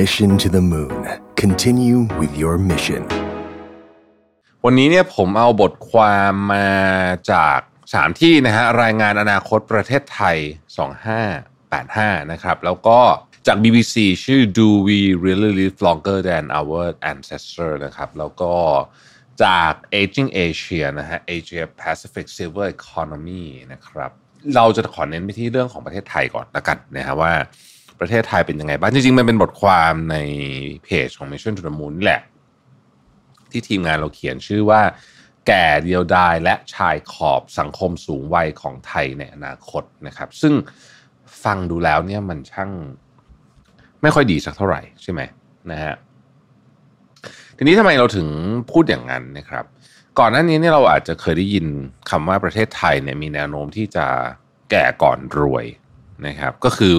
Mission to the Moon. Continue with your mission. วันนี้เนี่ยผมเอาบทความมาจากสามที่นะฮะรายงานอนาคตประเทศไทย 2585 นะครับแล้วก็จาก BBC ชื่อ Do We Really Live Longer Than Our Ancestors นะครับแล้วก็จาก Aging Asia นะฮะ Asia Pacific Silver Economy นะครับเราจะขอเน้นไปที่เรื่องของประเทศไทยก่อนละกันนะฮะว่า ประเทศไทยเป็นยังไงบ้างจริงๆ มันเป็นบทความในเพจของ Mission to the Moon แหละ ที่ทีมงานเราเขียนชื่อว่า แก่เดียวดายและชายขอบสังคมสูงวัยของไทยในอนาคตนะครับ ซึ่งฟังดูแล้วเนี่ยมันช่างไม่ค่อยดีสักเท่าไหร่ใช่ไหมนะฮะทีนี้ทำไมเราถึงพูดอย่างนั้นนะครับ ก่อนหน้านี้เนี่ยเราอาจจะเคยได้ยินคำว่าประเทศไทยเนี่ยมีแนวโน้มที่จะแก่ก่อนรวยนะครับ ก็คือ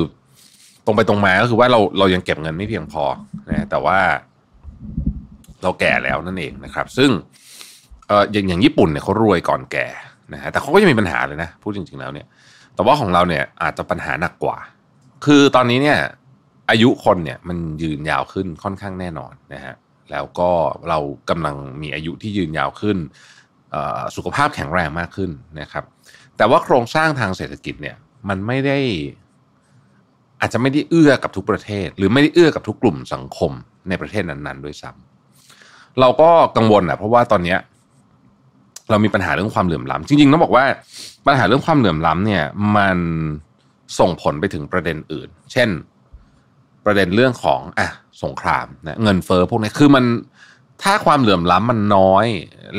ตรงไปตรงมาก็คือว่าเราเรายังเก็บเงินไม่เพียงพอนะแต่ว่าเราแก่แล้วนั่นเองนะครับ ซึ่งเอออย่างอย่างญี่ปุ่นเนี่ยเขารวยก่อนแก่นะฮะแต่เขาก็ยังมีปัญหาเลยนะพูดจริง ๆแล้วเนี่ย แต่ว่าของเราเนี่ยอาจจะปัญหาหนักกว่า คือตอนนี้เนี่ย อายุคนเนี่ยมันยืนยาวขึ้นค่อนข้างแน่นอนนะฮะแล้วก็เรากำลังมีอายุที่ยืนยาวขึ้นสุขภาพแข็งแรงมากขึ้นนะครับ แต่ว่าโครงสร้างทางเศรษฐกิจเนี่ยมันไม่ได้ อาจจะไม่ได้เอื้อกับทุกประเทศ หรือไม่ได้เอื้อกับทุกกลุ่มสังคมในประเทศนั้นๆด้วยซ้ำเราก็กังวลอะเพราะว่าตอนนี้เรามีปัญหาเรื่องความเหลื่อมล้ำจริงๆต้องบอกว่าปัญหาเรื่องความเหลื่อมล้ำเนี่ย มันส่งผลไปถึงประเด็นอื่น เช่น ประเด็นเรื่องของอะสงครามนะเงินเฟอ้อพวกนี้คือมันถ้าความเหลื่อมล้ำมันน้อย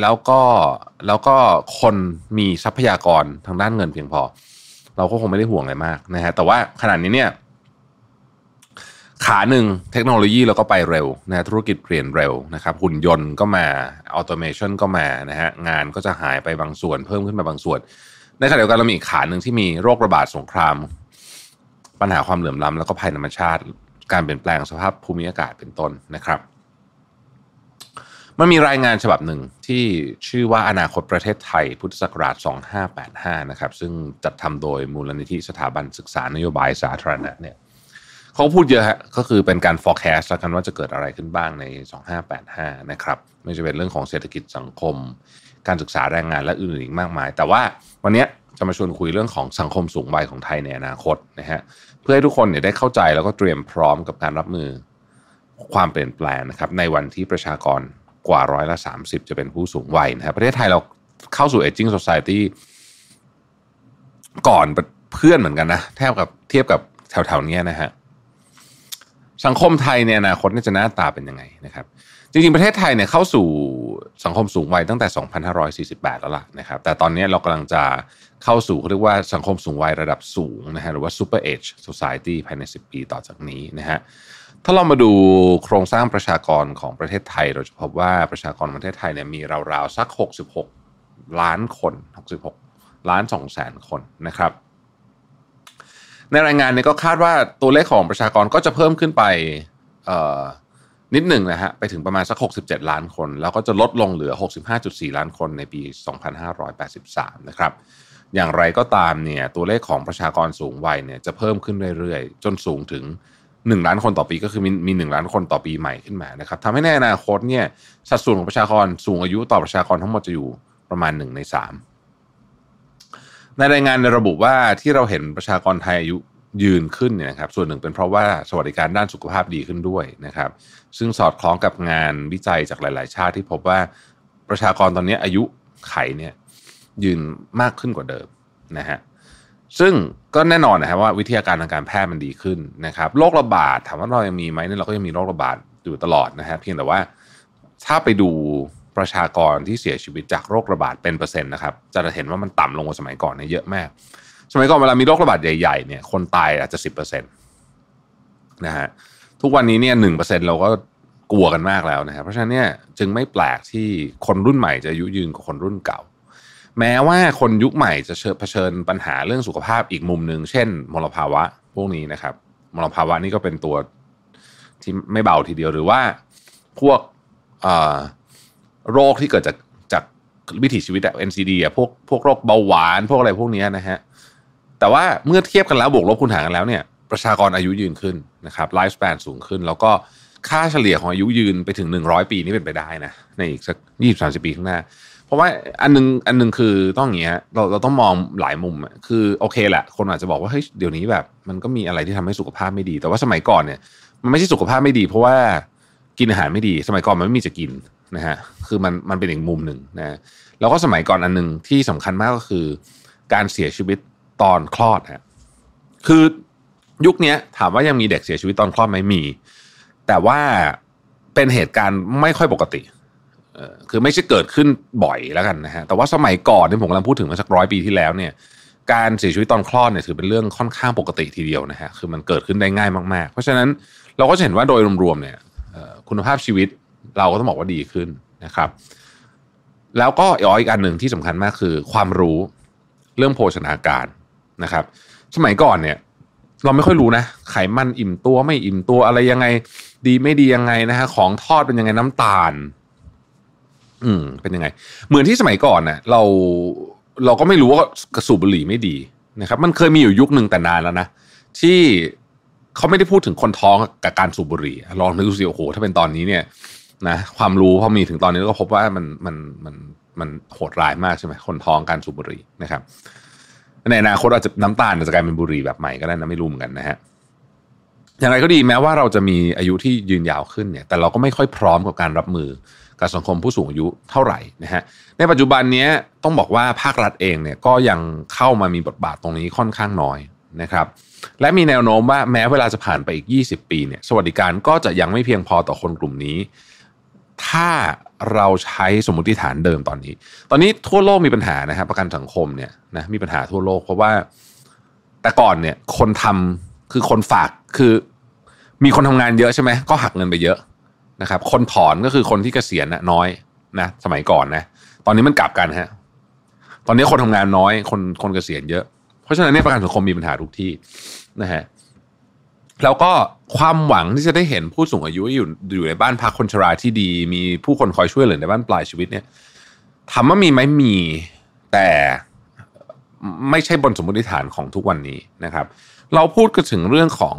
แล้วก็แล้วก็คนมีทรัพยากรทางด้านเงินเพียงพอ เราก็คงไม่ได้ห่วงอะไรมากนะฮะแต่ว่าขนาดนี้เนี่ย ขาหนึ่งเทคโนโลยีเราก็ไปเร็วนะธุรกิจเปลี่ยนเร็วนะครับหุ่นยนต์ก็มาออโตเมชันก็มานะฮะงานก็จะหายไปบางส่วน เพิ่มขึ้นมาบางส่วน ในขณะเดียวกันเรามีอีกขาหนึ่งที่มีโรคระบาดสงคราม ปัญหาความเหลื่อมล้ำแล้วก็ภัยธรรมชาติ การเปลี่ยนแปลงสภาพภูมิอากาศเป็นต้นนะครับมันมีรายงานฉบับหนึ่งที่ชื่อว่าอนาคตประเทศไทย พุทธศักราช 2585 นะครับ ซึ่งจัดทำโดยมูลนิธิสถาบันศึกษานโยบายสาธารณะเนี่ย เขาพูดเยอะฮะก็คือเป็นการ forecast แล้วกันว่าจะเกิดอะไรขึ้นบ้างใน 2585 นะครับไม่จะเป็นเรื่องของเศรษฐกิจสังคม การศึกษาแรงงานและอื่นอีกมากมาย แต่ว่าวันนี้จะมาชวนคุยเรื่องของสังคมสูงวัยของไทยในอนาคตนะฮะเพื่อให้ทุกคนเนี่ยได้เข้าใจแล้วก็เตรียมพร้อมกับการรับมือความเปลี่ยนแปลงนะครับในวันที่ประชากรกว่าร้อยละ30 จะเป็นผู้สูงวัยนะครับประเทศไทยเราเข้าสู่ aging society ก่อนเพื่อนเหมือนกันนะแทบกับเทียบกับแถวๆนี้นะฮะ สังคมไทยในอนาคตจะหน้าตาเป็นยังไงนะครับ จริงๆ ประเทศไทยเนี่ยเข้าสู่สังคมสูงวัยตั้งแต่ 2548 แล้วล่ะนะครับ แต่ตอนนี้เรากำลังจะเข้าสู่เขาเรียกว่าสังคมสูงวัยระดับสูงนะฮะหรือว่า super age society ภายใน 10 ปีต่อจากนี้นะฮะถ้าเรามาดูโครงสร้างประชากรของประเทศไทย เราจะพบว่าประชากรประเทศไทยเนี่ยมีราวๆสัก 66 ล้านคน 66 ล้าน2แสนคนนะครับ ในรายงานเนี่ยก็คาดว่าตัวเลขของประชากรก็จะเพิ่มขึ้นไปนิดหนึ่งนะฮะไปถึงประมาณสัก 67 ล้านคน แล้วก็จะลดลงเหลือ 65.4 ล้านคนในปี 2583 นะครับ อย่างไรก็ตามเนี่ยตัวเลขของประชากรสูงวัยเนี่ยจะเพิ่มขึ้นเรื่อยๆ จนสูงถึง 1 ล้านคนต่อปีก็คือมีมี1ล้านคนต่อปีใหม่ขึ้นมานะครับทำให้ในอนาคตเนี่ยสัดส่วนของประชากรสูงอายุต่อประชากรทั้งหมดจะอยู่ประมาณ 1 ใน 3 ในรายงานระบุว่าที่เราเห็นประชากรไทยอายุยืนขึ้นเนี่ยนะครับส่วนหนึ่งเป็นเพราะว่าสวัสดิการด้านสุขภาพดีขึ้นด้วยนะครับ ซึ่งสอดคล้องกับงานวิจัยจากหลาย ๆ ชาติที่พบว่าประชากรตอนนี้อายุไขเนี่ยยืนมากขึ้นกว่าเดิมนะฮะซึ่งก็แน่นอนนะครับว่าวิทยาการทางการแพทย์มันดีขึ้นนะครับโรคระบาดถามว่าเรายังมีไหมเนี่ยเราก็ยังมีโรคระบาดอยู่ตลอดนะฮะเพียงแต่ว่าถ้าไปดู ประชากรที่เสียชีวิตจากโรคระบาดเป็นเปอร์เซ็นต์นะครับจะเห็นว่ามันต่ำลงกว่าสมัยก่อนเนี่ยเยอะมาก สมัยก่อนเวลามีโรคระบาดใหญ่ๆเนี่ยคนตายอาจจะสิบเปอร์เซ็นต์นะฮะทุกวันนี้เนี่ยหนึ่งเปอร์เซ็นต์เราก็กลัวกันมากแล้วนะครับเพราะฉะนั้นเนี่ยจึงไม่แปลกที่คนรุ่นใหม่จะอายุยืนกว่าคนรุ่นเก่า แม้ว่าคนยุคใหม่จะเผชิญปัญหาเรื่องสุขภาพอีกมุมหนึ่งเช่น มลภาวะพวกนี้นะครับ มลภาวะนี่ก็เป็นตัวที่ไม่เบาทีเดียวหรือว่าพวก โรคที่เกิดจากจากวิถีชีวิตอะ NCD อะพวกพวกโรคเบาหวานพวกอะไรพวกนี้นะฮะแต่ว่าเมื่อเทียบกันแล้วบวกลบคูณหารกันแล้วเนี่ยประชากรอายุยืนขึ้นนะครับไลฟ์ส p ปนสูงขึ้น แล้วก็ค่าเฉลี่ยของอายุยืนไปถึง 100 ปีนี่เป็นไปได้นะในอีกสักยี่สามสิบปีข้างหน้า เพราะว่าอันนึงอันนึงคือต้องอย่างเงี้ยเราเราต้องมองหลายมุมคือโอเคแหละคนอาจจะบอกว่าเฮ้ยเดี๋ยวนี้แบบ มันก็มีอะไรที่ทำให้สุขภาพไม่ดี แต่ว่าสมัยก่อนเนี่ยมันไม่ใช่สุขภาพไม่ดี เพราะว่ากินอาหารไม่ดี สมัยก่อนมันไม่มีจะกิน นะฮะคือมันมันเป็นอีกมุมหนึ่งนะแล้วก็สมัยก่อนอันหนึ่งที่สำคัญมากก็คือ การเสียชีวิตตอนคลอดฮะคือยุคนี้ถามว่ายังมีเด็กเสียชีวิตตอนคลอดไหมมี แต่ว่าเป็นเหตุการณ์ไม่ค่อยปกติคือไม่ใช่เกิดขึ้นบ่อยแล้วกันนะฮะแต่ว่าสมัยก่อนที่ผมกำลังพูดถึงมาสักร้อยปีที่แล้วเนี่ยการเสียชีวิตตอนคลอดเนี่ยถือเป็นเรื่องค่อนข้างปกติทีเดียวนะฮะคือมันเกิดขึ้นได้ง่ายมากๆ เพราะฉะนั้นเราก็จะเห็นว่าโดยรวมๆเนี่ยคุณภาพชีวิต เราก็ต้องบอกว่าดีขึ้นนะครับ แล้วก็อีกอันหนึ่งที่สำคัญมากคือ ความรู้เรื่องโภชนาการนะครับ สมัยก่อนเนี่ย เราไม่ค่อยรู้นะไขมันอิ่มตัวไม่อิ่มตัวอะไรยังไง ดีไม่ดียังไงนะฮะของทอดเป็นยังไงน้ำตาล อืม เป็นยังไง เหมือนที่สมัยก่อนเนะ่ยเราเราก็ไม่รู้ว่ากระสูบบุหรี่ไม่ดีนะครับ มันเคยมีอยู่ยุคหนึ่งแต่นานแล้วนะที่เขาไม่ได้พูดถึงคนท้องกับการสูบบุหรี่ลองนึกดูสิโอ้โหถ้าเป็นตอนนี้เนี่ย นะความรู้พอมีถึงตอนนี้ก็พบว่ามันมันมันมันโหดร้ายมากใช่ไหมคนท้องการสูบบุหรี่นะครับในอนาคตอาจจะน้ำตาลจะกลายเป็นบุหรี่แบบใหม่ก็ได้นะไม่รู้เหมือนกันนะฮะอย่างไรก็ดีแม้ว่าเราจะมีอายุที่ยืนยาวขึ้นเนี่ย แต่เราก็ไม่ค่อยพร้อมกับการรับมือกับสังคมผู้สูงอายุเท่าไหร่นะฮะในปัจจุบันนี้ต้องบอกว่าภาครัฐเองเนี่ยก็ยังเข้ามามีบทบาทตรงนี้ค่อนข้างน้อยนะครับ และมีแนวโน้มว่าแม้เวลาจะผ่านไปอีก 20 ปีเนี่ยสวัสดิการก็จะยังไม่เพียงพอต่อคนกลุ่มนี้ ถ้าเราใช้สมมติฐานเดิมตอนนี้ ตอนนี้ทั่วโลกมีปัญหานะครับประกันสังคมเนี่ยนะมีปัญหาทั่วโลก เพราะว่าแต่ก่อนเนี่ยคนทำคือคนฝากคือมีคนทำงานเยอะใช่ไหมก็หักเงินไปเยอะนะครับ คนถอนก็คือคนที่เกษียณน้อยนะสมัยก่อนนะตอนนี้มันกลับกันฮะตอนนี้คนทำงานน้อย คนคนเกษียณเยอะ เพราะฉะนั้นเนี่ยประกันสังคมมีปัญหาทุกที่นะฮะ แล้วก็ความหวังที่จะได้เห็นผู้สูงอายุอยู่อยู่ในบ้านพักคนชราที่ดี มีผู้คนคอยช่วยเหลือในบ้านปลายชีวิตเนี่ยถามว่ามีไหมมีแต่ไม่ใช่บนสมมติฐานของทุกวันนี้นะครับ เราพูดกันถึงเรื่องของ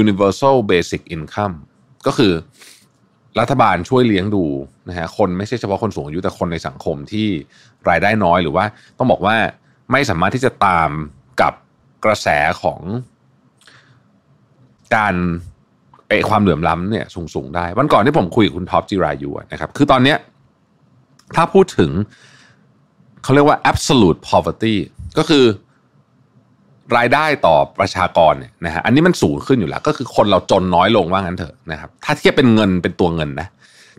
universal basic income ก็คือรัฐบาลช่วยเลี้ยงดูนะฮะคนไม่ใช่เฉพาะคนสูงอายุแต่คนในสังคมที่รายได้น้อยหรือว่าต้องบอกว่าไม่สามารถที่จะตามกับกระแสของ การไอความเหลื่อมล้ำเนี่ยสูงๆได้ วันก่อนที่ผมคุยกับคุณท็อปจิรายุนะครับ คือตอนเนี้ยถ้าพูดถึงเขาเรียกว่า absolute poverty ก็คือรายได้ต่อประชากรเนี่ยนะฮะอันนี้มันสูงขึ้นอยู่แล้ว ก็คือคนเราจนน้อยลงว่างั้นเถอะนะครับถ้าเทียบเป็นเงินเป็นตัวเงินนะ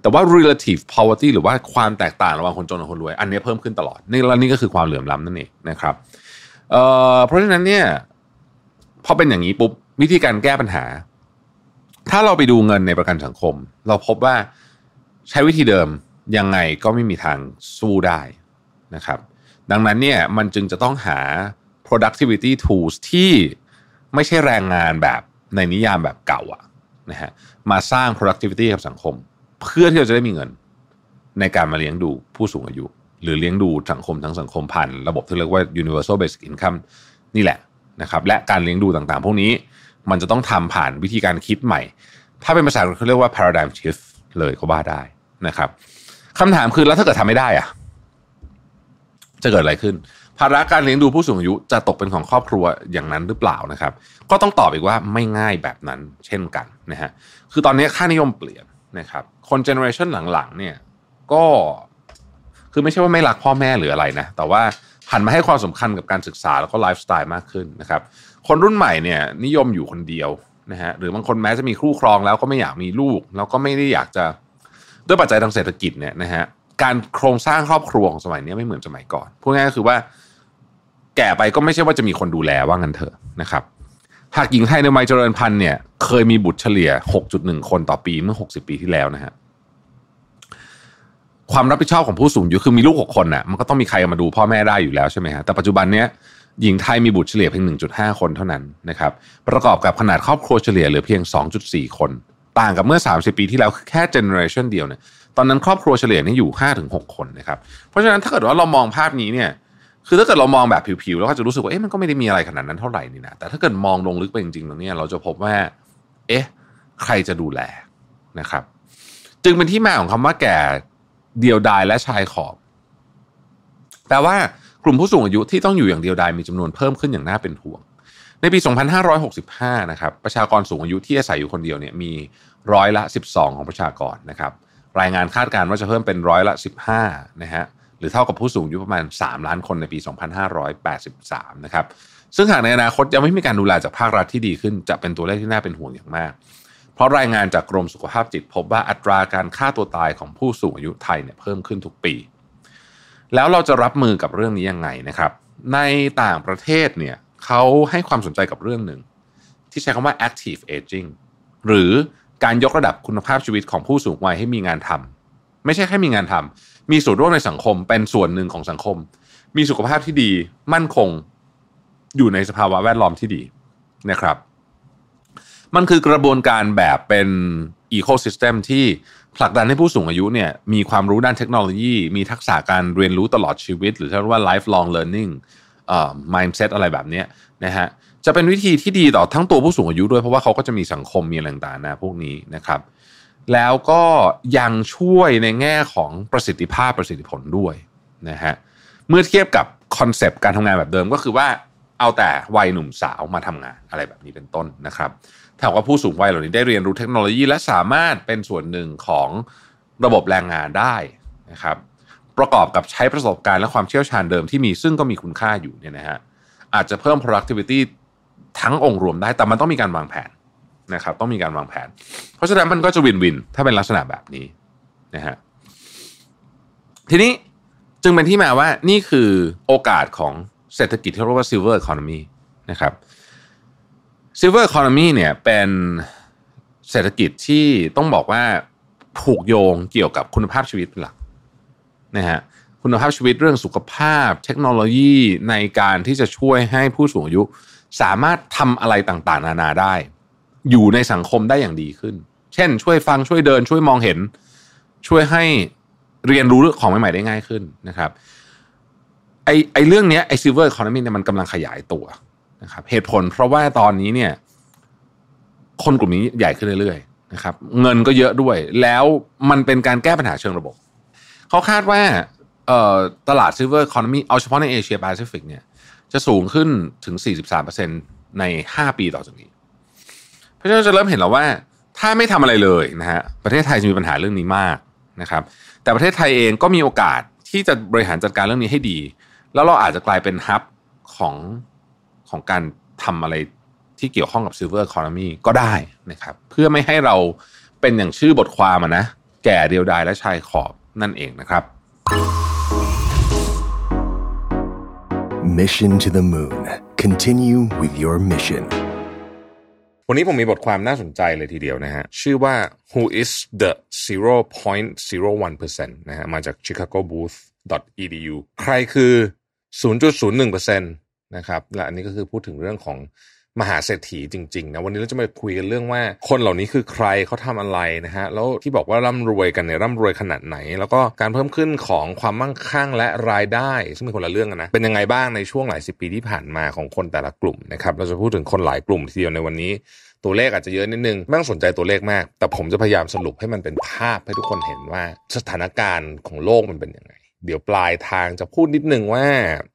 แต่ว่า relative poverty หรือว่าความแตกต่างระหว่างคนจนกับคนรวย อันนี้เพิ่มขึ้นตลอดนี่แล้วนี่ก็คือความเหลื่อมล้ำนั่นเองนะครับเอ่อเพราะฉะนั้นเนี่ยพอเป็นอย่างนี้ปุ๊บ วิธีการแก้ปัญหา ถ้าเราไปดูเงินในประกันสังคม เราพบว่าใช้วิธีเดิมยังไงก็ไม่มีทางสู้ได้นะครับ ดังนั้นเนี่ยมันจึงจะต้องหา productivity tools ที่ไม่ใช่แรงงานแบบในนิยามแบบเก่าอะนะฮะมาสร้าง productivity กับสังคม เพื่อที่เราจะได้มีเงินในการมาเลี้ยงดูผู้สูงอายุ หรือเลี้ยงดูสังคมทั้งสังคมผ่านระบบที่เรียกว่า universal basic income นี่แหละนะครับและการเลี้ยงดูต่างๆ พวกนี้ มันจะต้องทำผ่านวิธีการคิดใหม่ ถ้าเป็นภาษาเขาเรียกว่า paradigm shift เลยก็ว่าได้นะครับคำถามคือแล้วถ้าเกิดทำไม่ได้อะจะเกิดอะไรขึ้น ภาระการเลี้ยงดูผู้สูงอายุจะตกเป็นของครอบครัวอย่างนั้นหรือเปล่านะครับ ก็ต้องตอบอีกว่าไม่ง่ายแบบนั้นเช่นกันนะฮะคือตอนนี้ค่านิยมเปลี่ยนนะครับคน generation หลังๆเนี่ยก็คือไม่ใช่ว่าไม่รักพ่อแม่หรืออะไรนะแต่ว่าหันมาให้ความสำคัญกับการศึกษาแล้วก็ไลฟ์สไตล์มากขึ้นนะครับ คนรุ่นใหม่เนี่ยนิยมอยู่คนเดียวนะฮะหรือบางคนแม้จะมีคู่ครองแล้วก็ไม่อยากมีลูก แล้วก็ไม่ได้อยากจะด้วยปัจจัยทางเศรษฐกิจเนี่ยนะฮะการโครงสร้างครอบครัวของสมัยนี้ไม่เหมือนสมัยก่อนพูดง่ายก็คือว่า แก่ไปก็ไม่ใช่ว่าจะมีคนดูแลว่างั้นเถอะนะครับหากหญิงไทยในวัยเจริญพันธุ์เนี่ยเคยมีบุตรเฉลี่ย 6.1 คนต่อปีเมื่อ 60 ปีที่แล้วนะฮะความรับผิดชอบของผู้สูงอายุคือมีลูก 6 คนน่ะมันก็ต้องมีใครมาดูพ่อแม่ได้อยู่แล้วใช่ไหมฮะแต่ปัจจุบันเนี้ย หญิงไทยมีบุตรเฉลี่ยเพียง 1.5 คนเท่านั้นนะครับประกอบกับขนาดครอบครัวเฉลี่ยเหลือเพียง 2.4 คน ต่างกับเมื่อ 30 ปีที่แล้วแค่เจเนอเรชันเดียวเนี่ยตอนนั้นครอบครัวเฉลี่ยนี่อยู่ 5-6 คนนะครับเพราะฉะนั้นถ้าเกิดว่าเรามองภาพนี้เนี่ยคือถ้าเกิดเรามองแบบผิวๆเราก็จะรู้สึกว่าเอ๊ะมันก็ไม่ได้มีอะไรขนาดนั้นเท่าไหร่นี่นะแต่ถ้าเกิดมองลงลึกไปจริงๆแล้วเนี่ยเราจะพบว่า เอ๊ะใครจะดูแลนะครับ จึงเป็นที่มาของคำว่าแก่เดียวดายและชายขอบแปลว่า กลุ่มผู้สูงอายุที่ต้องอยู่อย่างเดียวดายมีจำนวนเพิ่มขึ้นอย่างน่าเป็นห่วง ในปี 2565 นะครับประชากรสูงอายุที่อาศัยอยู่คนเดียวเนี่ยมีร้อยละ 12 ของประชากรนะครับรายงานคาดการณ์ว่าจะเพิ่มเป็นร้อยละ 15 นะฮะหรือเท่ากับผู้สูงอายุประมาณ 3 ล้านคนในปี 2583 นะครับซึ่งหากในอนาคตยังไม่มีการดูแลจากภาครัฐที่ดีขึ้น จะเป็นตัวเลขที่น่าเป็นห่วงอย่างมาก เพราะรายงานจากกรมสุขภาพจิตพบว่าอัตราการฆ่าตัวตายของผู้สูงอายุไทยเนี่ยเพิ่มขึ้นทุกปี แล้วเราจะรับมือกับเรื่องนี้ยังไงนะครับ ในต่างประเทศเนี่ยเขาให้ความสนใจกับเรื่องหนึ่ง ที่ใช้คำว่า active aging หรือการยกระดับคุณภาพชีวิตของผู้สูงวัยให้มีงานทำไม่ใช่แค่มีงานทำมีส่วนร่วมในสังคมเป็นส่วนหนึ่งของสังคม มีสุขภาพที่ดีมั่นคงอยู่ในสภาวะแวดล้อมที่ดีนะครับ มันคือกระบวนการแบบเป็นอีโคซิสเต็มที่ ผลักดันให้ผู้สูงอายุเนี่ยมีความรู้ด้านเทคโนโลยี มีทักษะการเรียนรู้ตลอดชีวิต หรือที่เรียกว่า lifelong learning เอ่อ mindset อะไรแบบนี้นะฮะจะเป็นวิธีที่ดีต่อทั้งตัวผู้สูงอายุด้วยเพราะว่าเขาก็จะมีสังคมมีอะไรต่างๆนะพวกนี้นะครับ แล้วก็ยังช่วยในแง่ของประสิทธิภาพประสิทธิผลด้วยนะฮะเมื่อเทียบกับคอนเซปต์การทำงานแบบเดิมก็คือว่าเอาแต่วัยหนุ่มสาวมาทำงานอะไรแบบนี้เป็นต้นนะครับ ถ้าว่าผู้สูงวัยเหล่านี้ได้เรียนรู้เทคโนโลยี และสามารถเป็นส่วนหนึ่งของระบบแรงงานได้นะครับ ประกอบกับใช้ประสบการณ์และความเชี่ยวชาญเดิมที่มีซึ่งก็มีคุณค่าอยู่เนี่ยนะฮะอาจจะเพิ่ม productivity ทั้งองค์รวมได้แต่มันต้องมีการวางแผนนะครับ ต้องมีการวางแผน เพราะฉะนั้นมันก็จะวินวินถ้าเป็นลักษณะแบบนี้นะฮะทีนี้จึงเป็นที่มาว่านี่คือโอกาสของเศรษฐกิจที่เรียกว่า silver economy นะครับ silver economy เนี่ยเป็นเศรษฐกิจที่ต้องบอกว่าผูกโยงเกี่ยวกับคุณภาพชีวิตเป็นหลักนะฮะคุณภาพชีวิตเรื่องสุขภาพ เทคโนโลยีในการที่จะช่วยให้ผู้สูงอายุ สามารถทำอะไรต่างๆ นานาได้ อยู่ในสังคมได้อย่างดีขึ้น เช่น ช่วยฟังช่วยเดินช่วยมองเห็น ช่วยให้เรียนรู้เรื่องของใหม่ๆได้ง่ายขึ้นนะครับไอไอเรื่องเนี้ยไอ silver economy เนี่ยมันกำลังขยายตัว นะครับเหตุผลเพราะว่าตอนนี้เนี่ยคนกลุ่มนี้ใหญ่ขึ้นเรื่อยๆนะครับเงินก็เยอะด้วย แล้วมันเป็นการแก้ปัญหาเชิงระบบ เขาคาดว่าตลาด silver economy เอาเฉพาะในเอเชียแปซิฟิกเนี่ยจะสูงขึ้นถึง 43%ใน 5 ปีต่อจากนี้ เพราะฉะนั้นจะเริ่มเห็นแล้วว่า ถ้าไม่ทำอะไรเลยนะฮะประเทศไทยจะมีปัญหาเรื่องนี้มากนะครับแต่ประเทศไทยเองก็มีโอกาสที่จะบริหารจัดการเรื่องนี้ให้ดี แล้วเราอาจจะกลายเป็นฮับของ ของการทำอะไรที่เกี่ยวข้องกับ Silver Economy ก็ได้นะครับ เพื่อไม่ให้เราเป็นอย่างชื่อบทความนะ แก่เดียวดายและชายขอบนั่นเองนะครับ Mission to the Moon. Continue with your mission. วันนี้ผมมีบทความน่าสนใจเลยทีเดียวนะฮะ ชื่อว่า Who is the 0.01%นะฮะมาจาก Chicago Booth edu ใครคือ 0.01% นะครับ และอันนี้ก็คือพูดถึงเรื่องของมหาเศรษฐีจริงๆนะวันนี้เราจะมาคุยกันเรื่องว่า คนเหล่านี้คือใครเขาทำอะไรนะฮะแล้วที่บอกว่าร่ำรวยกันเนี่ยร่ำรวยขนาดไหน แล้วก็การเพิ่มขึ้นของความมั่งคั่งและรายได้ ซึ่งเป็นคนละเรื่องกันนะเป็นยังไงบ้างในช่วงหลายสิบปีที่ผ่านมาของคนแต่ละกลุ่มนะครับเราจะพูดถึงคนหลายกลุ่มทีเดียวในวันนี้ ตัวเลขอาจจะเยอะนิดนึงไม่ต้องสนใจตัวเลขมาก แต่ผมจะพยายามสรุปให้มันเป็นภาพให้ทุกคนเห็นว่าสถานการณ์ของโลกมันเป็นยังไง เดี๋ยวปลายทางจะพูดนิดนึงว่า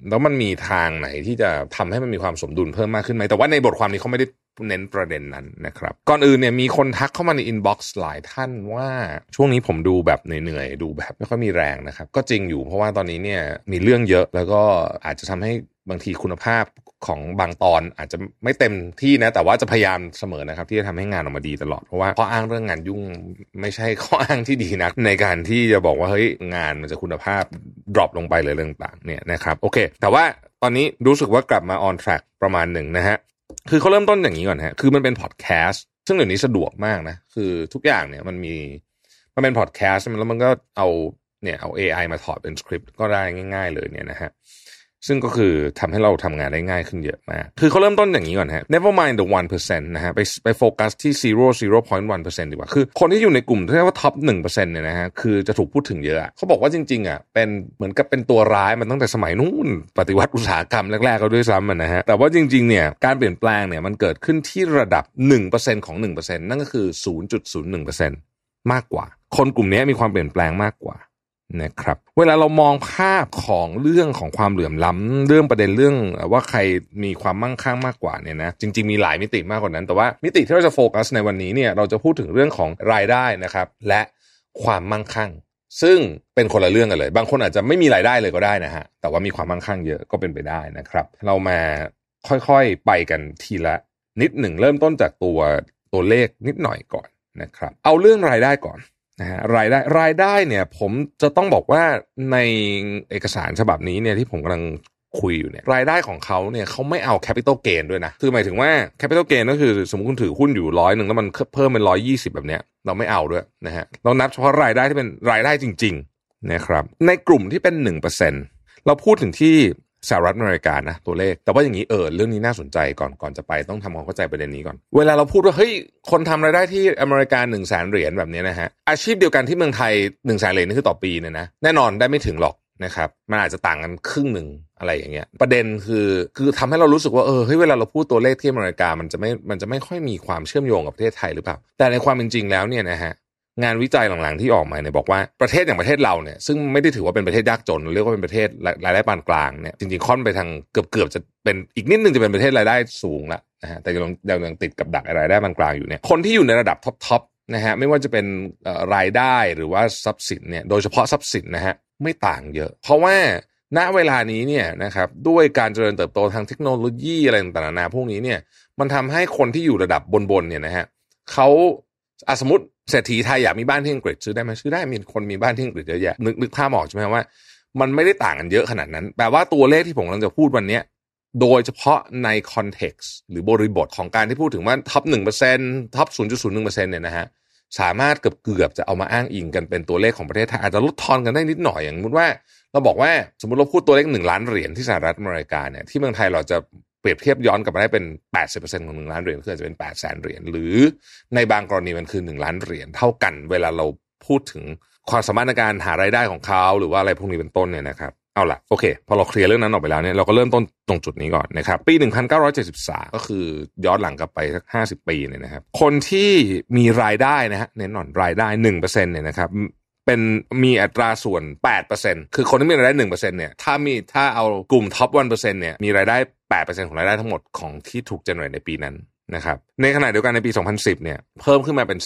แล้วมันมีทางไหนที่จะทำให้มันมีความสมดุลเพิ่มมากขึ้นไหมแต่ว่าในบทความนี้เขาไม่ได้เน้นประเด็นนั้นนะครับ ก่อนอื่นเนี่ยมีคนทักเข้ามาใน inbox หลายท่านว่าช่วงนี้ผมดูแบบเหนื่อยๆดูแบบไม่ค่อยมีแรงนะครับ ก็จริงอยู่เพราะว่าตอนนี้เนี่ยมีเรื่องเยอะแล้วก็อาจจะทำให้ บางทีคุณภาพของบางตอนอาจจะไม่เต็มที่นะ แต่ว่าจะพยายามเสมอนะครับ ที่จะทำให้งานออกมาดีตลอด เพราะว่าข้ออ้างเรื่องงานยุ่งไม่ใช่ข้ออ้างที่ดีนะในการที่จะบอกว่าเฮ้ยงานมันจะคุณภาพ drop ลงไปเลยเรื่องต่างเนี่ยนะครับโอเค แต่ว่าตอนนี้รู้สึกว่ากลับมา on track ประมาณหนึ่งนะฮะคือเขาเริ่มต้นอย่างนี้ก่อนฮะคือมันเป็นพอดแคสต์ซึ่งเดี๋ยวนี้สะดวกมากนะคือทุกอย่างเนี่ยมันมีมันเป็นพอดแคสต์แล้วมันก็เอาเนี่ยเอา AI มาถอดเป็นสคริปต์ก็ได้ง่าย ๆ เลยเนี่ยนะฮะ ซึ่งก็คือทำให้เราทำงานได้ง่ายขึ้นเยอะมาก คือเขาเริ่มต้นอย่างนี้ก่อนฮะ never mind the one percent นะฮะ ไปไปโฟกัสที่ zero zero point one percent ดีกว่า คือคนที่อยู่ในกลุ่มที่เรียกว่า top หนึ่งเปอร์เซ็นต์เนี่ยนะฮะ คือจะถูกพูดถึงเยอะ เขาบอกว่าจริงๆอะ เป็นเหมือนกับเป็นตัวร้ายมันตั้งแต่สมัยนู้น ปฏิวัติอุตสาหกรรมแรกๆก็ด้วยซ้ำนะฮะ แต่ว่าจริงๆ เนี่ย การเปลี่ยนแปลงเนี่ยมันเกิดขึ้นที่ระดับ1%ของ1%นั่นก็คือ0.01%มากกว่า คนกลุ่มนี้มีความเปลี่ยนแปลงมากกว่า นะครับเวลาเรามองภาพของเรื่องของความเหลื่อมล้ำเรื่องประเด็นเรื่องว่าใครมีความมั่งคั่งมากกว่าเนี่ยนะจริง ๆมีหลายมิติมากกว่านั้น แต่ว่ามิติที่เราจะโฟกัสในวันนี้เนี่ยเราจะพูดถึงเรื่องของรายได้นะครับและความมั่งคั่ง ซึ่งเป็นคนละเรื่องกันเลย บางคนอาจจะไม่มีรายได้เลยก็ได้นะฮะแต่ว่ามีความมั่งคั่งเยอะก็เป็นไปได้นะครับ เรามาค่อยๆไปกันทีละนิดหนึ่งเริ่มต้นจากตัวตัวเลขนิดหน่อยก่อนนะครับเอาเรื่องรายได้ก่อน นะฮะรายได้รายได้เนี่ย ผมจะต้องบอกว่าในเอกสารฉบับนี้เนี่ยที่ผมกำลังคุยอยู่เนี่ยรายได้ของเขาเนี่ยเขาไม่เอา capital gain ด้วยนะ คือหมายถึงว่า capital gain ก็คือสมมติคุณถือหุ้นอยู่ร้อยหนึ่งแล้วมันเพิ่มเป็นร้อยยี่สิบแบบเนี้ยเราไม่เอาด้วยนะฮะเรานับเฉพาะรายได้ที่เป็นรายได้จริง ๆ นะครับ ในกลุ่มที่เป็นหนึ่งเปอร์เซ็นเราพูดถึงที่ สหรัฐอเมริกานะตัวเลข แต่ว่าอย่างนี้เออเรื่องนี้น่าสนใจก่อนก่อนจะไปต้องทำความเข้าใจประเด็นนี้ก่อน เวลาเราพูดว่าเฮ้ยคนทำรายได้ที่อเมริกาหนึ่งแสนเหรียญแบบนี้นะฮะอาชีพเดียวกันที่เมืองไทยหนึ่งแสนเหรียญนี่คือต่อปีเนี่ยนะแน่นอนได้ไม่ถึงหรอกนะครับมันอาจจะต่างกันครึ่งหนึ่งอะไรอย่างเงี้ย ประเด็นคือคือทำให้เรารู้สึกว่าเออเฮ้ยเวลาเราพูดตัวเลขที่อเมริกามันจะไม่มันจะไม่ค่อยมีความเชื่อมโยงกับประเทศไทยหรือเปล่า แต่ในความเป็นจริงแล้วเนี่ยนะฮะ งานวิจัยหลังๆที่ออกมาเนี่ยบอกว่าประเทศอย่างประเทศเราเนี่ยซึ่งไม่ได้ถือว่าเป็นประเทศยากจนเรียกว่าเป็นประเทศรายได้ปานกลางเนี่ยจริงๆค่อนไปทางเกือบเกือบจะเป็นอีกนิดนึงจะเป็นประเทศรายได้สูงละนะฮะแต่ยังยังยังติดกับดักรายได้ปานกลางอยู่เนี่ยคนที่อยู่ในระดับ top top นะฮะไม่ว่าจะเป็นรายได้หรือว่าทรัพย์สินเนี่ยโดยเฉพาะทรัพย์สินนะฮะไม่ต่างเยอะ เพราะว่าณเวลานี้เนี่ยนะครับด้วยการเจริญเติบโตทางเทคโนโลยีอะไรต่างๆนานาพวกนี้เนี่ยมันทำให้คนที่อยู่ระดับบนๆเนี่ยนะฮะเขา สมมติเศรษฐีไทยอยากมีบ้านที่อังกฤษซื้อได้ไหมซื้อได้มีคนมีบ้านที่อังกฤษเยอะแยะนึกนึกภาพออกใช่ไหมว่า มันไม่ได้ต่างกันเยอะขนาดนั้นแปลว่าตัวเลขที่ผมกำลังจะพูดวันนี้โดยเฉพาะใน context หรือบริบทของการที่พูดถึงว่า top หนึ่งเปอร์เซ็นต์ top ศูนย์จุดศูนย์หนึ่งเปอร์เซ็นต์เนี่ยนะฮะสามารถเกือบเกือบจะเอามาอ้างอิงกันเป็นตัวเลขของประเทศไทยอาจจะลดทอนกันได้นิดหน่อยอย่างสมมติว่า เราบอกว่าสมมติเราพูดตัวเลขหนึ่งล้านเหรียญที่สหรัฐอเมริกาเนี่ยที่เมืองไทยเราจะ ปรียบเทียบย้อนกลับมาได้เป็น 80%ของ1ล้านเหรียญคืออาจจะเป็น8 0 0แสนเหรียญหรือในบางกรณีมันคือ 1 ล้านเหรียญเท่ากันเวลาเราพูดถึงความสามารถในการหารายได้ของเขาหรือว่าอะไรพวกนี้เป็นต้นเนี่ยนะครับเอาล่ะโอเค พอเราเคลียร์เรื่องนั้นออกไปแล้วเนี่ยเราก็เริ่มต้นตรงจุดนี้ก่อนนะครับปี 1973 ก็คือย้อนหลังกลับไปสัก 50 ปีเนี่ยนะครับคนที่มีรายได้นะฮะเน้นหน่อยรายได้1%เนี่ยนะครับ เป็นมีอัตราส่วน 8%คือคนที่มีรายได้ 1%เนี่ยถ้ามีถ้าเอากลุ่มท็อป 1%เนี่ยมีรายได้ 8%ของรายได้ทั้งหมดของที่ถูกเจเนเรตในปีนั้นนะครับในขณะเดียวกันในปี 2010 เนี่ยเพิ่มขึ้นมาเป็น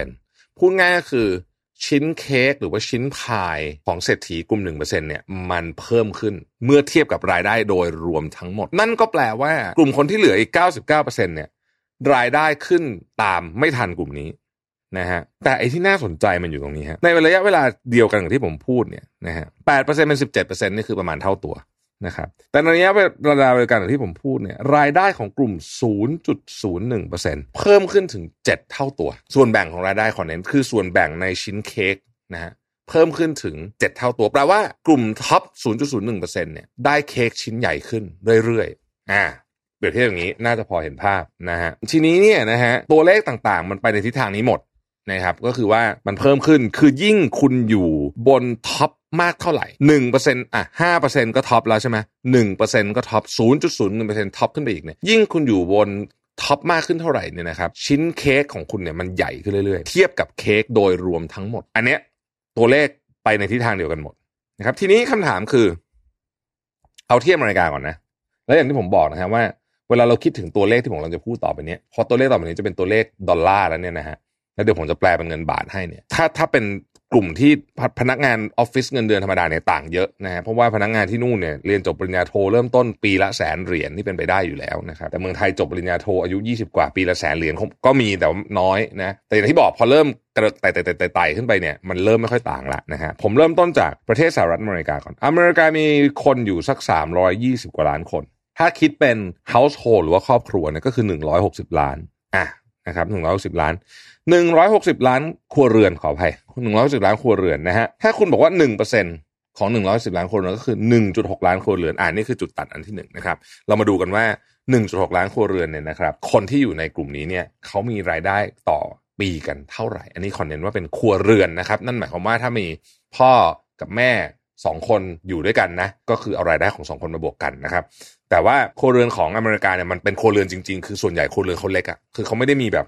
17%พูดง่ายก็คือชิ้นเค้กหรือว่าชิ้นพายของเศรษฐีกลุ่ม1%เนี่ยมันเพิ่มขึ้นเมื่อเทียบกับรายได้โดยรวมทั้งหมด นั่นก็แปลว่ากลุ่มคนที่เหลืออีก 99%เนี่ยรายได้ขึ้นตามไม่ทันกลุ่มนี้ นะฮะแต่ไอ้ที่น่าสนใจมันอยู่ตรงนี้ฮะในระยะเวลาเดียวกันกับที่ผมพูดเนี่ยนะฮะแปดเปอร์เซ็นต์เป็นสิบเจ็ดเปอร์เซ็นต์นี่คือประมาณเท่าตัวนะครับแต่ในระยะเวลาเดียวกันกับที่ผมพูดเนี่ยรายได้ของกลุ่ม 0.01%เพิ่มขึ้นถึง 7 เท่าตัว ส่วนแบ่งของรายได้ขอนเทน้นคือส่วนแบ่งในชิ้นเค้กนะฮะเพิ่มขึ้นถึง 7 เท่าตัวแปลว่ากลุ่มท็อป 0.01%เนี่ยได้เค้กชิ้นใหญ่ขึ้นเรื่อยๆอ่าเปรียบเทียบอย่างนี้น่าจะพอเห็นภาพนะฮะทีนี้เนี่ยนะฮะตัวเลขต่างๆ มันไปในทิศทางนี้หมด นะครับก็คือว่ามันเพิ่มขึ้นคือยิ่งคุณอยู่บน top มากเท่าไหร่หนึ่งเปอร์เซ็นต์อะห้าเปอร์เซ็นต์ก็ top แล้วใช่ไหมหนึ่งเปอร์เซ็นต์ก็ top ศูนย์จุดศูนย์หนึ่งเปอร์เซ็นต์ top ขึ้นไปอีกเนี่ยยิ่งคุณอยู่บน top มากขึ้นเท่าไหร่เนี่ยนะครับชิ้นเค้กของคุณเนี่ยมันใหญ่ขึ้นเรื่อยๆ เทียบกับเค้กโดยรวมทั้งหมด อันเนี้ยตัวเลขไปในทิศทางเดียวกันหมดนะครับ ทีนี้คำถามคือ เอาเทียบอเมริกาก่อนนะ แล้วอย่างที่ผมบอกนะครับว่า เวลาเราคิดถึงตัวเลขที่ผมกำลังจะพูดต่อไปนี้พอตัวเลขต่อไปนี้จะเป็นตัวเลขดอลลาร์แล้วเนี่ยนะฮะ แล้วเดี๋ยวผมจะแปลเป็นเงินบาทให้เนี่ย ถ้าถ้าเป็นกลุ่มที่พนักงานออฟฟิศเงินเดือนธรรมดาเนี่ยต่างเยอะนะฮะเพราะว่าพนักงานที่นู่นเนี่ยเรียนจบปริญญาโทเริ่มต้นปีละแสนเหรียญนี่เป็นไปได้อยู่แล้วนะครับแต่เมืองไทยจบปริญญาโทอายุ 20 กว่าปีละแสนเหรียญก็มีแต่น้อยนะแต่อย่างที่บอกพอเริ่มกระไต่ไต่ไต่ไต่ขึ้นไปเนี่ยมันเริ่มไม่ค่อยต่างละนะฮะผมเริ่มต้นจากประเทศสหรัฐอเมริกาก่อนอเมริกามีคนอยู่สัก 320 กว่าล้านคน ถ้าคิดเป็น household หรือว่าครอบครัวเนี่ยก็คือ 160 ล้านอะนะครับ160ล้าน 160 ล้านครัวเรือนขออภัย160 ล้านครัวเรือนนะฮะถ้าคุณบอกว่า1%เของ 110 ล้านคนเรือนก็คือ 1.6 ล้านครัวเรือนอ่านี่คือจุดตัดอันที่หนึ่งนะครับเรามาดูกันว่า 1.6 ล้านครัวเรือนเนี่ยนะครับคนที่อยู่ในกลุ่มนี้เนี่ยเขามีรายได้ต่อปีกันเท่าไหร่ อันนี้ขอเน้นว่าเป็นครัวเรือนนะครับ นั่นหมายความว่าถ้ามีพ่อกับแม่สองคนอยู่ด้วยกันนะก็คือเอารายได้ของสองคนมาบวกกันนะครับแต่ว่าครัวเรือนของอเมริกาเนี่ยมันเป็นครัวเรือนจริงๆ คือส่วนใหญ่ครัวเรือนเขาเล็กอะคือเขาไม่ได้มีแบบ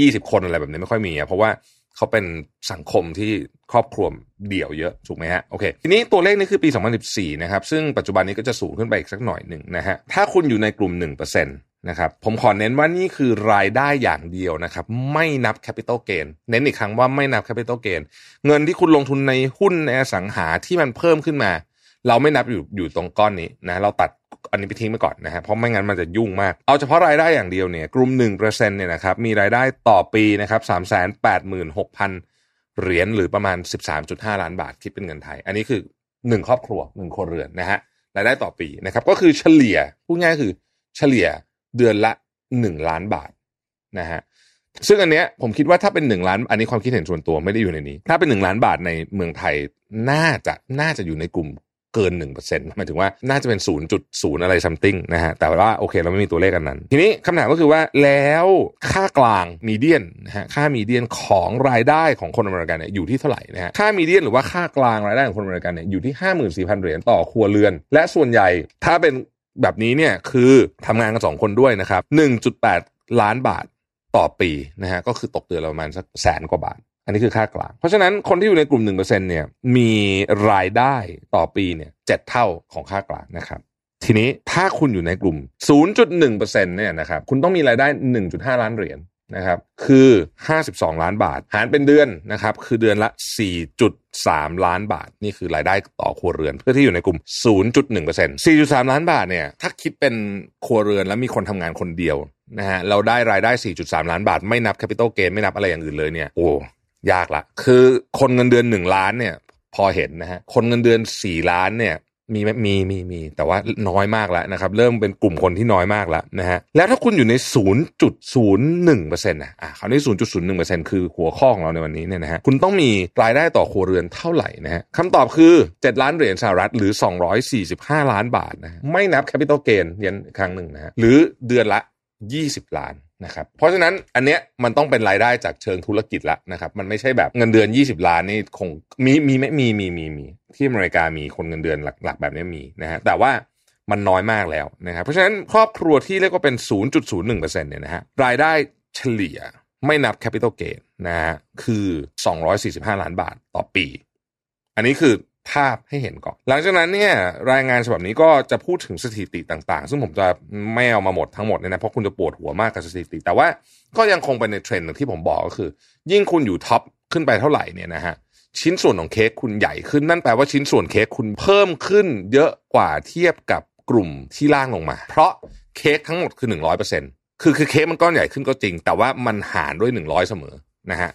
ยี่สิบคนอะไรแบบนี้ไม่ค่อยมีอะเพราะว่าเขาเป็นสังคมที่ครอบครัวเดี่ยวเยอะถูกไหมฮะโอเคทีนี้ตัวเลขนี้คือปี 2014 นะครับ ซึ่งปัจจุบันนี้ก็จะสูงขึ้นไปอีกสักหน่อยหนึ่งนะฮะถ้าคุณอยู่ในกลุ่ม 1%นะครับผมขอเน้นว่านี่คือรายได้อย่างเดียวนะครับ ไม่นับ capital gain เน้นอีกครั้งว่าไม่นับ capital gain เงินที่คุณลงทุนในหุ้นในอสังหาที่มันเพิ่มขึ้นมา เราไม่นับอยู่อยู่ตรงก้อนนี้นะเราตัด อันนี้ไปทิ้งไปก่อนนะฮะเพราะไม่งั้นมันจะยุ่งมาก เอาเฉพาะรายได้อย่างเดียวเนี่ยกลุ่ม1%เนี่ยนะครับมีรายได้ต่อปีนะครับ386,000 เหรียญหรือประมาณ 13.5 ล้านบาทคิดเป็นเงินไทย อันนี้คือ 1 ครอบครัว1คนเรือนนะฮะรายได้ต่อปีนะครับก็คือเฉลี่ยพูดง่ายคือเฉลี่ยเดือนละ 1 ล้านบาทนะฮะซึ่งอันเนี้ยผมคิดว่าถ้าเป็น1ล้าน อันนี้ความคิดเห็นส่วนตัวไม่ได้อยู่ในนี้ ถ้าเป็น1ล้านบาทในเมืองไทยน่าจะน่าจะอยู่ในกลุ่ม เกินหนึ่งเปอร์เซ็นต์หมายถึงว่าน่าจะเป็นศูนย์จุดศูนย์อะไรซัมติงนะฮะแต่ว่าโอเคเราไม่มีตัวเลขกันนั้น ทีนี้คำถามก็คือว่าแล้วค่ากลางมีเดียนนะฮะค่ามีเดียนของรายได้ของคนอเมริกันเนี่ยอยู่ที่เท่าไหร่นะฮะค่ามีเดียนหรือว่าค่ากลางรายได้ของคนอเมริกันเนี่ยอยู่ที่ห้าหมื่นสี่พันเหรียญต่อครัวเรือน และส่วนใหญ่ถ้าเป็นแบบนี้เนี่ยคือทำงานกันสองคนด้วยนะครับหนึ่งจุดแปดล้านบาทต่อปีนะฮะก็คือตกเดือนประมาณสักแสนกว่าบาท อันนี้คือค่ากลาง เพราะฉะนั้นคนที่อยู่ในกลุ่ม1%เนี่ยมีรายได้ต่อปีเนี่ยเจ็ดเท่าของค่ากลางนะครับ ทีนี้ถ้าคุณอยู่ในกลุ่ม 0.1%เนี่ยนะครับคุณต้องมีรายได้ 1.5 ล้านเหรียญนะครับคือ 52 ล้านบาท หารเป็นเดือนนะครับคือเดือนละ 4.3 ล้านบาท นี่คือรายได้ต่อครัวเรือน เพื่อที่อยู่ในกลุ่ม 0.1% 4.3 ล้านบาทเนี่ยถ้าคิดเป็นครัวเรือนแล้วมีคนทำงานคนเดียวนะฮะเราได้รายได้ 4.3 ล้านบาท ไม่นับ capital gain ไม่นับอะไรอย่างอื่นเลยเนี่ยโอ้ ยากละ คือคนเงินเดือน1ล้านเนี่ย พอเห็นนะฮะคนเงินเดือน4ล้านเนี่ยมีไหมมีมีมี แต่ว่าน้อยมากแล้วนะครับ เริ่มเป็นกลุ่มคนที่น้อยมากแล้วนะฮะแล้วถ้าคุณอยู่ใน 0.01%นะอะคราวนี้ 0.01%คือหัวข้อของเราในวันนี้เนี่ยนะฮะคุณต้องมีรายได้ต่อครัวเรือนเท่าไหร่นะฮะคำตอบคือ 7 ล้านเหรียญสหรัฐหรือ 245 ล้านบาทนะฮะไม่นับ capital gain ย้ำครั้งหนึ่งนะฮะหรือเดือนละ 20 ล้าน นะครับเพราะฉะนั้นอันเนี้ยมันต้องเป็นรายได้จากเชิงธุรกิจละนะครับ มันไม่ใช่แบบเงินเดือน 20 ล้านนี่คงมีมีไม่มีมีมีมีที่อเมริกามีคนเงินเดือนหลักๆ แบบนี้มีนะฮะแต่ว่ามันน้อยมากแล้วนะครับ เพราะฉะนั้นครอบครัวที่เรียกว่าเป็น 0.01%เนี่ยนะฮะรายได้เฉลี่ยไม่นับ capital gain นะฮะคือ 245 ล้านบาทต่อปี อันนี้คือ ภาพให้เห็นก่อน หลังจากนั้นเนี่ยรายงานฉบับนี้ก็จะพูดถึงสถิติต่างๆ ซึ่งผมจะไม่เอามาหมดทั้งหมดเนี่ยนะเพราะคุณจะปวดหัวมากกับสถิติ แต่ว่าก็ยังคงเป็นในเทรนด์ที่ผมบอกก็คือ ยิ่งคุณอยู่ top ขึ้นไปเท่าไหร่เนี่ยนะฮะชิ้นส่วนของเค้กคุณใหญ่ขึ้นนั่นแปลว่าชิ้นส่วนเค้กคุณเพิ่มขึ้น เยอะกว่าเทียบกับกลุ่มที่ล่างลงมา เพราะเค้กทั้งหมดคือหนึ่งร้อยเปอร์เซ็นต์คือคือเค้กมันก้อนใหญ่ขึ้นก็จริง แต่ว่ามันหารด้วยหนึ่งร้อยเสมอนะฮะ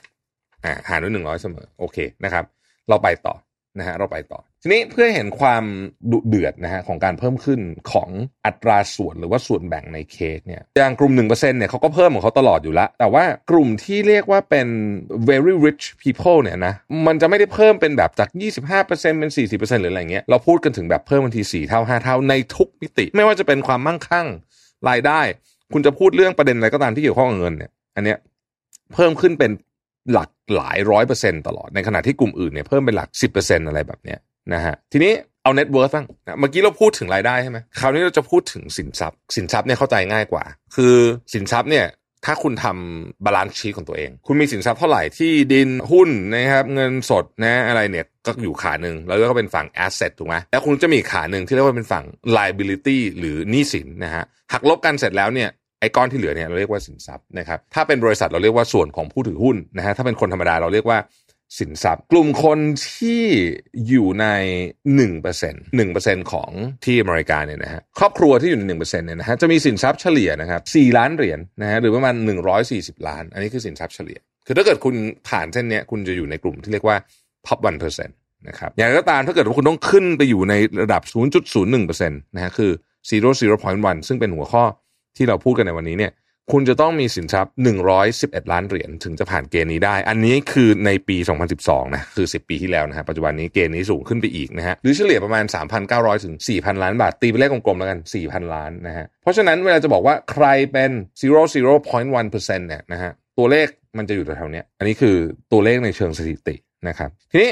อ่าหารด้วยหนึ่งร้อยเสมอโอเคนะครับ เราไปต่อ นะฮะเราไปต่อ ทีนี้เพื่อเห็นความดุเดือดนะฮะของการเพิ่มขึ้นของอัตราส่วนหรือว่าส่วนแบ่งในเค้กเนี่ยอย่างกลุ่ม1%เนี่ยเขาก็เพิ่มของเขาตลอดอยู่ล้วแต่ว่ากลุ่มที่เรียกว่าเป็น very rich people เนี่ยนะมันจะไม่ได้เพิ่มเป็นแบบจาก 25%เป็น 40%หรืออะไรเงี้ยเราพูดกันถึงแบบเพิ่มบางที4เท่า 5 เท่าในทุกมิติ ไม่ว่าจะเป็นความมั่งคั่งรายได้ คุณจะพูดเรื่องประเด็นอะไรก็ตามที่เกี่ยวข้องกับเงินเนี่ยอันเนี้ยเพิ่มขึ้นเป็น หลักหลายร้อยเปอร์เซ็นต์ตลอด ในขณะที่กลุ่มอื่นเนี่ยเพิ่มเป็นหลักสิบเปอร์เซ็นต์อะไรแบบเนี้ยนะฮะทีนี้เอา net worth บ้างเมื่อกี้เราพูดถึงรายได้ใช่ไหมคราวนี้เราจะพูดถึงสินทรัพย์ สินทรัพย์เนี่ยเข้าใจง่ายกว่า คือสินทรัพย์เนี่ยถ้าคุณทำ balance sheet ของตัวเอง คุณมีสินทรัพย์เท่าไหร่ที่ดินหุ้นนะครับเงินสดนะอะไรเนี่ยก็อยู่ขาหนึ่งแล้วก็เป็นฝั่ง asset ถูกไหมแล้วคุณจะมีขาหนึ่งที่เรียกว่าเป็นฝั่ง liability หรือหนี้สินนะฮะหักลบกันเสร็จแล้วเนี่ย ไอ้ก้อนที่เหลือเนี่ยเราเรียกว่าสินทรัพย์นะครับถ้าเป็นบริษัทเราเรียกว่าส่วนของผู้ถือหุ้นนะฮะถ้าเป็นคนธรรมดาเราเรียกว่าสินทรัพย์ กลุ่มคนที่อยู่ใน 1% 1%ของที่อเมริกาเนี่ยนะฮะครอบครัวที่อยู่ใน 1%เนี่ยนะฮะจะมีสินทรัพย์เฉลี่ยนะครับ4ล้านเหรียญนะฮะหรือประมาณ 140 ล้าน อันนี้คือสินทรัพย์เฉลี่ย คือถ้าเกิดคุณผ่านเส้นเนี้ยคุณจะอยู่ในกลุ่มที่เรียกว่า top 1%นะครับอย่างไรก็ตามถ้าเกิดว่าคุณต้องขึ้นไปอยู่ในระดับ 0.01%นะฮะคือ 0 0.1 ซึ่งเป็นหัวข้อ ที่เราพูดกันในวันนี้เนี่ยคุณจะต้องมีสินทรัพย์ 111 ล้านเหรียญถึงจะผ่านเกณฑ์นี้ได้ อันนี้คือในปี 2012 นะ คือ 10 ปีที่แล้วนะฮะ ปัจจุบันนี้เกณฑ์นี้สูงขึ้นไปอีกนะฮะ หรือเฉลี่ยประมาณ 3,900 ถึง 4,000 ล้านบาท ตีเป็นเลขกลมๆ แล้วกัน 4,000 ล้านนะฮะ เพราะฉะนั้นเวลาจะบอกว่าใครเป็น 0.01%เนี่ยนะฮะ ตัวเลขมันจะอยู่แถวๆเนี้ยอันนี้คือตัวเลขในเชิงสถิตินะครับ ทีนี้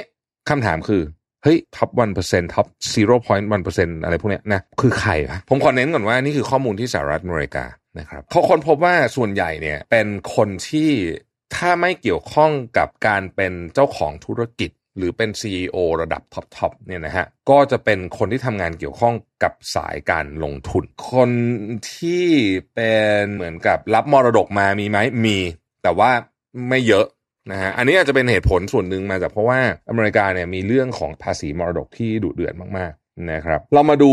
คำถามคือ เฮ้ย top one percent top zero point one percent อะไรพวกเนี้ยนะคือใครวะผมขอเน้นก่อนว่านี่คือข้อมูลที่สหรัฐอเมริกานะครับเขาค้นพบว่าส่วนใหญ่เนี่ยเป็นคนที่ถ้าไม่เกี่ยวข้องกับการเป็นเจ้าของธุรกิจ หรือเป็น CEO ระดับ top ๆเนี่ยนะฮะก็จะเป็นคนที่ทำงานเกี่ยวข้องกับสายการลงทุน คนที่เป็นเหมือนกับรับมรดกมามีไหมมี แต่ว่าไม่เยอะ นะฮะอันนี้อาจจะเป็นเหตุผลส่วนหนึ่งมาจากเพราะว่าอเมริกาเนี่ยมีเรื่องของภาษีมรดกที่ดุเดือดมากๆนะครับ เรามาดู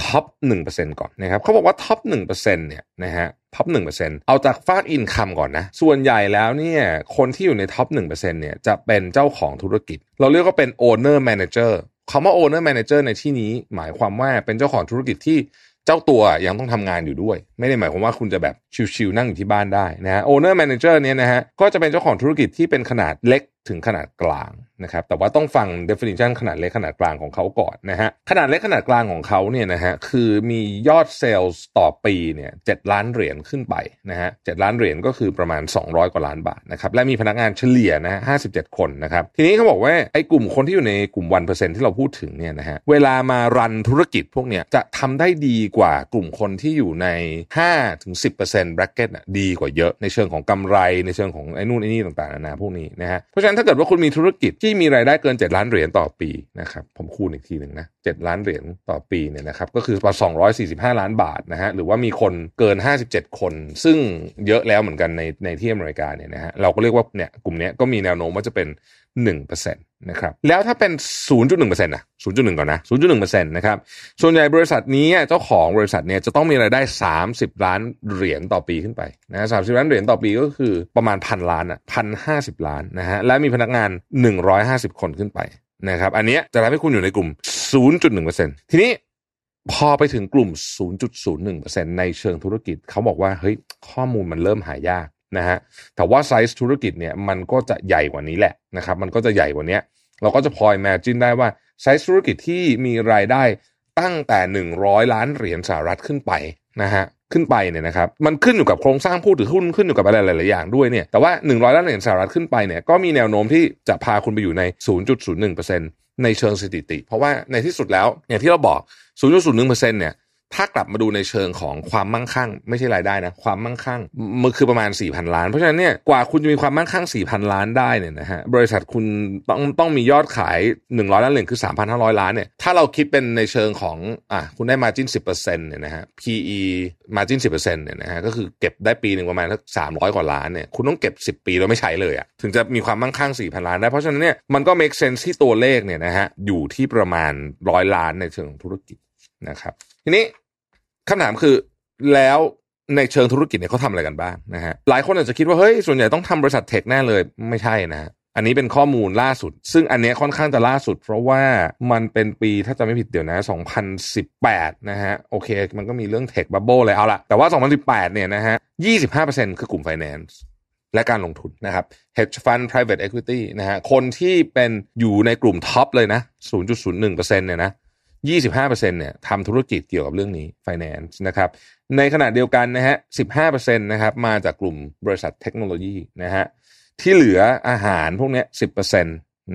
top หนึ่งเปอร์เซ็นต์ก่อนนะครับเขาบอกว่า top หนึ่งเปอร์เซ็นต์เนี่ยนะฮะ top หนึ่งเปอร์เซ็นต์เอาจากฟาก income ก่อนนะ ส่วนใหญ่แล้วเนี่ยคนที่อยู่ใน top หนึ่งเปอร์เซ็นต์เนี่ยจะเป็นเจ้าของธุรกิจ เราเรียกว่าเป็น owner manager คำว่า owner manager ในที่นี้หมายความว่าเป็นเจ้าของธุรกิจที่ เจ้าตัวยังต้องทำงานอยู่ด้วย ไม่ได้หมายความว่าคุณจะแบบชิวๆนั่งอยู่ที่บ้านได้นะฮะ owner manager เนี่ยนะฮะก็จะเป็นเจ้าของธุรกิจที่เป็นขนาดเล็ก ถึงขนาดกลางนะครับ แต่ว่าต้องฟัง definition ขนาดเล็กขนาดกลางของเขาก่อนนะฮะ ขนาดเล็กขนาดกลางของเขาเนี่ยนะฮะ คือมียอดเซลล์ต่อปีเนี่ยเล้านเหรียญขึ้นไปนะฮะเล้านเหรียญก็คือประมาณ 200 กว่าล้านบาทนะครับ และมีพนักงานเฉลี่ยนะฮะ57คนนะครับ ทีนี้เขาบอกว่าไอ้กลุ่มคนที่อยู่ในกลุ่มวันเปอร์เซ็นที่เราพูดถึงเนี่ยนะฮะ เวลามารันธุรกิจพวกเนี้ยจะทำได้ดีกว่ากลุ่มคนที่อยู่ใน5ถึง10% bracket น่ะดีกว่าเยอะในเชิงของกำไรในเชิงของไอ้นู่นไอ้นี่ต่างๆนานาพวกนี้นะฮะ เพราะฉะนั้นถ้าเกิดว่าคุณมีธุรกิจที่มีรายได้เกิน 7 ล้านเหรียญต่อปีนะครับผมคูณอีกทีหนึ่งนะเล้านเหรียญต่อปีเนี่ยนะครับก็คือประมาณ245 ล้านบาทนะฮะหรือว่ามีคนเกิน 57 คน ซึ่งเยอะแล้วเหมือนกันในในที่อเมริกาเนี่ยนะฮะเราก็เรียกว่าเนี่ยกลุ่มนี้ก็มีแนวโน้มว่าจะเป็น1%นะครับแล้วถ้าเป็น 0.1%นะ 0.1 ก่อนนะ 0.1%นะครับ ส่วนใหญ่บริษัทนี้เจ้าของบริษัทเนี่ยจะต้องมีรายได้ 30 ล้านเหรียญต่อปีขึ้นไปนะสามสิบล้านเหรียญต่อปีก็คือประมาณพันล้านอะพันห้าสิบล้านนะฮะ และมีพนักงาน 150 คนขึ้นไปนะครับ อันนี้จะทำให้คุณอยู่ในกลุ่ม 0.1%ทีนี้พอไปถึงกลุ่ม 0.01%ในเชิงธุรกิจ เขาบอกว่าเฮ้ยข้อมูลมันเริ่มหายากนะฮะ แต่ว่าไซส์ธุรกิจเนี่ยมันก็จะใหญ่กว่านี้แหละนะครับ มันก็จะใหญ่กว่านี้ เราก็จะพลอ imagine ได้ว่าไซส์ธุรกิจที่มีรายได้ตั้งแต่ 100 ล้านเหรียญสหรัฐขึ้นไปนะฮะขึ้นไปเนี่ยนะครับมันขึ้นอยู่กับโครงสร้างผู้ถือหุ้นขึ้นอยู่กับอะไรหลาย ๆ อย่างด้วยเนี่ยแต่ว่า 100 ล้านเหรียญสหรัฐขึ้นไปเนี่ยก็มีแนวโน้มที่จะพาคุณไปอยู่ใน 0.01%ในเชิงสถิติ เพราะว่าในที่สุดแล้วอย่างที่เราบอก 0.01%เนี่ย ถ้ากลับมาดูในเชิงของความมั่งคั่ง ไม่ใช่รายได้นะความมั่งคั่งมันคือประมาณ 4,000 ล้าน เพราะฉะนั้นเนี่ยกว่าคุณจะมีความมั่งคั่ง 4,000 ล้านได้เนี่ยนะฮะบริษัทคุณต้องต้องมียอดขาย 100 ล้านเหรียญคือ 3,500 ล้านเนี่ยถ้าเราคิดเป็นในเชิงของอะคุณได้มาจิ้น10%เนี่ยนะฮะ PE มาจิ้น10%เนี่ยนะฮะก็คือเก็บได้ปีหนึ่งประมาณสัก300 กว่าล้านเนี่ยคุณต้องเก็บ 10 ปีแล้วไม่ใช้เลยอะ่ะถึงจะมีความมั่งคั่ง 4,000 ล้านได้เพราะฉะนั้นเนี่ยมันก็ make sense ที่ตัวเลขเนี่ยนะฮะอยู่ที่ประมาณร้อยล้านในเชิงธุรกิจนะครับทีนี้ คำถามคือแล้วในเชิงธุรกิจเนี่ยเขาทำอะไรกันบ้างนะฮะหลายคนอาจจะคิดว่าเฮ้ยส่วนใหญ่ต้องทำบริษัทเทคแน่เลยไม่ใช่นะฮะอันนี้เป็นข้อมูลล่าสุด ซึ่งอันนี้ค่อนข้างจะล่าสุด เพราะว่ามันเป็นปีถ้าจะไม่ผิดเดี๋ยวนะ 2018 นะฮะโอเค มันก็มีเรื่องเทคบับเบิ้ลเลยเอาละแต่ว่า 2018 เนี่ยนะฮะ 25%คือกลุ่ม Finance และการลงทุนนะครับ hedge fund private equity นะฮะคนที่เป็นอยู่ในกลุ่มท็อปเลยนะ 0.01%เนี่ยนะ 25%เนี่ยทำธุรกิจเกี่ยวกับเรื่องนี้ finance นะครับ ในขณะเดียวกันนะฮะ 15%นะครับมาจากกลุ่มบริษัทเทคโนโลยีนะฮะ ที่เหลืออาหารพวกนี้10%น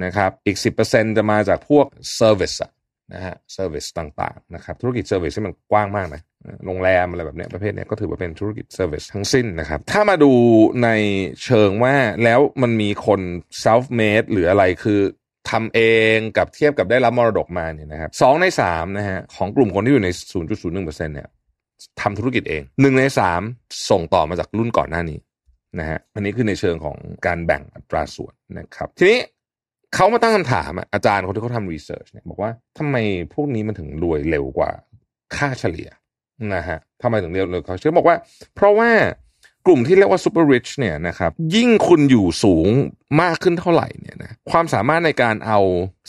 ะครับ อีก 10%จะมาจากพวก service นะฮะ service ต่างๆ นะครับ ธุรกิจ service ที่มันกว้างมากนะ โรงแรมอะไรแบบนี้ประเภทนี้ก็ถือว่าเป็นธุรกิจ service ทั้งสิ้นนะครับ ถ้ามาดูในเชิงว่าแล้วมันมีคน self made หรืออะไรคือ ทำเองกับเทียบกับได้รับมรดกมาเนี่ยนะครับสองในสามนะฮะของกลุ่มคนที่อยู่ใน 0.01%เนี่ยทำธุรกิจเองหนึ่งในสามส่งต่อมาจากรุ่นก่อนหน้านี้นะฮะอันนี้คือในเชิงของการแบ่งอัตราส่วนนะครับ ทีนี้เขามาตั้งคำถามอาจารย์คนที่เขาทำรีเสิร์ชเนี่ยบอกว่าทำไมพวกนี้มันถึงรวยเร็วกว่าค่าเฉลี่ยนะฮะทำไมถึงเร็วเลยเขาเชื่อบอกว่า เพราะว่า กลุ่มที่เรียกว่า super rich เนี่ยนะครับยิ่งคุณอยู่สูงมากขึ้นเท่าไหร่เนี่ยนะความสามารถในการเอา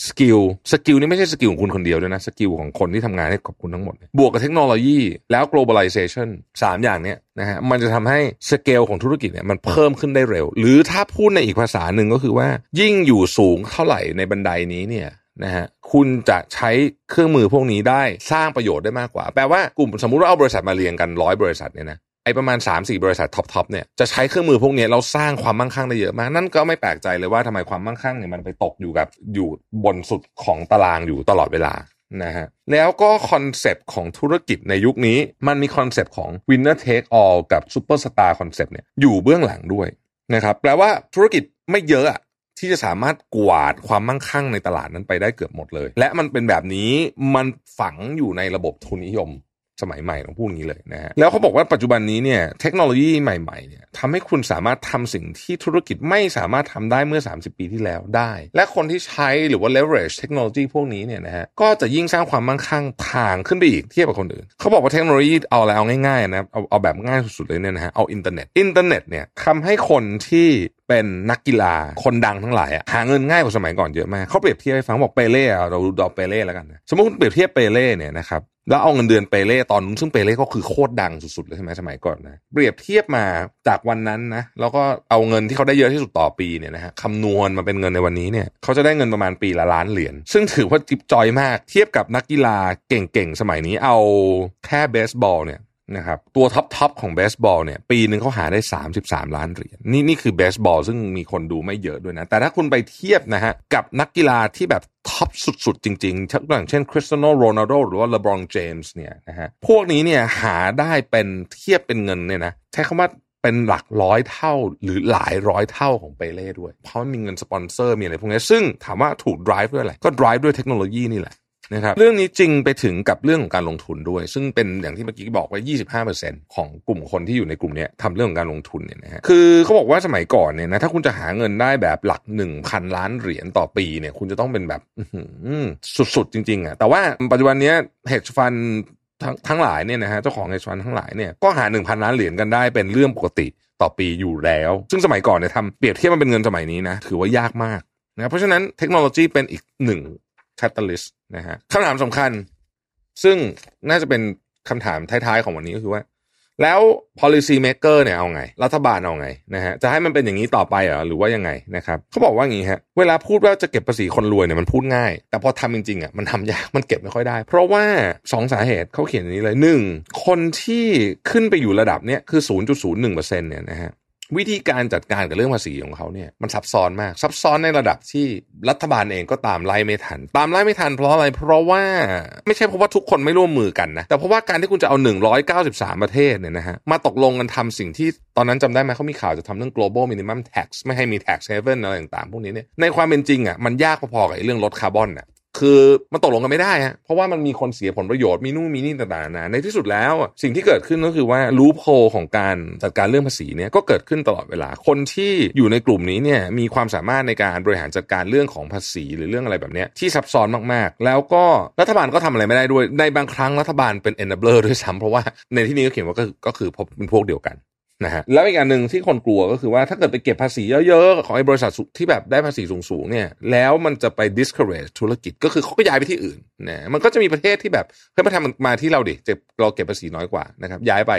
skill skill นี่ไม่ใช่ skill ของคุณคนเดียวด้วยนะ skill ของคนที่ทำงานให้กับคุณทั้งหมด บวกกับเทคโนโลยีแล้ว globalization สามอย่างเนี้ยนะฮะมันจะทำให้สเกลของธุรกิจเนี่ยมันเพิ่มขึ้นได้เร็ว หรือถ้าพูดในอีกภาษาหนึ่งก็คือว่า ยิ่งอยู่สูงเท่าไหร่ในบันไดนี้เนี่ยนะฮะคุณจะใช้เครื่องมือพวกนี้ได้สร้างประโยชน์ได้มากกว่า แปลว่ากลุ่มสมมุติว่าเอาบริษัทมาเรียงกันร้อยบริษัทเนี่ยนะ ไอ้ประมาณ 3 4 บริษัท top ๆเนี่ยจะใช้เครื่องมือพวกนี้เราสร้างความมั่งคั่งได้เยอะมาก นั่นก็ไม่แปลกใจเลยว่าทำไมความมั่งคั่งเนี่ยมันไปตกอยู่กับอยู่บนสุดของตารางอยู่ตลอดเวลานะฮะแล้วก็ concept ของธุรกิจในยุคนี้มันมี concept ของ winner take all กับ superstar concept เนี่ยอยู่เบื้องหลังด้วยนะครับแปลว่าธุรกิจไม่เยอะที่จะสามารถกวาดความมั่งคั่งในตลาดนั้นไปได้เกือบหมดเลย และมันเป็นแบบนี้มันฝังอยู่ในระบบทุนนิยม สมัยใหม่ต้องพูดงี้เลยนะฮะแล้วเขาบอกว่าปัจจุบันนี้เนี่ยเทคโนโลยีใหม่ๆเนี่ยทำให้คุณสามารถทำสิ่งที่ธุรกิจไม่สามารถทำได้เมื่อ 30 ปีที่แล้วได้ และคนที่ใช้หรือว่า leverage เทคโนโลยีพวกนี้เนี่ยนะฮะก็จะยิ่งสร้างความมั่งคั่งห่างขึ้นไปอีกเทียบกับคนอื่น เขาบอกว่าเทคโนโลยีเอาอะไรเอาง่ายๆนะเอาเอาแบบง่ายสุดๆเลยเนี่ยนะฮะเอาอินเทอร์เน็ตอินเทอร์เน็ตเนี่ยทำให้คนที่ เป็นนักกีฬาคนดังทั้งหลายอะหาเงินง่ายกว่าสมัยก่อนเยอะมากเขาเปรียบเทียบให้ฟังบอกเปเล่เราดูดอเปเล่แล้วกันนะสมมติคุณเปรียบเทียบเปเล่เนี่ยนะครับแล้วเอาเงินเดือนเปเล่ตอนนู้นซึ่งเปเล่ก็คือโคตรดังสุดๆเลยใช่ไหมสมัยก่อนนะเปรียบเทียบมาจากวันนั้นนะแล้วก็เอาเงินที่เขาได้เยอะที่สุดต่อปีเนี่ยนะฮะคำนวณมาเป็นเงินในวันนี้เนี่ยเขาจะได้เงินประมาณปีละล้านเหรียญซึ่งถือว่าจิ๊บจ๊อยมากเทียบกับนักกีฬาเก่งๆสมัยนี้เอาแค่เบสบอลเนี่ย นะครับตัว top top ของเบสบอลเนี่ยปีหนึ่งเขาหาได้ 33 ล้านเหรียญนี่นี่คือเบสบอลซึ่งมีคนดูไม่เยอะด้วยนะ แต่ถ้าคุณไปเทียบนะฮะกับนักกีฬาที่แบบ top สุด ๆ จริงๆอย่างเช่นคริสเตียโนโรนัลโดหรือว่าเลบรอนเจมส์เนี่ยนะฮะพวกนี้เนี่ยหาได้เป็นเทียบเป็นเงินเนี่ยนะใช้คำว่าเป็นหลักร้อยเท่าหรือหลายร้อยเท่าของเปเล่ด้วย เพราะมีเงินสปอนเซอร์มีอะไรพวกนี้ซึ่งถามว่าถูก drive ด้วยอะไรก็ drive ด้วยเทคโนโลยีนี่แหละ นะครับเรื่องนี้จริงไปถึงกับเรื่องของการลงทุนด้วย ซึ่งเป็นอย่างที่เมื่อกี้บอกไว้25%ของกลุ่มคนที่อยู่ในกลุ่มนี้ทำเรื่องของการลงทุนเนี่ยนะฮะคือเขาบอกว่าสมัยก่อนเนี่ยนะถ้าคุณจะหาเงินได้แบบหลัก 1,000 ล้านเหรียญต่อปีเนี่ยคุณจะต้องเป็นแบบสุดๆ จริงๆอะแต่ว่าปัจจุบันนี้เฮดฟันทั้งทั้งหลายเนี่ยนะฮะเจ้าของเฮดฟันทั้งหลายเนี่ยก็หา 1,000 ล้านเหรียญกันได้เป็นเรื่องปกติต่อปีอยู่แล้ว ซึ่งสมัยก่อนเนี่ยทำเปรียบเทียบมันเป็นเงินสมัยนี้นะถือว่ายากมากนะเพราะฉะนั้นเทคโนโลยีเป็นอีกหนึ่ง catalyst นะฮะคำถามสำคัญ ซึ่งน่าจะเป็นคำถามท้ายๆของวันนี้ก็คือว่า แล้ว policy maker เนี่ยเอาไง รัฐบาลเอาไงนะฮะจะให้มันเป็นอย่างนี้ต่อไปเหรอหรือว่ายังไงนะครับเขาบอกว่าอย่างนี้ฮะเวลาพูดว่าจะเก็บภาษีคนรวยเนี่ยมันพูดง่าย แต่พอทำจริงๆอะมันทำยากมันเก็บไม่ค่อยได้ เพราะว่าสองสาเหตุเขาเขียนอย่างนี้เลยหนึ่งคนที่ขึ้นไปอยู่ระดับเนี้ยคือ 0.01%เนี่ยนะฮะ วิธีการจัดการกับเรื่องภาษีของเขาเนี่ยมันซับซ้อนมากซับซ้อนในระดับที่รัฐบาลเองก็ตามไล่ไม่ทัน ตามไล่ไม่ทันเพราะอะไร เพราะว่าไม่ใช่เพราะว่าทุกคนไม่ร่วมมือกันนะแต่เพราะว่าการที่คุณจะเอา 193 ประเทศเนี่ยนะฮะมาตกลงกันทำสิ่งที่ตอนนั้นจำได้ไหมเขามีข่าวจะทำเรื่อง global minimum tax ไม่ให้มี tax haven อะไรต่างๆ พวกนี้เนี่ยในความเป็นจริงอะมันยากพอๆกับเรื่องลดคาร์บอนอะ คือมันตกลงกันไม่ได้ฮะเพราะว่ามันมีคนเสียผลประโยชน์มีนู่นมีนี่ต่างๆนะในที่สุดแล้วสิ่งที่เกิดขึ้นก็คือว่ารูปโพของการจัดการเรื่องภาษีเนี่ยก็เกิดขึ้นตลอดเวลาคนที่อยู่ในกลุ่มนี้เนี่ยมีความสามารถในการบริหารจัดการเรื่องของภาษีหรือเรื่องอะไรแบบนี้ที่ซับซ้อนมากๆ แล้วก็รัฐบาลก็ทำอะไรไม่ได้ด้วยในบางครั้งรัฐบาลเป็น enabler ด้วยซ้ำเพราะว่าในที่นี้ก็เขียนว่าก็ก็คือเป็นพวกเดียวกัน นะฮะแล้วอีกอย่างหนึ่งที่คนกลัวก็คือว่าถ้าเกิดไปเก็บภาษีเยอะๆ ของไอ้บริษัทที่แบบได้ภาษีสูงๆเนี่ยแล้วมันจะไป discourage ธุรกิจก็คือเขาก็ย้ายไปที่อื่นนะมันก็จะมีประเทศที่แบบเฮ้ยมาทำมาที่เราดิจะเราเก็บภาษีน้อยกว่านะครับย้ายไป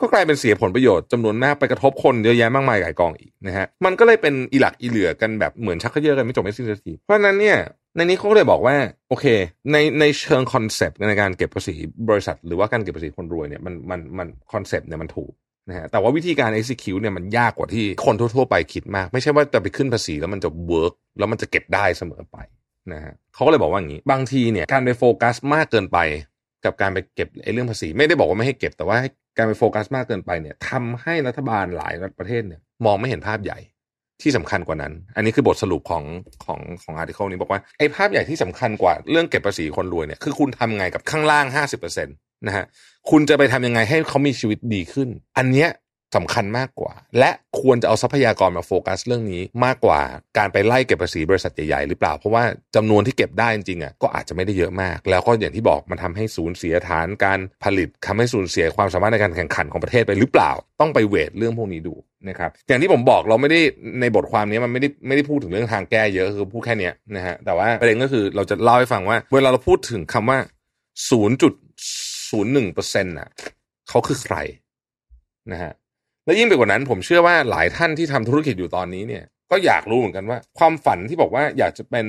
ก็กลายเป็นเสียผลประโยชน์จำนวนมากไปกระทบคนเยอะแยะมากมายหลายกองอีกนะฮะมันก็เลยเป็นอีหลักอีเหลื่อกันแบบเหมือนชักเย่อกันไม่จบไม่สิ้นสักทีเพราะนั้นเนี่ยในนี้เขาก็เลยบอกว่าโอเค ในในเชิง concept ในการเก็บภาษีบริษัท หรือว่าการเก็บภาษีคนรวยเนี่ยมันมันมัน concept เนี่ยมันถูก นะฮะแต่ว่าวิธีการ execute เนี่ยมันยากกว่าที่คนทั่ว ๆ ไปคิดมาก ไม่ใช่ว่าจะไปขึ้นภาษีแล้วมันจะ work แล้วมันจะเก็บได้เสมอไปนะฮะเขาก็เลยบอกว่าอย่างนี้ บางทีเนี่ยการไปโฟกัสมากเกินไป กับการไปเก็บไอ้เรื่องภาษี ไม่ได้บอกว่าไม่ให้เก็บแต่ว่าการไปโฟกัสมากเกินไปเนี่ยทำให้รัฐบาลหลายประเทศเนี่ยมองไม่เห็นภาพใหญ่ที่สำคัญกว่านั้น อันนี้คือบทสรุปของของของอาร์ติเคิลนี้บอกว่าไอ้ภาพใหญ่ที่สำคัญกว่าเรื่องเก็บภาษีคนรวยเนี่ยคือคุณทำไงกับข้างล่าง 50% นะฮะคุณจะไปทำยังไงให้เขามีชีวิตดีขึ้น อันเนี้ยสำคัญมากกว่า และควรจะเอาทรัพยากรมาโฟกัสเรื่องนี้มากกว่าการไปไล่เก็บภาษีบริษัทใหญ่ๆหรือเปล่า เพราะว่าจำนวนที่เก็บได้จริงๆอะก็อาจจะไม่ได้เยอะมาก แล้วก็อย่างที่บอกมันทำให้สูญเสียฐานการผลิตทำให้สูญเสียความสามารถในการแข่งขันของประเทศไปหรือเปล่า ต้องไปเวทเรื่องพวกนี้ดูนะครับอย่างที่ผมบอกเราไม่ได้ในบทความนี้มันไม่ได้ไม่ได้พูดถึงเรื่องทางแก้เยอะคือพูดแค่นี้นะฮะแต่ว่าประเด็นก็คือเราจะเล่าให้ฟังว่า เวลาเราพูดถึงคำว่า 0.01%เปอร์เซ็นต์่ะเขาคือใครนะฮะและยิ่งไปกว่านั้น ผมเชื่อว่าหลายท่านที่ทำธุรกิจอยู่ตอนนี้เนี่ย ก็อยากรู้เหมือนกันว่า ความฝันที่บอกว่าอยากจะเป็น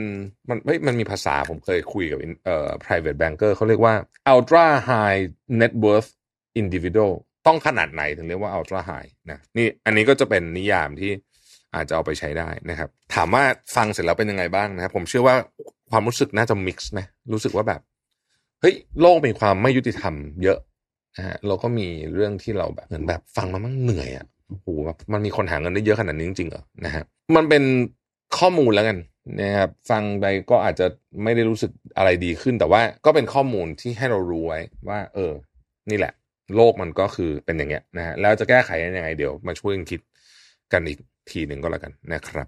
มันเฮ้ยมันมีภาษาผมเคยคุยกับเอ่อ private banker เขาเรียกว่า ultra high net worth individual ต้องขนาดไหนถึงเรียกว่า ultra high นะนี่อันนี้ก็จะเป็นนิยามที่อาจจะเอาไปใช้ได้นะครับ ถามว่าฟังเสร็จแล้วเป็นยังไงบ้างนะครับ ผมเชื่อว่าความรู้สึกน่าจะ mix นะรู้สึกว่าแบบ เฮ้ยโลกมีความไม่ยุติธรรมเยอะนะฮะเราก็มีเรื่องที่เราแบบเหมือนแบบฟังมามั่งเหนื่อยอะ่ะโอ้โหแบบมันมีคนหาเงินได้เยอะขนาดนี้จริงๆเหรอนะฮะมันเป็นข้อมูลแล้วกันนะครับฟังไปก็อาจจะไม่ได้รู้สึกอะไรดีขึ้น แต่ว่าก็เป็นข้อมูลที่ให้เรารู้ไว้ว่า เออ นี่แหละ โลกมันก็คือเป็นอย่างเงี้ยนะฮะแล้วจะแก้ไขยังไงเดี๋ยวมาช่วยกันคิดกันอีกทีหนึ่งก็แล้วกันนะครับ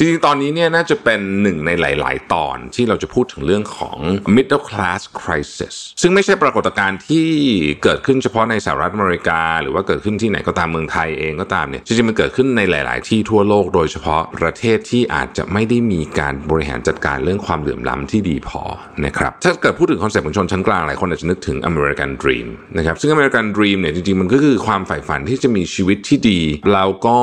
จริงๆ ตอนนี้เนี่ยน่าจะเป็นหนึ่งในหลาย ๆ ตอนที่เราจะพูดถึงเรื่องของ middle class crisis ซึ่งไม่ใช่ปรากฏการณ์ที่เกิดขึ้นเฉพาะในสหรัฐอเมริกา หรือว่าเกิดขึ้นที่ไหนก็ตามเมืองไทยเองก็ตามเนี่ยจริงๆ มันเกิดขึ้นในหลาย ๆ ที่ทั่วโลกโดยเฉพาะประเทศที่อาจจะไม่ได้มีการบริหารจัดการเรื่องความเหลื่อมล้ำที่ดีพอนะครับถ้าเกิดพูดถึง concept ของชนชั้นกลางหลายคนอาจจะนึกถึง American Dream นะครับซึ่ง American Dream เนี่ยจริง ๆ มันก็คือความใฝ่ฝันที่จะมีชีวิตที่ดีแล้วก็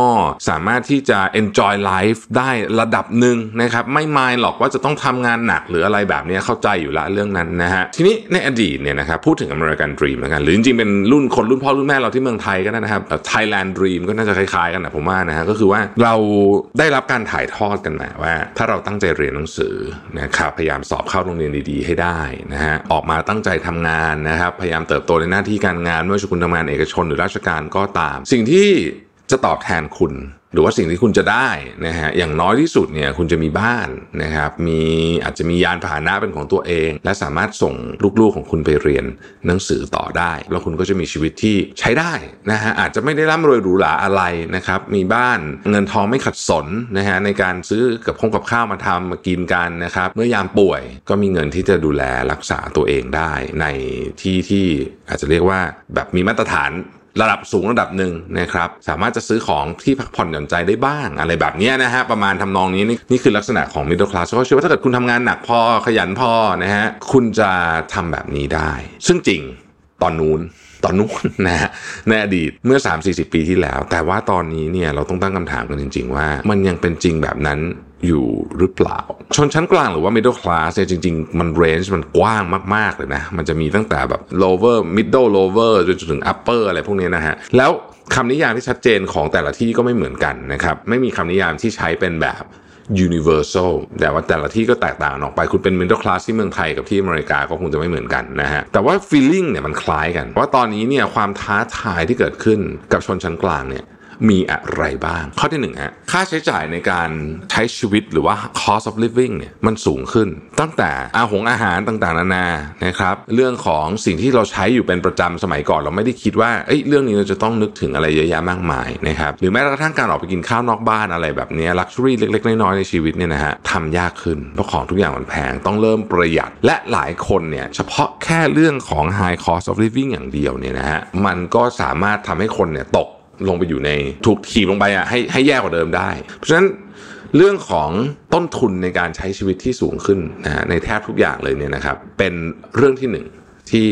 สามารถที่จะ enjoy life ได้ระดับหนึ่งนะครับไม่มายหรอกว่าจะต้องทำงานหนักหรืออะไรแบบนี้เข้าใจอยู่ละเรื่องนั้นนะฮะทีนี้ในอดีตเนี่ยนะครับพูดถึง American Dream แล้วกันหรือจริงๆเป็นรุ่นคนรุ่นพ่อรุ่นแม่เราที่เมืองไทยก็ได้นะครับ Thailand Dream ก็น่าจะคล้ายๆกันนะผมว่านะฮะก็คือว่าเราได้รับการถ่ายทอดกันมาว่า ถ้าเราตั้งใจเรียนหนังสือนะครับพยายามสอบเข้าโรงเรียนดีๆ ให้ได้นะฮะออกมาตั้งใจทำงานนะครับพยายามเติบโตในหน้าที่การงานไม่ว่าจะคุณทำงานเอกชนหรือราชการก็ตาม สิ่งที่จะตอบแทนคุณ หรือว่าสิ่งที่คุณจะได้นะฮะอย่างน้อยที่สุดเนี่ยคุณจะมีบ้านนะครับมีอาจจะมียานพาหนะเป็นของตัวเอง และสามารถส่งลูกๆของคุณไปเรียนหนังสือต่อได้ แล้วคุณก็จะมีชีวิตที่ใช้ได้นะฮะอาจจะไม่ได้ร่ำรวยหรูหราอะไรนะครับมีบ้านเงินทองไม่ขัดสนนะฮะในการซื้อกับคงกับข้าวมาทำมากินกันนะครับเมื่อยามป่วยก็มีเงินที่จะดูแลรักษาตัวเองได้ ในที่ที่อาจจะเรียกว่าแบบมีมาตรฐาน ระดับสูงระดับหนึ่งนะครับสามารถจะซื้อของที่พักผ่อนหย่อนใจได้บ้าง อะไรแบบนี้นะฮะประมาณทำนองนี้นี่นี่คือลักษณะของ middle class ก็เชื่อว่าถ้าเกิดคุณทำงานหนักพอขยันพอนะฮะคุณจะทำแบบนี้ได้ ซึ่งจริงตอนนู้นตอนนู้นนะฮะในอดีตเมื่อ 3-40 ปีที่แล้ว แต่ว่าตอนนี้เนี่ยเราต้องตั้งคำถามกันจริง ๆ ว่า มันยังเป็นจริงแบบนั้น อยู่หรือเปล่า ชนชั้นกลางหรือว่า middle class เนี่ยจริง ๆ มัน range มันกว้างมาก ๆ เลยนะ มันจะมีตั้งแต่แบบ lower middle lower จนถึง upper อะไรพวกนี้นะฮะ แล้วคำนิยามที่ชัดเจนของแต่ละที่ก็ไม่เหมือนกันนะครับ ไม่มีคำนิยามที่ใช้เป็นแบบ universal แต่ว่าแต่ละที่ก็แตกต่างออกไป คุณเป็น middle class ที่เมืองไทยกับที่อเมริกาก็คงจะไม่เหมือนกันนะฮะ แต่ว่า feeling เนี่ยมันคล้ายกัน ว่าตอนนี้เนี่ยความท้าทายที่เกิดขึ้นกับชนชั้นกลางเนี่ย มีอะไรบ้าง ข้อที่หนึ่งฮะค่าใช้จ่ายในการใช้ชีวิตหรือว่า cost of living เนี่ยมันสูงขึ้น ตั้งแต่อาหงอาหารต่างๆ นานานะครับเรื่องของสิ่งที่เราใช้อยู่เป็นประจำสมัยก่อน เราไม่ได้คิดว่าเอ้ยเรื่องนี้เราจะต้องนึกถึงอะไรเยอะแยะมากมายนะครับหรือแม้กระทั่งการออกไปกินข้าวนอกบ้านอะไรแบบนี้ luxury เล็ก ๆ น้อยๆในชีวิตเนี่ยนะฮะทำยากขึ้นเพราะของทุกอย่างมันแพงต้องเริ่มประหยัด และหลายคนเนี่ยเฉพาะแค่เรื่องของ high cost of living อย่างเดียวเนี่ยนะฮะมันก็สามารถทำให้คนเนี่ยตก ลงไปอยู่ในถูกถีบลงไปอะให้ให้แย่กว่าเดิมได้ เพราะฉะนั้นเรื่องของต้นทุนในการใช้ชีวิตที่สูงขึ้นนะฮะในแทบทุกอย่างเลยเนี่ยนะครับ เป็นเรื่องที่หนึ่งที่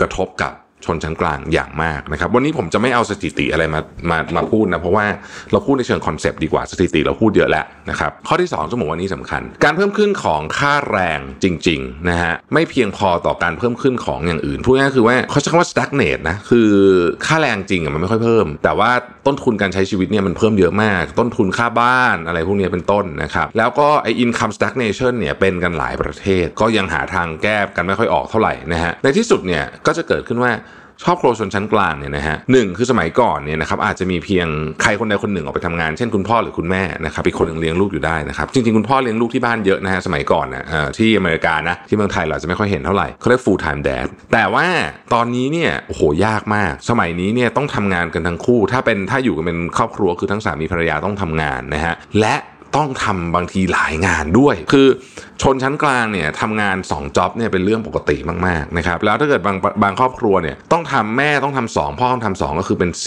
กระทบกับ ชนชั้นกลางอย่างมากนะครับ วันนี้ผมจะไม่เอาสถิติอะไรมามามาพูดนะ เพราะว่าเราพูดในเชิงคอนเซปต์ดีกว่าสถิติเราพูดเยอะแล้วนะครับ ข้อที่2ต้องบอกว่านี้สำคัญ การเพิ่มขึ้นของค่าแรงจริงๆนะฮะไม่เพียงพอต่อการเพิ่มขึ้นของอย่างอื่นพูดง่ายๆคือว่าเขาใช้คำว่า stagnate นะคือค่าแรงจริงมันไม่ค่อยเพิ่ม แต่ว่าต้นทุนการใช้ชีวิตเนี่ยมันเพิ่มเยอะมาก ต้นทุนค่าบ้านอะไรพวกนี้เป็นต้นนะครับแล้วก็ไอ้ income stagnation เนี่ยเป็นกันหลายประเทศ ก็ยังหาทางแก้กันไม่ค่อยออกเท่าไหร่นะฮะในที่สุดเนี่ยก็จะเกิดขึ้นว่า ครอบครัวชนชั้นกลางเนี่ยนะฮะหนึ่งคือสมัยก่อนเนี่ยนะครับอาจจะมีเพียงใครคนใดคนหนึ่งออกไปทำงานเช่นคุณพ่อหรือคุณแม่นะครับอีกคนหนึ่งเลี้ยงลูกอยู่ได้นะครับจริงๆคุณพ่อเลี้ยงลูกที่บ้านเยอะนะฮะสมัยก่อนนะเอ่อที่อเมริกานะที่เมืองไทยเราจะไม่ค่อยเห็นเท่าไหร่เขาเรียก full time dad แต่ว่าตอนนี้เนี่ยโอ้โหยากมาก สมัยนี้เนี่ยต้องทำงานกันทั้งคู่ ถ้าเป็นถ้าอยู่กันเป็นครอบครัวคือทั้งสามีภรรยาต้องทำงานนะฮะและ ต้องทำบางทีหลายงานด้วย คือชนชั้นกลางเนี่ยทำงาน2จ็อบเนี่ยเป็นเรื่องปกติมากๆนะครับแล้วถ้าเกิดบางบางครอบครัวเนี่ยต้องทำแม่ต้องทำสองพ่อต้องทำสองก็คือเป็น4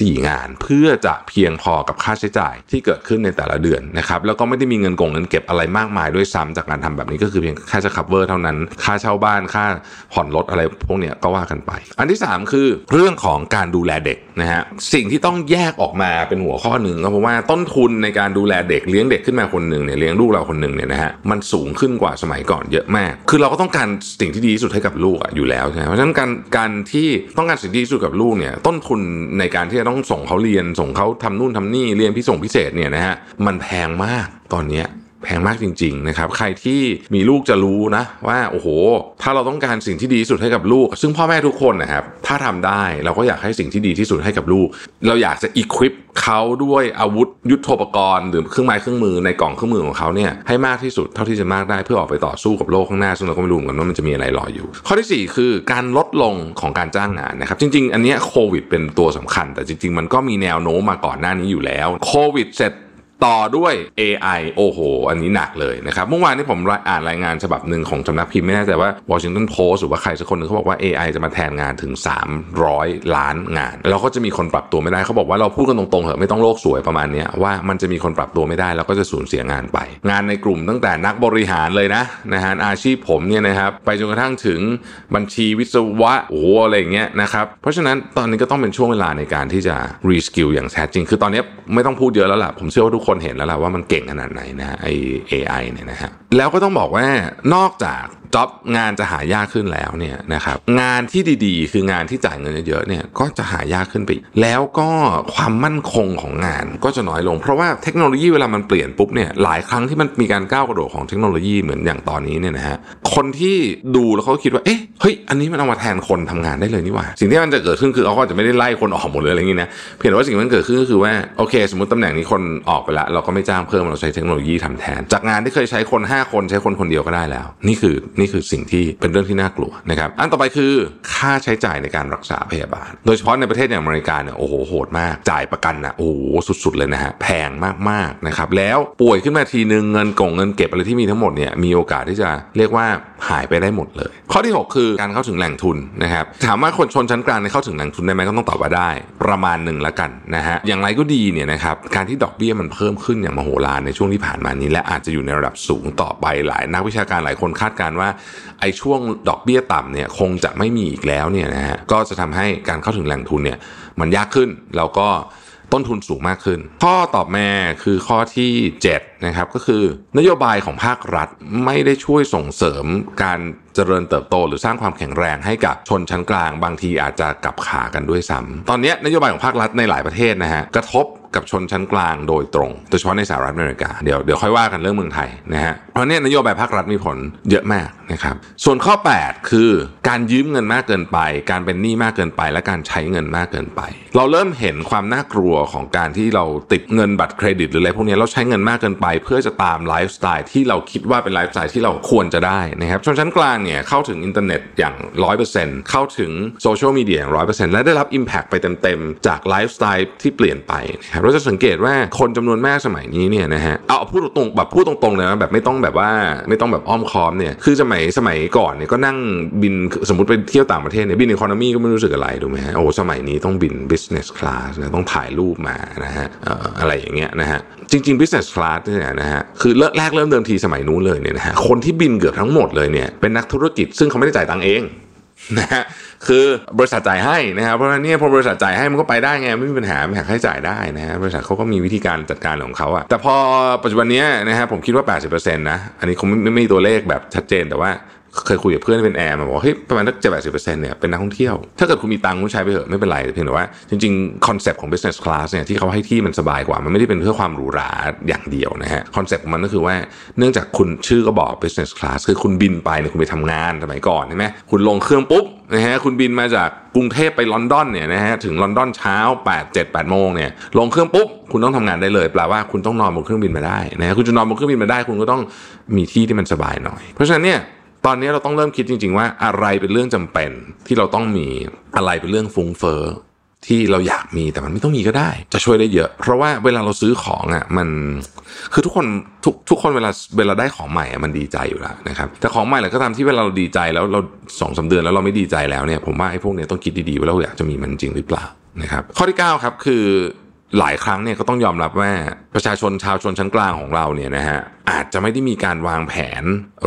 สี่งาน เพื่อจะเพียงพอกับค่าใช้จ่ายที่เกิดขึ้นในแต่ละเดือนนะครับแล้วก็ไม่ได้มีเงินกงเงินเก็บอะไรมากมายด้วยซ้ำจากการทำแบบนี้ก็คือเพียงค่าจะ cover เท่านั้น ค่าเช่าบ้านค่าผ่อนรถอะไรพวกเนี้ยก็ว่ากันไป อันที่ 3 คือเรื่องของการดูแลเด็ก นะฮะสิ่งที่ต้องแยกออกมาเป็นหัวข้อหนึ่งก็เพราะว่าต้นทุนในการดูแลเด็กเลี้ยงเด็กขึ้นมาคนหนึ่งเนี่ยเลี้ยงลูกเราคนหนึ่งเนี่ยนะฮะมันสูงขึ้นกว่าสมัยก่อนเยอะมาก คือเราก็ต้องการสิ่งที่ดีที่สุดให้กับลูกอะอยู่แล้วใช่ไหมเพราะฉะนั้นการการที่ต้องการสิ่งที่ดีที่สุดกับลูกเนี่ยต้นทุนในการที่จะต้องส่งเขาเรียนส่งเขาทำนู่นทำนี่เรียนพิส่งพิเศษเนี่ยนะฮะมันแพงมากตอนเนี้ย แพงมากจริงๆนะครับใครที่มีลูกจะรู้นะว่าโอ้โห ถ้าเราต้องการสิ่งที่ดีที่สุดให้กับลูก ซึ่งพ่อแม่ทุกคนนะครับถ้าทำได้เราก็อยากให้สิ่งที่ดีที่สุดให้กับลูก เราอยากจะอีควิปเขาด้วยอาวุธยุทโธปกรณ์หรือเครื่องไม้เครื่องมือในกล่องเครื่องมือของเขาเนี่ยให้มากที่สุดเท่าที่จะมากได้เพื่อออกไปต่อสู้กับโลกข้างหน้าซึ่งเราก็ไม่รู้เหมือนกันว่ามันจะมีอะไรรออยู่ ข้อที่ 4 คือการลดลงของการจ้างงานนะครับจริง ๆ อันเนี้ยโควิดเป็นตัวสำคัญ แต่จริง ๆ มันก็มีแนวโน้มมาก่อนหน้านี้อยู่แล้วโควิดเสร็จ ต่อด้วย AI โอ้โห อันนี้หนักเลยนะครับ เมื่อวานนี้ผมอ่านรายงานฉบับหนึ่งของสำนักพิมพ์ไม่แน่ใจว่า Washington Post หรือว่าใครสักคนหนึงเขาบอกว่า AI จะมาแทนงานถึง 300 ล้านงาน แล้วก็จะมีคนปรับตัวไม่ได้เขาบอกว่าเราพูดกันตรงๆเถอะไม่ต้องโลกสวยประมาณนี้ว่ามันจะมีคนปรับตัวไม่ได้แล้วก็จะสูญเสียงานไป งานในกลุ่มตั้งแต่นักบริหารเลยนะนะฮะอาชีพผมเนี่ยนะครับไปจนกระทั่งถึงบัญชีวิศวะโอ้โหอะไรอย่างเงี้ยนะครับเพราะฉะนั้นตอนนี้ก็ต้องเป็นช่วงเวลาในการที่จะreskill อย่างแท้จริง คือตอนนี้ไม่ต้องพูดเยอะแล้วล่ะผมเชื่อว่าทุกคนคนเห็นแล้วล่ะว่ามันเก่งขนาดไหนนะไอ้ AI เนี่ยนะฮะ แล้วก็ต้องบอกว่านอกจาก job งานจะหายากขึ้นแล้วเนี่ยนะครับงานที่ดีๆ คืองานที่จ่ายเงินเยอะๆเนี่ยก็จะหายากขึ้นไป แล้วก็ความมั่นคงของงานก็จะน้อยลง เพราะว่าเทคโนโลยีเวลามันเปลี่ยนปุ๊บเนี่ยหลายครั้งที่มันมีการก้าวกระโดดของเทคโนโลยีเหมือนอย่างตอนนี้เนี่ยนะฮะคนที่ดูแล้วเขาคิดว่าเอ๊ะเฮ้ยอันนี้มันเอามาแทนคนทำงานได้เลยนี่หว่า สิ่งที่มันจะเกิดขึ้นคือเขาก็จะไม่ได้ไล่คนออกหมดเลยอะไรอย่างนี้นะเพียงแต่ว่าสิ่งที่มันเกิดขึ้นก็คือว่าโอเค สมมติตำแหน่งนี้คนออกไปล้วเราก็ไม่จ้างเพิ่มเราใช้เทคโนโลยีทำแทน จากงานที่เคยใช้คน5คนใช้คนคนเดียวก็ได้แล้ว นี่คือนี่คือสิ่งที่เป็นเรื่องที่น่ากลัวนะครับ อันต่อไปคือค่าใช้จ่ายในการรักษาพยาบาล โดยเฉพาะในประเทศอย่างอเมริกาเนี่ยโอ้โหโหดมาก จ่ายประกันนะโอ้โหสุด ๆ เลยนะฮะแพงมากๆนะครับแล้วป่วยขึ้นมาทีนึงเงินกงเงินเก็บอะไรที่มีทั้งหมดเนี่ยมีโอกาสที่จะเรียกว่าหายไปได้หมดเลย ข้อที่ 6 คือการเข้าถึงแหล่งทุนนะครับถามว่าคนชนชั้นกลางเนี่ยเข้าถึงแหล่งทุนได้ไหมก็ต้องตอบว่าได้ ประมาณหนึ่งละกันนะฮะอย่างไรก็ดีเนี่ยนะครับการที่ดอกเบี้ยมันเพิ่มขึ้นอย่างมโหฬารในช่วงที่ผ่านมานี้และอาจจะอยู่ในระดับสูงต่อไปหลายนักวิชาการหลายคนคาดการว่าไอ้ช่วงดอกเบี้ยต่ำเนี่ยคงจะไม่มีอีกแล้วเนี่ยนะฮะก็จะทำให้การเข้าถึงแหล่งทุนเนี่ยมันยากขึ้นแล้วก็ต้นทุนสูงมากขึ้น ข้อตอบแมาคือข้อที่7นะครับก็คือนโยบายของภาครัฐไม่ได้ช่วยส่งเสริมการเจริญเติบโต หรือสร้างความแข็งแรงให้กับชนชั้นกลาง บางทีอาจจะกลับขากันด้วยซ้ำตอนนี้นโยบายของภาครัฐในหลายประเทศนะฮะกระทบ กับชนชั้นกลางโดยตรงโดยเฉพาะในสหรัฐอเมริกาเดี๋ยวเดี๋ยวค่อยว่ากันเรื่องเมืองไทยนะฮะเพราะเนี่ยนโยบายภาครัฐมีผลเยอะมากนะครับส่วนข้อ 8 คือการยืมเงินมากเกินไป การเป็นหนี้มากเกินไป และการใช้เงินมากเกินไป เราเริ่มเห็นความน่ากลัวของการที่เราติดเงินบัตรเครดิตหรืออะไรพวกนี้เราใช้เงินมากเกินไป เพื่อจะตามไลฟ์สไตล์ที่เราคิดว่าเป็นไลฟ์สไตล์ที่เราควรจะได้นะครับชนชั้นกลางเนี่ยเข้าถึงอินเทอร์เน็ตอย่าง 100%เข้าถึงโซเชียลมีเดียอย่าง100%และได้รับ impact ไปเต็มๆจากไลฟ์สไตล์ที่เปลี่ยนไปนะครับเราจะสังเกตว่าคนจำนวนมากสมัยนี้เนี่ยนะฮะเอาพูดตรงๆแบบพูดตรงๆเลยนะแบบไม่ต้องแบบว่าไม่ต้องแบบอ้อมค้อมเนี่ยคือสมัยสมัยก่อนเนี่ยก็นั่งบินสมมติไปเที่ยวต่างประเทศเนี่ยบิน economy ก็ไม่รู้สึกอะไรถูกไหมฮะโอ้สมัยนี้ต้องบิน business class นะต้องถ่ายรูปมานะฮะอะไรอย่างเงี้ยนะฮะจริงๆ business class เนี่ยนะฮะคือเริ่มแรกเริ่มเดิมทีสมัยนู้นเลยเนี่ยนะฮะคนที่บินเกือบทั้งหมดเลยเนี่ยเป็นนักธุรกิจซึ่งเขาไม่ได้จ่ายตังค์เอง นะฮะคือบริษัทจ่ายให้นะครับเพราะฉะนั้นเนี่ยพอบริษัทจ่ายให้มันก็ไปได้ไงไม่มีปัญหาไม่หักค่าใช้จ่ายได้นะฮะบริษัทเขาก็มีวิธีการจัดการของเขาอะแต่พอปัจจุบันเนี้ยนะฮะผมคิดว่า 80%นะอันนี้คงไม่ไม่มีตัวเลขแบบชัดเจนแต่ว่า เคยคุยกับเพื่อนที่เป็นแอร์มาบอกเฮ้ยประมาณสักเจ็ดแปดสิบเปอร์เซ็นต์เนี่ยเป็นนักท่องเที่ยว ถ้าเกิดคุณมีตังค์คุณใช้ไปเถอะไม่เป็นไรแต่เพียงแต่ว่าจริงๆ concept ของ business class เนี่ยที่เขาให้ที่มันสบายกว่า มันไม่ได้เป็นเพื่อความหรูหราอย่างเดียวนะฮะคอนเซปต์ของมันก็คือว่าเนื่องจากคุณชื่อก็บอก business class คือคุณบินไปเนี่ยคุณไปทำงานสมัยก่อนใช่ไหมคุณลงเครื่องปุ๊บนะฮะคุณบินมาจากกรุงเทพไปลอนดอนเนี่ยนะฮะถึงลอนดอนเช้า 8 7 8โมงเนี่ยลงเครื่องปุ๊บคุณต้องทำงานได้เลยแปลว่าคุณต้องนอนบนเครื่องบินมาได้นะฮะคุณจะนอนบนเครื่องบินมาได้ คุณก็ต้องมีที่ที่มันสบายหน่อย เพราะฉะนั้นเนี่ย ตอนนี้เราต้องเริ่มคิดจริง ๆ ว่าอะไรเป็นเรื่องจำเป็นที่เราต้องมีอะไรเป็นเรื่องฟุ้งเฟ้อที่เราอยากมีแต่มันไม่ต้องมีก็ได้ จะช่วยได้เยอะ เพราะว่าเวลาเราซื้อของอะมันคือทุกคนทุกทุกคนเวลาเวลาได้ของใหม่อะมันดีใจอยู่แล้วนะครับแต่ของใหม่อะไรก็ตามที่เวลาเราดีใจแล้วเราสองสาเดือนแล้วเราไม่ดีใจแล้วเนี่ยผมว่าไอ้พวกเนี้ยต้องคิดดีๆว่าเราอยากจะมีมันจริงหรือเปล่านะครับข้อที่9ครับคือ หลายครั้งเนี่ยก็ต้องยอมรับว่าประชาชนชาวชนชั้นกลางของเราเนี่ยนะฮะอาจจะไม่ได้มีการวางแผน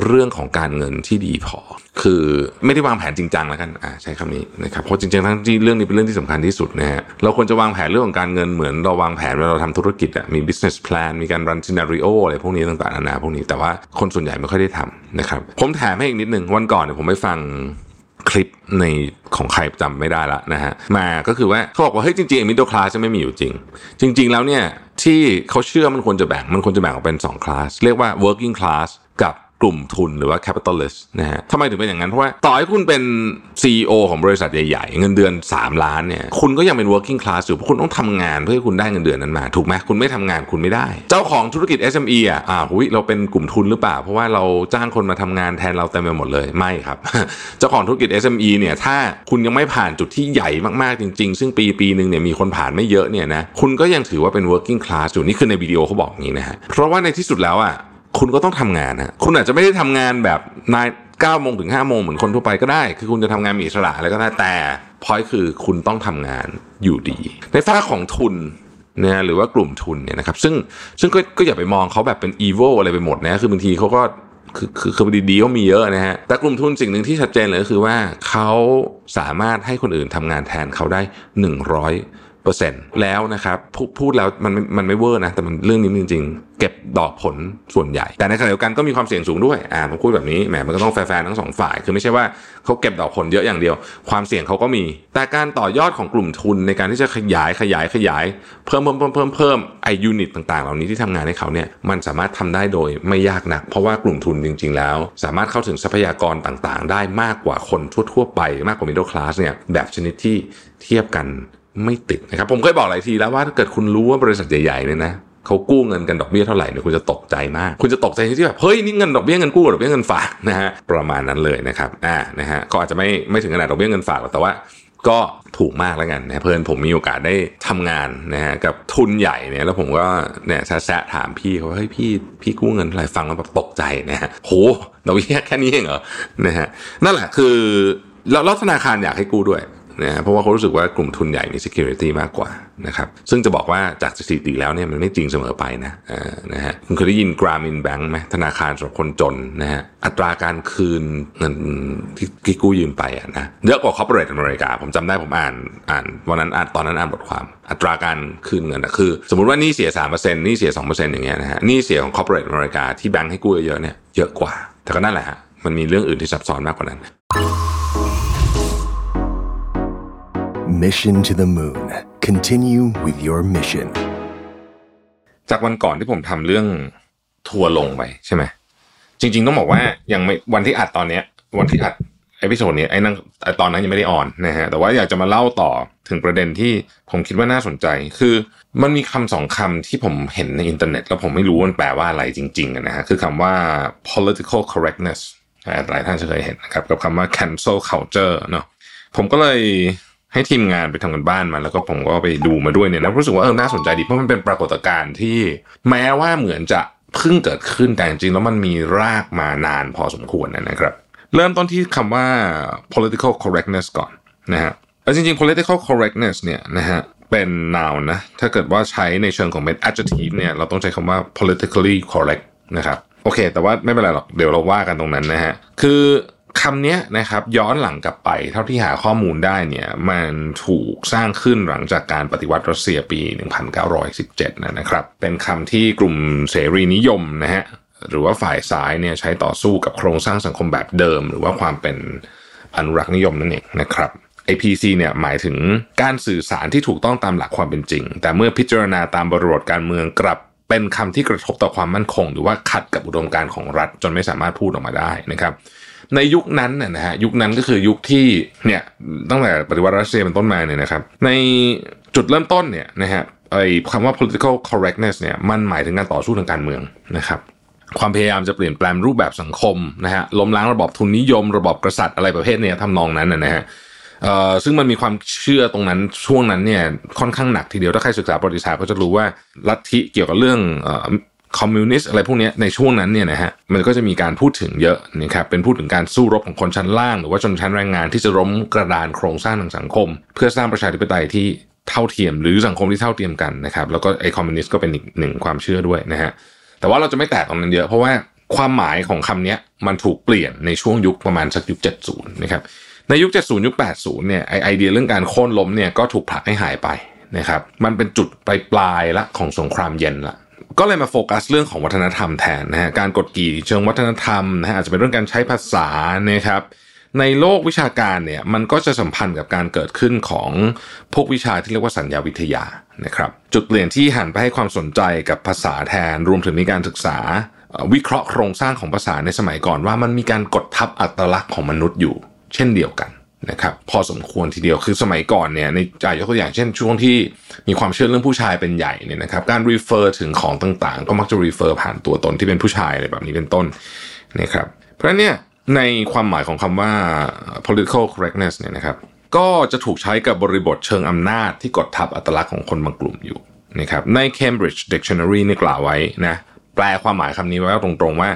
เรื่องของการเงินที่ดีพอ คือไม่ได้วางแผนจริงจังแล้วกันอ่าใช้คำนี้นะครับเพราะจริงๆทั้งที่เรื่องนี้เป็นเรื่องที่สำคัญที่สุดนะฮะเราควรจะวางแผนเรื่องของการเงินเหมือนเราวางแผนเวลาเราทำธุรกิจอะมี business plan มีการ run scenario อะไรพวกนี้ต่างๆนานาพวกนี้แต่ว่าคนส่วนใหญ่ไม่ค่อยได้ทำนะครับผมแถมให้อีกนิดนึงวันก่อนเนี่ยผมไปฟัง คลิปในของใครจำไม่ได้ละนะฮะมาก็คือว่าเขาบอกว่าเฮ้ยจริงๆมิดเดิลคลาสจะไม่มีอยู่จริง จริง ๆ แล้วเนี่ยที่เขาเชื่อมันควรจะแบ่งมันควรจะแบ่งออกเป็น2คลาสเรียกว่า working class กับ กลุ่มทุนหรือว่า capitalist นะฮะทำไมถึงเป็นอย่างนั้น เพราะว่าต่อให้คุณเป็น CEO ของบริษัทใหญ่ๆ เงินเดือน 3 ล้านเนี่ยคุณก็ยังเป็น working class อยู่เพราะคุณต้องทำงานเพื่อให้คุณได้เงินเดือนนั้นมา ถูกไหมคุณไม่ทำงานคุณไม่ได้ เจ้าของธุรกิจ SME อะอ่าหุยเราเป็นกลุ่มทุนหรือเปล่า เพราะว่าเราจ้างคนมาทำงานแทนเราเต็มไปหมดเลยไม่ครับ เจ้าของธุรกิจ SME เนี่ยถ้าคุณยังไม่ผ่านจุดที่ใหญ่มากๆจริง ๆ ซึ่งปีปีหนึ่งเนี่ยมีคนผ่านไม่เยอะเนี่ยนะคุณก็ยังถือว่าเป็น working class อยู่นี่คือในวิดีโอเขาบอกอย่างนี้นะฮะเพราะว่าในที่สุดแล้วอะ คุณก็ต้องทำงานฮะคุณอาจจะไม่ได้ทำงานแบบนายเก้าโมงถึงห้าโมงเหมือนคนทั่วไปก็ได้ คือคุณจะทำงานมีอิสระอะไรก็ได้แต่พอยคือคุณต้องทำงานอยู่ดี ในฝ้าของทุนนะหรือว่ากลุ่มทุนเนี่ยนะครับซึ่งซึ่งก็ก็อย่าไปมองเขาแบบเป็นอีโวอะไรไปหมดนะคือบางทีเขาก็คือคือคือดีๆเขามีเยอะนะฮะแต่กลุ่มทุนสิ่งหนึ่งที่ชัดเจนเลยก็คือว่าเขาสามารถให้คนอื่นทำงานแทนเขาได้หนึ่งร้อย เปอร์เซ็นต์แล้วนะครับพพูดแล้วมันมันไม่เวอร์นะ แต่มันเรื่องนี้จริง ๆ เก็บดอกผลส่วนใหญ่ แต่ในขณะเดียวกันก็มีความเสี่ยงสูงด้วยอ่าผมพูดแบบนี้แหมมันก็ต้องแฟร์ๆทั้งสองฝ่าย คือไม่ใช่ว่าเขาเก็บดอกผลเยอะอย่างเดียว ความเสี่ยงเขาก็มี แต่การต่อยอดของกลุ่มทุนในการที่จะขยายขยายขยาย เพิ่มเพิ่มเพิ่มเพิ่มเพิ่มไอ unit ต่างๆ เหล่านี้ที่ทำงานให้เขาเนี่ยมันสามารถทำได้โดยไม่ยากนัก เพราะว่ากลุ่มทุนจริง ๆ แล้ว สามารถเข้าถึงทรัพยากรต่างๆ ได้มากกว่าคนทั่วๆไป มากกว่า middle class เนี่ยแบบชนิดที่เทียบกัน ไม่ติดนะครับ ผมเคยบอกหลายทีแล้วว่าถ้าเกิดคุณรู้ว่าบริษัทใหญ่ๆเนี่ยนะเขากู้เงินกันดอกเบี้ยเท่าไหร่เนี่ยคุณจะตกใจมาก คุณจะตกใจที่แบบเฮ้ยนี่เงินดอกเบี้ยเงินกู้ดอกเบี้ยเงินฝากนะฮะประมาณนั้นเลยนะครับอ่านะฮะก็อาจจะไม่ไม่ถึงขนาดดอกเบี้ยเงินฝากหรอกแต่ว่าก็ถูกมากแล้วกันนะเพื่อนผมมีโอกาสได้ทำงานนะฮะกับทุนใหญ่เนี่ยแล้วผมก็เนี่ยแซะถามพี่เขาว่าเฮ้ยพี่พี่กู้เงินอะไรฟังแล้วแบบตกใจนะฮะโหดอกเบี้ยแค่นี้เองเหรอนะฮะนั่นแหละคือแล้วธนาคารอยากให้กู้ด้วย นะเพราะว่าเขารู้สึกว่ากลุ่มทุนใหญ่มี security มากกว่านะครับซึ่งจะบอกว่าจากสถิติแล้วเนี่ยมันไม่จริงเสมอไปนะนะฮะคุณเคยได้ยิน Grameen Bank ไหมธนาคารสำหรับคนจนนะฮะอัตราการคืนเงินที่กู้ยืมไปอะนะเยอะกว่า corporate อเมริกา ผมจำได้ผมอ่านอ่านวันนั้นอ่านตอนนั้นอ่านบทความอัตราการคืนเงินอะคือ สมมติว่านี่เสีย 3%นี่เสีย 2%อย่างเงี้ยนะฮะนี่เสียของ corporate อเมริกาที่แบงค์ให้กู้เยอะเนี่ยเยอะกว่า แต่ก็นั่นแหละฮะมันมีเรื่องอื่นที่ซับซ้อนมากกว่านั้น Mission to the Moon. Continue with your mission. จากวันก่อนที่ผมทำเรื่องทัวร์ลงไปใช่ไหมจริง ๆ ต้องบอกว่ายังไม่วันที่อัดตอนเนี้ย วันที่อัด episode นี้ไอ้นั่งตอนนั้นยังไม่ได้ on นะฮะแต่ว่าอยากจะมาเล่าต่อถึงประเด็นที่ผมคิดว่าน่าสนใจ คือมันมีคำสองคำที่ผมเห็นในอินเทอร์เน็ต แล้วผมไม่รู้มันแปลว่าอะไรจริงๆนะฮะคือคำว่า political correctness หลายท่านจะเคยเห็นนะครับกับคำว่า cancel culture เนาะผมก็เลย ให้ทีมงานไปทำกันบ้านมา แล้วก็ผมก็ไปดูมาด้วยเนี่ยแล้วรู้สึกว่าเออน่าสนใจดีเพราะมันเป็นปรากฏการณ์ที่ แม้ว่าเหมือนจะเพิ่งเกิดขึ้นแต่จริงๆแล้วมันมีรากมานานพอสมควรนะครับ เริ่มต้นที่คำว่า political correctness ก่อนนะฮะจริงๆ political correctness เนี่ยนะฮะเป็น noun นะถ้าเกิดว่าใช้ในเชิงของเป็น adjective เนี่ยเราต้องใช้คำว่า politically correct นะครับโอเค แต่ว่าไม่เป็นไรหรอก เดี๋ยวเราว่ากันตรงนั้นนะฮะ คือ คำนี้นะครับย้อนหลังกลับไปเท่าที่หาข้อมูลได้เนี่ยมันถูกสร้างขึ้นหลังจากการปฏิวัติรัสเซียปี 1917 นะครับ เป็นคำที่กลุ่มเสรีนิยมนะฮะหรือว่าฝ่ายซ้ายเนี่ยใช้ต่อสู้กับโครงสร้างสังคมแบบเดิม หรือว่าความเป็นอนุรักษ์นิยมนั่นเองนะครับ IPC เนี่ยหมายถึงการสื่อสารที่ถูกต้องตามหลักความเป็นจริง แต่เมื่อพิจารณาตามบริบทการเมืองกลับเป็นคำที่กระทบต่อความมั่นคง หรือว่าขัดกับอุดมการณ์ของรัฐจนไม่สามารถพูดออกมาได้นะครับ ในยุคนั้นน่ยนะฮะยุคนั้นก็คือยุคที่เนี่ยตั้งแต่ปฏิวัติรัสเซียเป็นต้นมาเนี่ยนะครับ ในจุดเริ่มต้นเนี่ยนะฮะไอ้คำว่า political correctness เนี่ยมันหมายถึงการต่อสู้ทางการเมืองนะครับความพยายามจะเปลี่ยนแปลงรูปแบบสังคมนะฮะล้มล้างระบอบทุนนิยม ระบอบกษัตริย์อะไรประเภทเนี้ยทำนองนั้นนะฮะเอ่อซึ่งมันมีความเชื่อตรงนั้นช่วงนั้นเนี่ยค่อนข้างหนักทีเดียวถ้าใครศึกษาประวัติศาสตร์ก็จะรู้ว่าลัทธิเกี่ยวกับเรื่องอ คอมมิวนิสต์อะไรพวกนี้ในช่วงนั้นเนี่ยนะฮะมันก็จะมีการพูดถึงเยอะนะครับเป็นพูดถึงการสู้รบของคนชั้นล่าง หรือว่าชนชั้นแรงงานที่จะล้มกระดานโครงสร้างทางสังคม เพื่อสร้างประชาธิปไตยที่เท่าเทียม หรือสังคมที่เท่าเทียมกันนะครับแล้วก็ไอคอมมิวนิสต์ก็เป็นอีกหนึ่งความเชื่อด้วยนะฮะแต่ว่าเราจะไม่แตะตรงนั้นเยอะเพราะว่าความหมายของคำนี้มันถูกเปลี่ยนในช่วงยุคประมาณสักยุค 70 นะครับ ในยุค 70 ยุค 80 เนี่ยไอไอเดียเรื่องการโค่นล้มเนี่ยก็ถูกผลักให้หายไปนะครับ มันเป็นจุดปลายปลายละของสงครามเย็นละ ก็เลยมาโฟกัสเรื่องของวัฒนธรรมแทนนะฮะการกดขี่เชิงวัฒนธรรมนะฮะอาจจะเป็นเรื่องการใช้ภาษานะครับในโลกวิชาการเนี่ยมันก็จะสัมพันธ์กับการเกิดขึ้นของพวกวิชาที่เรียกว่าสัญญาวิทยานะครับ จุดเปลี่ยนที่หันไปให้ความสนใจกับภาษาแทน รวมถึงมีการศึกษา วิเคราะห์โครงสร้างของภาษาในสมัยก่อนว่ามันมีการกดทับอัตลักษณ์ของมนุษย์อยู่ เช่นเดียวกัน นะครับพอสมควรทีเดียวคือสมัยก่อนเนี่ยในจ่ายยกตัวอย่างเช่น ช่วงที่มีความเชื่อเรื่องผู้ชายเป็นใหญ่เนี่ยนะครับการรีเฟอร์ถึงของต่างๆ ก็มักจะรีเฟอร์ผ่านตัวตนที่เป็นผู้ชายอะไรแบบนี้เป็นต้นนะครับเพราะฉะนั้นเนี่ยในความหมายของคำว่า political correctness เนี่ยนะครับก็จะถูกใช้กับบริบทเชิงอำนาจที่กดทับอัตลักษณ์ของคนบางกลุ่มอยู่นะครับใน Cambridge Dictionary เนี่ยกล่าวไว้นะ แปลความหมายคำนี้ไว้ตรงๆว่า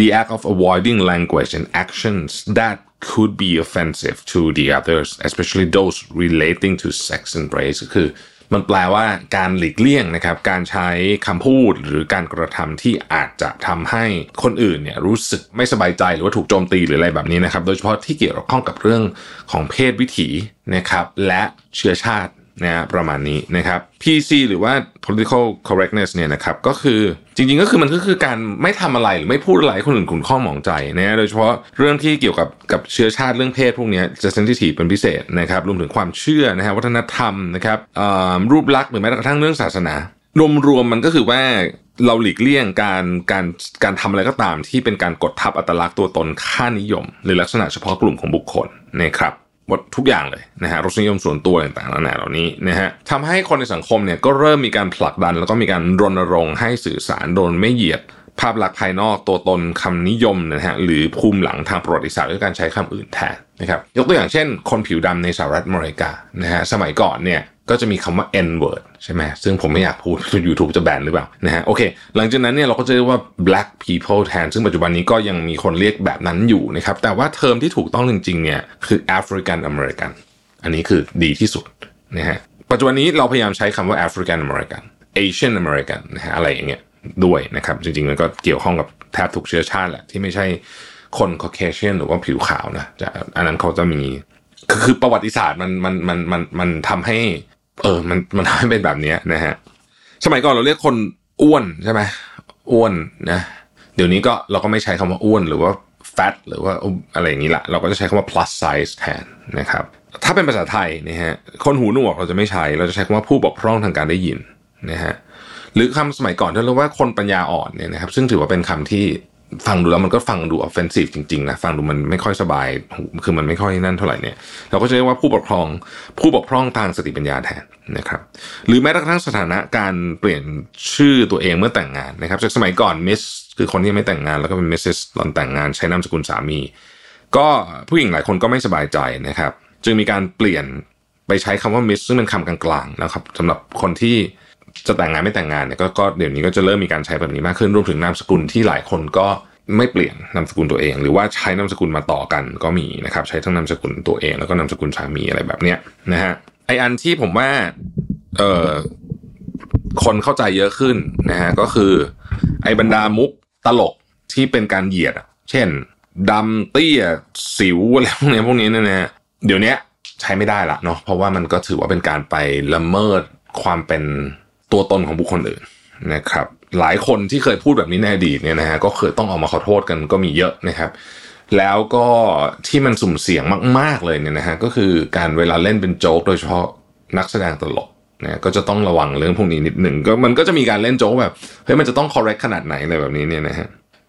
the act of avoiding language and actions that could be offensive to the others especially those relating to sex and race ก็คือ มันแปลว่าการหลีกเลี่ยงนะครับ การใช้คำพูดหรือการกระทำที่อาจจะทำให้คนอื่นเนี่ยรู้สึกไม่สบายใจหรือว่าถูกโจมตีหรืออะไรแบบนี้นะครับ โดยเฉพาะที่เกี่ยวข้องกับเรื่องของเพศวิถีนะครับ และเชื้อชาติ นะฮะประมาณนี้นะครับ PC หรือว่า political correctness เนี่ยนะครับก็คือจริงๆก็คือมันก็คือการไม่ทำอะไรหรือไม่พูดอะไรคนอื่นขุนข้อหมองใจนะฮะโดยเฉพาะเรื่องที่เกี่ยวกับกับเชื้อชาติเรื่องเพศพวกนี้จะ sensitive เป็นพิเศษนะครับรวมถึงความเชื่อนะฮะวัฒนธรรมนะครับอ่ารูปลักษณ์หรือแม้กระทั่งเรื่องศาสนารวมๆมันก็คือว่าเราหลีกเลี่ยงการการการทำอะไรก็ตามที่เป็นการกดทับอัตลักษณ์ตัวตนค่านิยม หรือลักษณะเฉพาะกลุ่มของบุคคลนะครับ มดทุกอย่างเลยนะฮะรสนิยมส่วนตัวต่างๆนานาเหล่านี้นะฮะทำให้คนในสังคมเนี่ยก็เริ่มมีการผลักดัน แล้วก็มีการรณรงค์ให้สื่อสารโดนไม่เหยียดภาพลักษณ์ภายนอกตัวตนคำนิยมนะฮะหรือภูมิหลังทางประวัติศาสตร์ด้วยการใช้คำอื่นแทนนะครับยกตัวอย่างเช่น คนผิวดำในสหรัฐอเมริกานะฮะสมัยก่อนเนี่ย ก็จะมีคำว่า N word ใช่ไหมซึ่งผมไม่อยากพูด YouTube จะแบนหรือเปล่านะฮะโอเค หลังจากนั้นเนี่ยเราก็จะเรียกว่า black people แทน ซึ่งปัจจุบันนี้ก็ยังมีคนเรียกแบบนั้นอยู่นะครับ แต่ว่าเทอมที่ถูกต้องจริงๆเนี่ยคือ African American อันนี้คือดีที่สุดนะฮะปัจจุบันนี้เราพยายามใช้คำว่า African American Asian American นะฮะอะไรอย่างเงี้ยด้วยนะครับ จริงๆมันก็เกี่ยวข้องกับแทบทุกเชื้อชาติแหละที่ไม่ใช่คน Caucasian หรือว่าผิวขาวนะจะอันนั้นเขาจะมี คือประวัติศาสตร์มันมันมันมันมันทำให้ เออ มันมันทำให้เป็นแบบนี้นะฮะสมัยก่อนเราเรียกคนอ้วนใช่ไหมอ้วนนะ เดี๋ยวนี้ก็เราก็ไม่ใช้คำว่าอ้วนหรือว่า fat หรือว่าอะไรอย่างนี้ละเราก็จะใช้คำว่า plus size แทนนะครับ ถ้าเป็นภาษาไทยนะฮะคนหูหนวกเราจะไม่ใช้ เราจะใช้คำว่าผู้บกพร่องทางการได้ยินนะฮะหรือคำสมัยก่อนที่เรียกว่าคนปัญญาอ่อนเนี่ยนะครับ ซึ่งถือว่าเป็นคำที่ ฟังดูแล้วมันก็ฟังดู offensive จริงๆนะฟังดูมันไม่ค่อยสบาย คือมันไม่ค่อยนั่นเท่าไหร่เนี่ยเราก็จะเรียกว่าผู้ปกครองผู้ปกครองทางสติปัญญาแทนนะครับ หรือแม้กระทั่งสถานะการเปลี่ยนชื่อตัวเองเมื่อแต่งงานนะครับ จากสมัยก่อนมิสคือคนที่ไม่แต่งงานแล้วก็เป็นมิสซิสตอนแต่งงานใช้นามสกุลสามี ก็ผู้หญิงหลายคนก็ไม่สบายใจนะครับ จึงมีการเปลี่ยนไปใช้คำว่ามิสซึ่งเป็นคำกลางๆนะครับสำหรับคนที่ จะแต่งงานไม่แต่งงานเนี่ยก็ก็เดี๋ยวนี้ก็จะเริ่มมีการใช้แบบนี้มากขึ้นรวมถึงนามสกุลที่หลายคนก็ไม่เปลี่ยนนามสกุลตัวเอง หรือว่าใช้นามสกุลมาต่อกันก็มีนะครับใช้ทั้งนามสกุลตัวเอง แล้วก็นามสกุลสามีอะไรแบบเนี้ยนะฮะไออันที่ผมว่าเออคนเข้าใจเยอะขึ้นนะฮะก็คือ ไอบรรดามุกตลกที่เป็นการเหยียด เช่นดำเตี้ยสิวอะไรพวกนี้พวกนี้เนี่ยนะเดี๋ยวนี้ใช้ไม่ได้ละเนาะเพราะว่ามันก็ถือว่าเป็นการไปละเมิดความเป็น ตัวตนของบุคคลอื่นนะครับ หลายคนที่เคยพูดแบบนี้ในอดีตเนี่ยนะฮะก็เคยต้องออกมาขอโทษกันก็มีเยอะนะครับ แล้วก็ที่มันสุ่มเสี่ยงมาก ๆเลยเนี่ยนะฮะก็คือการเวลาเล่นเป็นโจ๊กโดยเฉพาะนักแสดงตลกนะก็จะต้องระวังเรื่องพวกนี้นิดหนึ่งก็มันก็จะมีการเล่นโจ๊กแบบเฮ้ยมันจะต้อง correct ขนาดไหนอะไรแบบนี้เนี่ยนะฮะ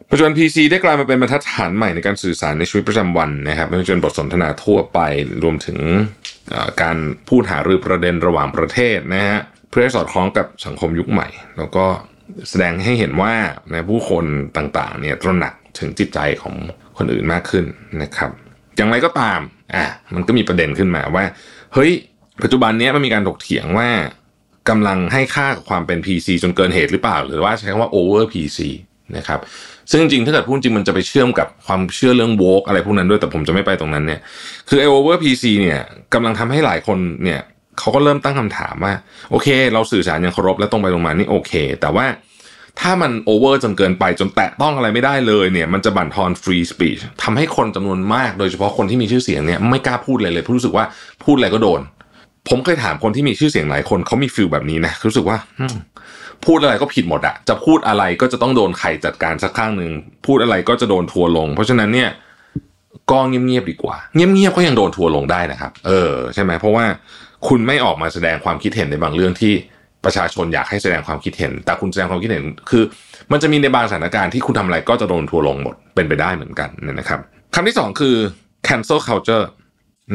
ปัจจุบัน PC ได้กลายมาเป็นบรรทัดฐานใหม่ในการสื่อสารในชีวิตประจำวันนะครับไม่ว่าจะเป็นบทสนทนาทั่วไปรวมถึงการพูดหารือประเด็นระหว่างประเทศนะฮะ พื่อให้สอดคล้องกับสังคมยุคใหม่ แล้วก็แสดงให้เห็นว่านผู้คนต่างๆเนี่ยตระหนักถึงจิตใจของคนอื่นมากขึ้นนะครับ อย่างไรก็ตามอะมันก็มีประเด็นขึ้นมาว่า เฮ้ย ปัจจุบันนี้มันมีการถกเถียงว่ากำลังให้ค่ากับความเป็น PC จนเกินเหตุหรือเปล่า หรือว่าใช้คำว่า over PC นะครับซึ่งจริงถ้าเกิดพูดจริงมันจะไปเชื่อมกับความเชื่อเรื่อง woke อะไรพวกนั้นด้วยแต่ผมจะไม่ไปตรงนั้นเนี่ยคือไอ้ over PC เนี่ยกำลังทำให้หลายคนเนี่ย เขาก็เริ่มตั้งคำถามว่า โอเค เราสื่อสารอย่างเคารพและตรงไปตรงมานี่โอเค แต่ว่าถ้ามันโอเวอร์จนเกินไปจนแตะต้องอะไรไม่ได้เลยเนี่ย มันจะบั่นทอน free speech ทำให้คนจำนวนมากโดยเฉพาะคนที่มีชื่อเสียงเนี่ยไม่กล้าพูดอะไรเลยเพราะรู้สึกว่าพูดอะไรก็โดน ผมเคยถามคนที่มีชื่อเสียงหลายคนเขามี feel แบบนี้นะรู้สึกว่าพูดอะไรก็ผิดหมดอะจะพูดอะไรก็จะต้องโดนใครจัดการสักข้างหนึ่งพูดอะไรก็จะโดนทัวร์ลง เพราะฉะนั้นเนี่ยก็เงียบๆดีกว่า เงียบๆก็ยังโดนทัวร์ลงได้นะครับ เออใช่ไหมเพราะว่า คุณไม่ออกมาแสดงความคิดเห็นในบางเรื่องที่ประชาชนอยากให้แสดงความคิดเห็น แต่คุณแสดงความคิดเห็นคือ มันจะมีในบางสถานการณ์ที่คุณทำอะไรก็จะโดนทัวร์ลงหมดเป็นไปได้เหมือนกันนะครับคำที่สองคือ cancel culture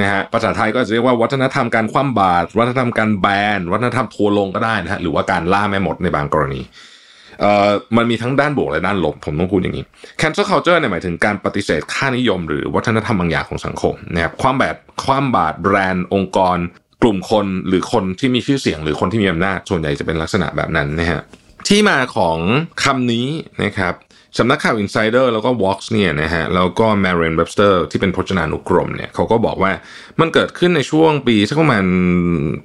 นะฮะภาษาไทยก็จะเรียกว่าวัฒนธรรมการคว่ำบาตรวัฒนธรรมการแบนวัฒนธรรมทัวร์ลงก็ได้นะฮะหรือว่าการล่าแม่มดในบางกรณีเอ่อมันมีทั้งด้านบวกและด้านลบผมต้องพูดอย่างนี้ cancel culture เนี่ยหมายถึงการปฏิเสธค่านิยม หรือวัฒนธรรมบางอย่างของสังคมนะครับความแบบความบาตรแบรนด์องค์กร กลุ่มคนหรือคนที่มีชื่อเสียง หรือคนที่มีอำนาจส่วนใหญ่จะเป็นลักษณะแบบนั้นนะฮะที่มาของคำนี้นะครับสำนักข่าว Insider แล้วก็ Vox เนี่ยนะฮะแล้วก็ Merriam Webster ที่เป็นพจนานุกรมเนี่ยเขาก็บอกว่ามันเกิดขึ้นในช่วงปีสักประมาณ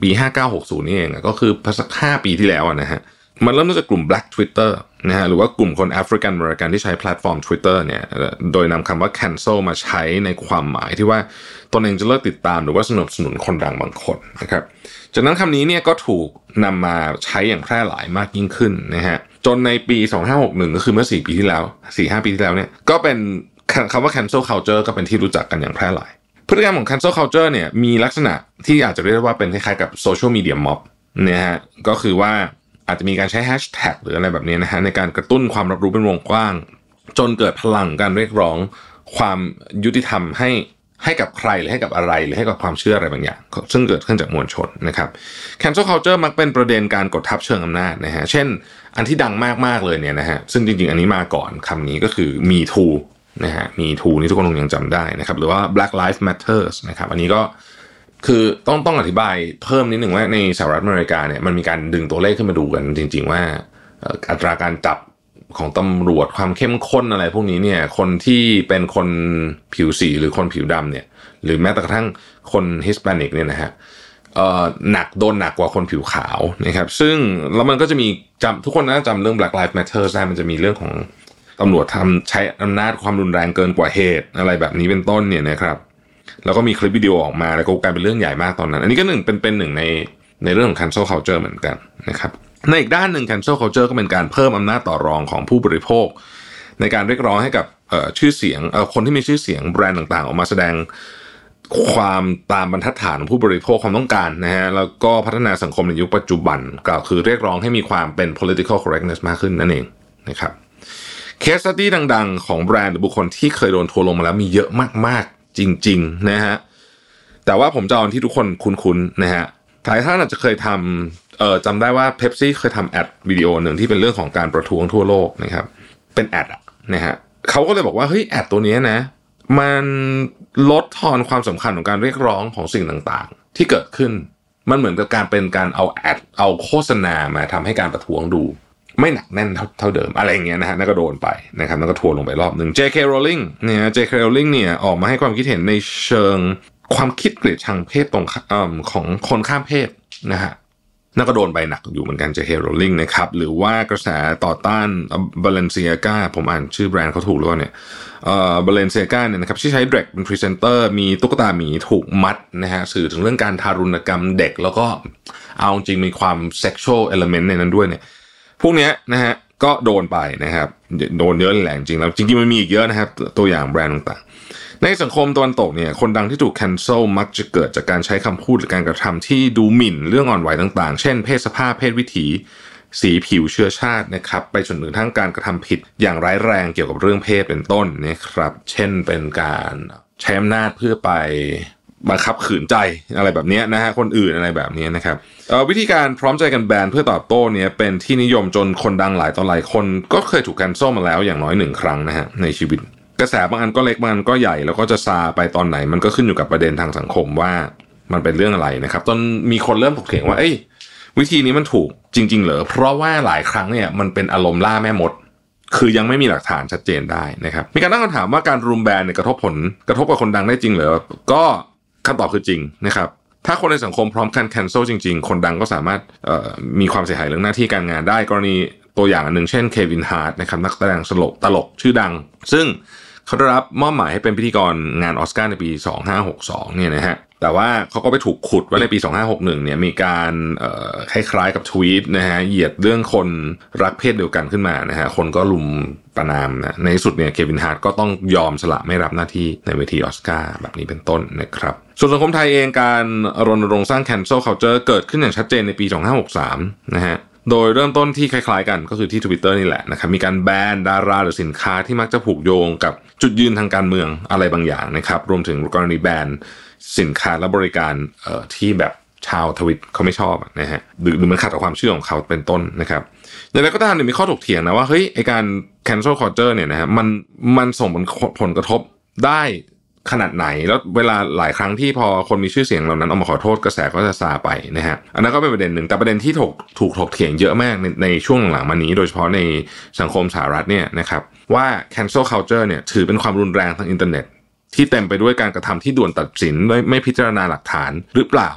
ปี 5960 นี่เองก็คือสัก5ปีที่แล้วนะฮะ มันเริ่มต้นจากกลุ่ม Black Twitter นะฮะหรือว่ากลุ่มคนแอฟริกันอเมริกันที่ใช้แพลตฟอร์ม Twitter เนี่ยโดยนำคำว่า cancel มาใช้ในความหมายที่ว่าตนเองจะเลิกติดตามหรือว่าสนับสนุนคนดังบางคนนะครับจากนั้นคำนี้เนี่ยก็ถูกนำมาใช้อย่างแพร่หลายมากยิ่งขึ้นนะฮะจนในปี 2561 ก็คือเมื่อ 4 ปีที่แล้ว 4-5 ปีที่แล้วเนี่ยก็เป็นคำว่า cancel culture ก็เป็นที่รู้จักกันอย่างแพร่หลาย พฤติกรรมของ cancel culture เนี่ยมีลักษณะที่อาจจะเรียกว่าเป็นคล้ายๆกับ social media mob นี่ยฮะก็คือว่า อาจจะมีการใช้แฮชแท็กหรืออะไรแบบนี้นะฮะในการกระตุ้นความรับรู้เป็นวงกว้าง จนเกิดพลังการเรียกร้อง ความยุติธรรมให้ให้กับใครหรือให้กับอะไรหรือให้กับความเชื่ออะไรบางอย่าง ซึ่งเกิดขึ้นจากมวลชนนะครับ cancel culture มักเป็นประเด็นการกดทับเชิงอำนาจนะฮะเช่น อันที่ดังมากๆเลยเนี่ยนะฮะซึ่งจริงๆ อันนี้มาก่อนคำนี้ก็คือ me too นะฮะ me too นี่ทุกคนคงยังจำได้นะครับหรือว่า black lives matters นะครับอันนี้ก็ คือต้องต้องอธิบายเพิ่มนิดหนึ่งว่าในสหรัฐอเมริกาเนี่ยมันมีการดึงตัวเลขขึ้นมาดูกันจริง ๆ ว่าอัตราการจับของตำรวจความเข้มข้นอะไรพวกนี้เนี่ยคนที่เป็นคนผิวสีหรือคนผิวดำเนี่ยหรือแม้แต่กระทั่งคนฮิสแปนิกเนี่ยนะฮะหนักโดนหนักกว่าคนผิวขาวนะครับซึ่งแล้วมันก็จะมีจำทุกคนน่าจะจำเรื่อง Black Lives Matter ได้มันจะมีเรื่องของตำรวจทำใช้อำนาจความรุนแรงเกินกว่าเหตุอะไรแบบนี้เป็นต้นเนี่ยนะครับ แล้วก็มีคลิปวิดีโอออกมาแล้วก็กลายเป็นเรื่องใหญ่มากตอนนั้น อันนี้ก็หนึ่งเป็นเป็นหนึ่งในในเรื่องของ cancel culture เหมือนกันนะครับในอีกด้านหนึ่ง cancel culture ก็เป็นการเพิ่มอำนาจต่อรองของผู้บริโภค ในการเรียกร้องให้กับชื่อเสียงคนที่มีชื่อเสียงแบรนด์ต่างๆ ออกมาแสดงความตามบรรทัดฐานของผู้บริโภคความต้องการนะฮะแล้วก็พัฒนาสังคมในยุคปัจจุบันก็คือเรียกร้องให้มีความเป็น political correctness มากขึ้นนั่นเองนะครับเคสที่ดังๆ ของแบรนด์หรือบุคคลที่เคยโดนทัวร์ลงมาแล้วมีเยอะมากๆ จริง ๆ นะฮะแต่ว่าผมจะเอาที่ทุกคนคุ้นๆนะฮะหลายท่านอาจจะเคยทำเอ่อจำได้ว่าเป๊ปซี่เคยทำ ad วิดีโอหนึ่งที่เป็นเรื่องของการประท้วงทั่วโลกนะครับ เป็น ad อะนะฮะเขาก็เลยบอกว่าเฮ้ย ad ตัวนี้นะ มันลดทอนความสำคัญของการเรียกร้องของสิ่งต่างๆ ที่เกิดขึ้นมันเหมือนกับการเป็นการเอา ad เอาโฆษณามาทำให้การประท้วงดู ไม่หนักแน่นเท่าเท่าเดิมอะไรเงี้ยนะฮะนั่นก็โดนไปนะครับนั่นก็ทัวร์ลงไปรอบหนึ่ง J.K. Rowling เนี่ย J.K. Rowling เนี่ยออกมาให้ความคิดเห็นในเชิงความคิดเกลียดชังเพศตรงข้ามเอิ่มของคนข้ามเพศนะฮะนั่นก็โดนไปหนักอยู่เหมือนกัน J.K. Rowling นะครับ หรือว่ากระแสต่อต้าน Balenciaga ผมอ่านชื่อแบรนด์เขาถูกหรือเปล่าเนี่ยเอ่อ Balenciaga เนี่ยนะครับที่ใช้เด็กเป็นพรีเซนเตอร์มีตุ๊กตาหมีถูกมัดนะฮะสื่อถึงเรื่องการทารุณกรรมเด็กแล้วก็เอาจริงมีความ sexual element ในนั้นด้วยเนี่ย พวกเนี้ยนะฮะก็โดนไปนะครับ โดนเยอะแหละจริงแล้วจริงๆมันมีอีกเยอะนะครับ ตัวอย่างแบรนด์ต่างๆ ในสังคมตะวันตกเนี่ยคนดังที่ถูก cancel มักจะเกิดจากการใช้คำพูดหรือการกระทำที่ดูหมิ่นเรื่องอ่อนไหวต่างๆ เช่น เพศสภาพเพศวิถี สีผิวเชื้อชาตินะครับ ไปจนถึงทั้งการกระทำผิดอย่างร้ายแรงเกี่ยวกับเรื่องเพศเป็นต้นนะครับ เช่นเป็นการใช้อำนาจเพื่อไป บังคับขืนใจอะไรแบบนี้นะฮะคนอื่นอะไรแบบนี้นะครับวิธีการพร้อมใจกันแบนเพื่อตอบโต้เนี่ยเป็นที่นิยมจนคนดังหลายต่อหลายคนก็เคยถูกกันโซ่มาแล้วอย่างน้อยหนึ่งครั้งนะฮะในชีวิต กระแสบางอันก็เล็กบางอันก็ใหญ่แล้วก็จะซาไปตอนไหนมันก็ขึ้นอยู่กับประเด็นทางสังคมว่ามันเป็นเรื่องอะไรนะครับจนมีคนเริ่มถกเถียงว่าเอ้ยวิธีนี้มันถูกจริง ๆ เหรอเพราะว่าหลายครั้งเนี่ยมันเป็นอารมณ์ล่าแม่มดคือยังไม่มีหลักฐานชัดเจนได้นะครับ มีการตั้งคำถามว่าการรุมแบนเนี่ยกระทบผลกระทบกับคนดังได้จริงเหรอ ก็ คำตอบคือจริงนะครับถ้าคนในสังคมพร้อมกัน cancel จริง ๆ คนดังก็สามารถมีความเสียหายเรื่องหน้าที่การงานได้ กรณีตัวอย่างหนึ่งเช่นเควินฮาร์ตนะครับนักแสดงตลกตลกชื่อดัง ซึ่ง เขาได้รับมอบหมายให้เป็นพิธีกรงานออสการ์ในปี 2562 เนี่ยนะฮะแต่ว่าเขาก็ไปถูกขุดว่าในปี 2561 เนี่ยมีการคล้ายๆกับทวีตนะฮะเหยียดเรื่องคนรักเพศเดียวกันขึ้นมานะฮะคนก็รุมประณามนะในที่สุดเนี่ยเควินฮาร์ตก็ต้องยอมสละไม่รับหน้าที่ในเวทีออสการ์แบบนี้เป็นต้นนะครับส่วนสังคมไทยเองการรณรงค์สร้าง cancel culture เกิดขึ้นอย่างชัดเจนในปี 2563 นะฮะ โดยเริ่มต้นที่คล้ายๆกันก็คือที่ Twitter นี่แหละนะครับมีการแบนดาราหรือสินค้าที่มักจะผูกโยงกับจุดยืนทางการเมืองอะไรบางอย่างนะครับ รวมถึงกรณีแบนสินค้าและบริการที่แบบชาวทวิตเขาไม่ชอบนะฮะหรือมันขัดกับความเชื่อของเขาเป็นต้นนะครับอย่างไรก็ตามเนี่ยมีข้อถกเถียงนะว่าเฮ้ยไอการ cancel culture เนี่ยนะฮะมันมันส่งผลผลกระทบได้ ขนาดไหน แล้วเวลาหลายครั้งที่พอคนมีชื่อเสียงเหล่านั้นออกมาขอโทษกระแสก็จะซาไปนะฮะอันนั้นก็เป็นประเด็นหนึ่งแต่ประเด็นที่ถกถูกถกเถียงเยอะมากในในช่วงหลังมานี้ โดยเฉพาะในสังคมสหรัฐเนี่ยนะครับว่า cancel culture เนี่ยถือเป็นความรุนแรงทางอินเทอร์เน็ต ที่เต็มไปด้วยการกระทำที่ด่วนตัดสินไม่ไม่พิจารณาหลักฐานหรือเปล่า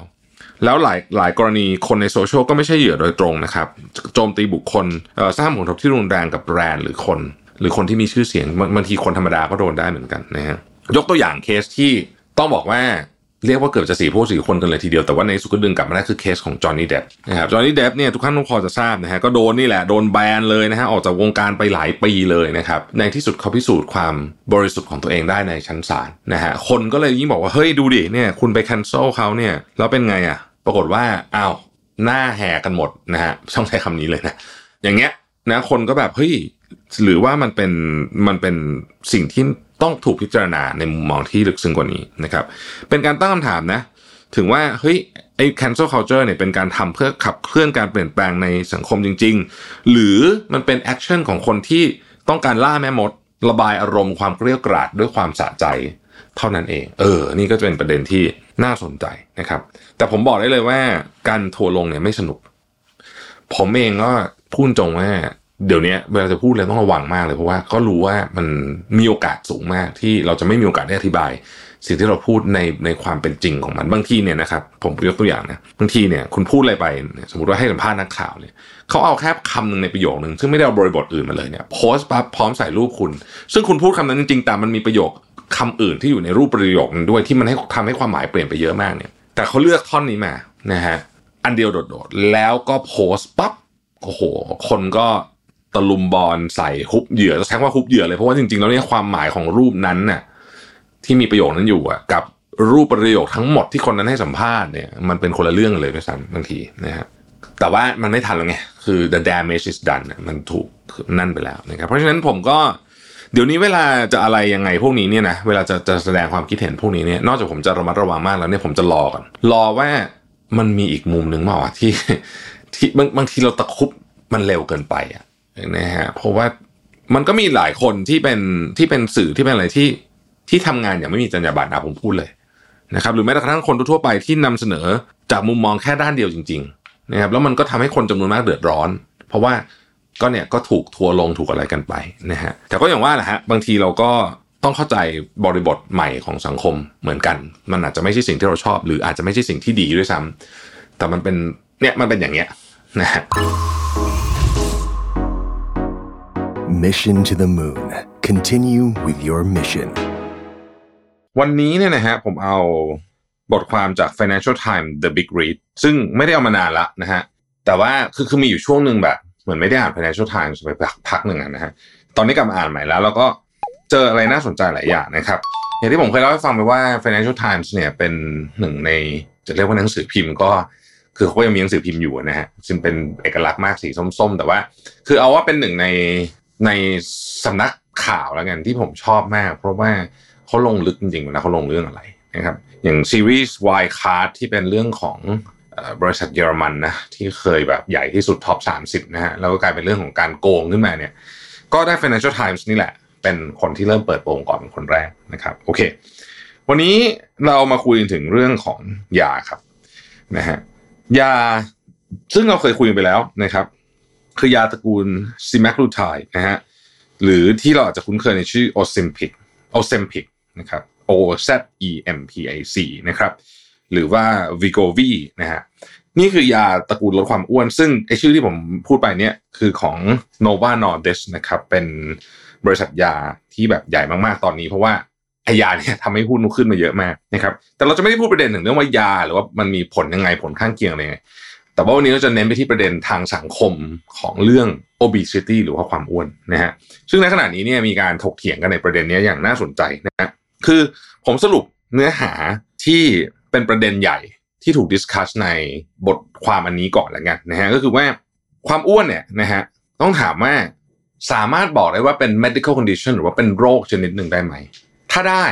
แล้วหลายหลายกรณีคนในโซเชียลก็ไม่ใช่เหยื่อโดยตรงนะครับโจมตีบุคคลสร้างผลกระทบที่รุนแรงกับแบรนด์หรือคน หรือคนที่มีชื่อเสียงบางทีคนธรรมดาก็โดนได้เหมือนกันนะฮะ ยกตัวอย่างเคสที่ต้องบอกว่าเรียกว่าเกือบจะเสียผู้เสียคนกันเลยทีเดียวแต่ว่าในสุดก็ดึงกลับมาได้คือเคสของจอห์นนี่เดปป์นะครับจอห์นนี่เดปป์เนี่ยทุกท่านต้องพอจะทราบนะฮะก็โดนนี่แหละโดนแบนเลยนะฮะออกจากวงการไปหลายปีเลยนะครับในที่สุดเขาพิสูจน์ความบริสุทธิ์ของตัวเองได้ในชั้นศาลนะฮะคนก็เลยยิ่งบอกว่าเฮ้ยดูดิเนี่ยคุณไปแคนเซิลเขาเนี่ยแล้วเป็นไงอะปรากฏว่าอ้าวหน้าแหกกันหมดนะฮะช่องใช้คำนี้เลยนะอย่างเงี้ยนะคนก็แบบเฮ้ยหรือว่ามันเป็นมันเป็นสิ่งที่ ต้องถูกพิจารณาในมุมมองที่ลึกซึ้งกว่านี้นะครับ เป็นการตั้งคำถามนะ ถึงว่าเฮ้ยไอ้ cancel culture เนี่ยเป็นการทำเพื่อขับเคลื่อนการเปลี่ยนแปลงในสังคมจริง ๆ หรือมันเป็น action ของคนที่ต้องการล่าแม่มด ระบายอารมณ์ความเกรี้ยวกราดด้วยความสะใจเท่านั้นเอง เออ นี่ก็จะเป็นประเด็นที่น่าสนใจนะครับ แต่ผมบอกได้เลยว่าการทัวร์ลงเนี่ยไม่สนุก ผมเองก็พูดตรงว่า เดี๋ยวนี้เวลาจะพูดเลยต้องระวังมากเลยเพราะว่าก็รู้ว่ามันมีโอกาสสูงมากที่เราจะไม่มีโอกาสได้อธิบาย สิ่งที่เราพูดในในความเป็นจริงของมันบางทีเนี่ยนะครับผมยกตัวอย่างนะบางทีเนี่ยคุณพูดอะไรไปสมมติว่าให้สัมภาษณ์นักข่าวเนี่ยเขาเอาแค่คำหนึ่งในประโยคหนึ่งซึ่งไม่ได้เอาบริบทอื่นมาเลยเนี่ยโพสต์ปั๊บพร้อมใส่รูปคุณ ซึ่งคุณพูดคำนั้นจริงๆแต่มันมีประโยคคำอื่นที่อยู่ในรูปประโยคนั้นด้วยที่มันให้ทำให้ความหมายเปลี่ยนไปเยอะมากเนี่ย แต่เขาเลือกท่อนนี้มานะฮะอันเดียวโดดๆแล้วก็โพสต์ปั๊บโอ้โห คนก็ ตะลุมบอลใส่ฮุบเหยื่อจะใช้ว่าฮุบเหยื่อเลยเพราะว่าจริงๆแล้วเนี่ยความหมายของรูปนั้นน่ะที่มีประโยคนั้นอยู่อะกับรูปประโยคทั้งหมดที่คนนั้นให้สัมภาษณ์เนี่ยมันเป็นคนละเรื่องเลยด้วยซ้ำบางทีนะฮะแต่ว่ามันไม่ทันแล้วไงคือ the damage is done มันถูกนั่นไปแล้วนะครับเพราะฉะนั้นผมก็เดี๋ยวนี้เวลาจะอะไรยังไงพวกนี้เนี่ยนะเวลาจะจะแสดงความคิดเห็นพวกนี้เนี่ยนอกจากผมจะระมัดระวังมากแล้วเนี่ยผมจะรอก่อนรอว่ามันมีอีกมุมหนึ่งมาว่าที่ที่บางบางทีเราตะคุบมันเร็วเกินไปอะ นะฮะเพราะว่ามันก็มีหลายคนที่เป็นที่เป็นสื่อที่เป็นอะไรที่ที่ทำงานอย่างไม่มีจรรยาบรรณนะผมพูดเลยนะครับหรือแม้แต่กระทั่งคนทั่วไปที่นำเสนอจากมุมมองแค่ด้านเดียวจริงๆนะครับแล้วมันก็ทำให้คนจำนวนมากเดือดร้อน เพราะว่าก็เนี่ยก็ถูกทัวลงถูกอะไรกันไปนะฮะแต่ก็อย่างว่าแหละฮะบางทีเราก็ต้องเข้าใจบริบทใหม่ของสังคมเหมือนกัน มันอาจจะไม่ใช่สิ่งที่เราชอบ หรืออาจจะไม่ใช่สิ่งที่ดีด้วยซ้ำแต่มันเป็นเนี่ยมันเป็นอย่างเงี้ยนะฮะ Mission to the Moon. Continue with your mission. วันนี้เนี่ยนะฮะผมเอาบทความจาก Financial Times The Big Read ซึ่งไม่ได้เอามานานละนะฮะแต่ว่าคือคือมีอยู่ช่วงหนึ่งแบบ เหมือนไม่ได้อ่าน Financial Times ไปพักหนึ่งนะฮะตอนนี้กลับมาอ่านใหม่แล้ว แล้วก็เจออะไรน่าสนใจหลายอย่างนะครับอย่างที่ผมเคยเล่าให้ฟังไปว่า Financial Times เนี่ยเป็นหนึ่งในจะเรียกว่าหนังสือพิมพ์ก็คือเขายังมีหนังสือพิมพ์อยู่นะฮะซึ่งเป็นเอกลักษณ์มากสีส้มๆ แต่ว่า คือเอาว่าเป็นหนึ่งใน ในสำนักข่าวแล้วกันที่ผมชอบมาก เพราะว่าเขาลงลึกจริงๆเวลาเขาลงเรื่องอะไรนะครับอย่างซีรีส์ Y Card ที่เป็นเรื่องของบริษัทเยอรมันนะที่เคยแบบใหญ่ที่สุดท็อป 30 นะฮะแล้วก็กลายเป็นเรื่องของการโกงขึ้นมาเนี่ยก็ได้ Financial Times นี่แหละ เป็นคนที่เริ่มเปิดโปงก่อนเป็นคนแรกนะครับโอเค วันนี้เรามาคุยถึงเรื่องของยาครับนะฮะยาซึ่งเราเคยคุยไปแล้วนะครับ คือยาตระกูลซิแมคลูไทนะฮะหรือที่เราอาจจะคุ้นเคยในชื่อโอซิมพิกโอซิมพิกนะครับ O Z E M P I C นะครับหรือว่า v i g o v นะฮะนี่คือยาตระกูลลดความอ้วน ซึ่งไอชื่อที่ผมพูดไปเนี่ยคือของ Nova Nordisk นะครับเป็นบริษัทยาที่แบบใหญ่มากๆตอนนี้ เพราะว่าไอยาเนี่ยทำให้หุ้นขึ้นมาเยอะมากนะครับแต่เราจะไม่ได้พูดประเด็นถึงเรื่องว่ายาหรือว่ามันมีผลยังไงผลข้างเคียงอะไรไง แต่ว่าวันนี้เราจะเน้นไปที่ประเด็นทางสังคมของเรื่อง obesity หรือว่าความอ้วนนะฮะซึ่งในขณะนี้เนี่ยมีการถกเถียงกันในประเด็นนี้อย่างน่าสนใจนะฮะคือผมสรุปเนื้อหาที่เป็นประเด็นใหญ่ที่ถูกดิสคัสในบทความอันนี้ก่อนแล้วกันนะฮะก็คือว่าความอ้วนเนี่ยนะฮะต้องถามว่าสามารถบอกได้ว่าเป็น medical condition หรือว่าเป็นโรคชนิดหนึ่งได้ไหม ถ้าได้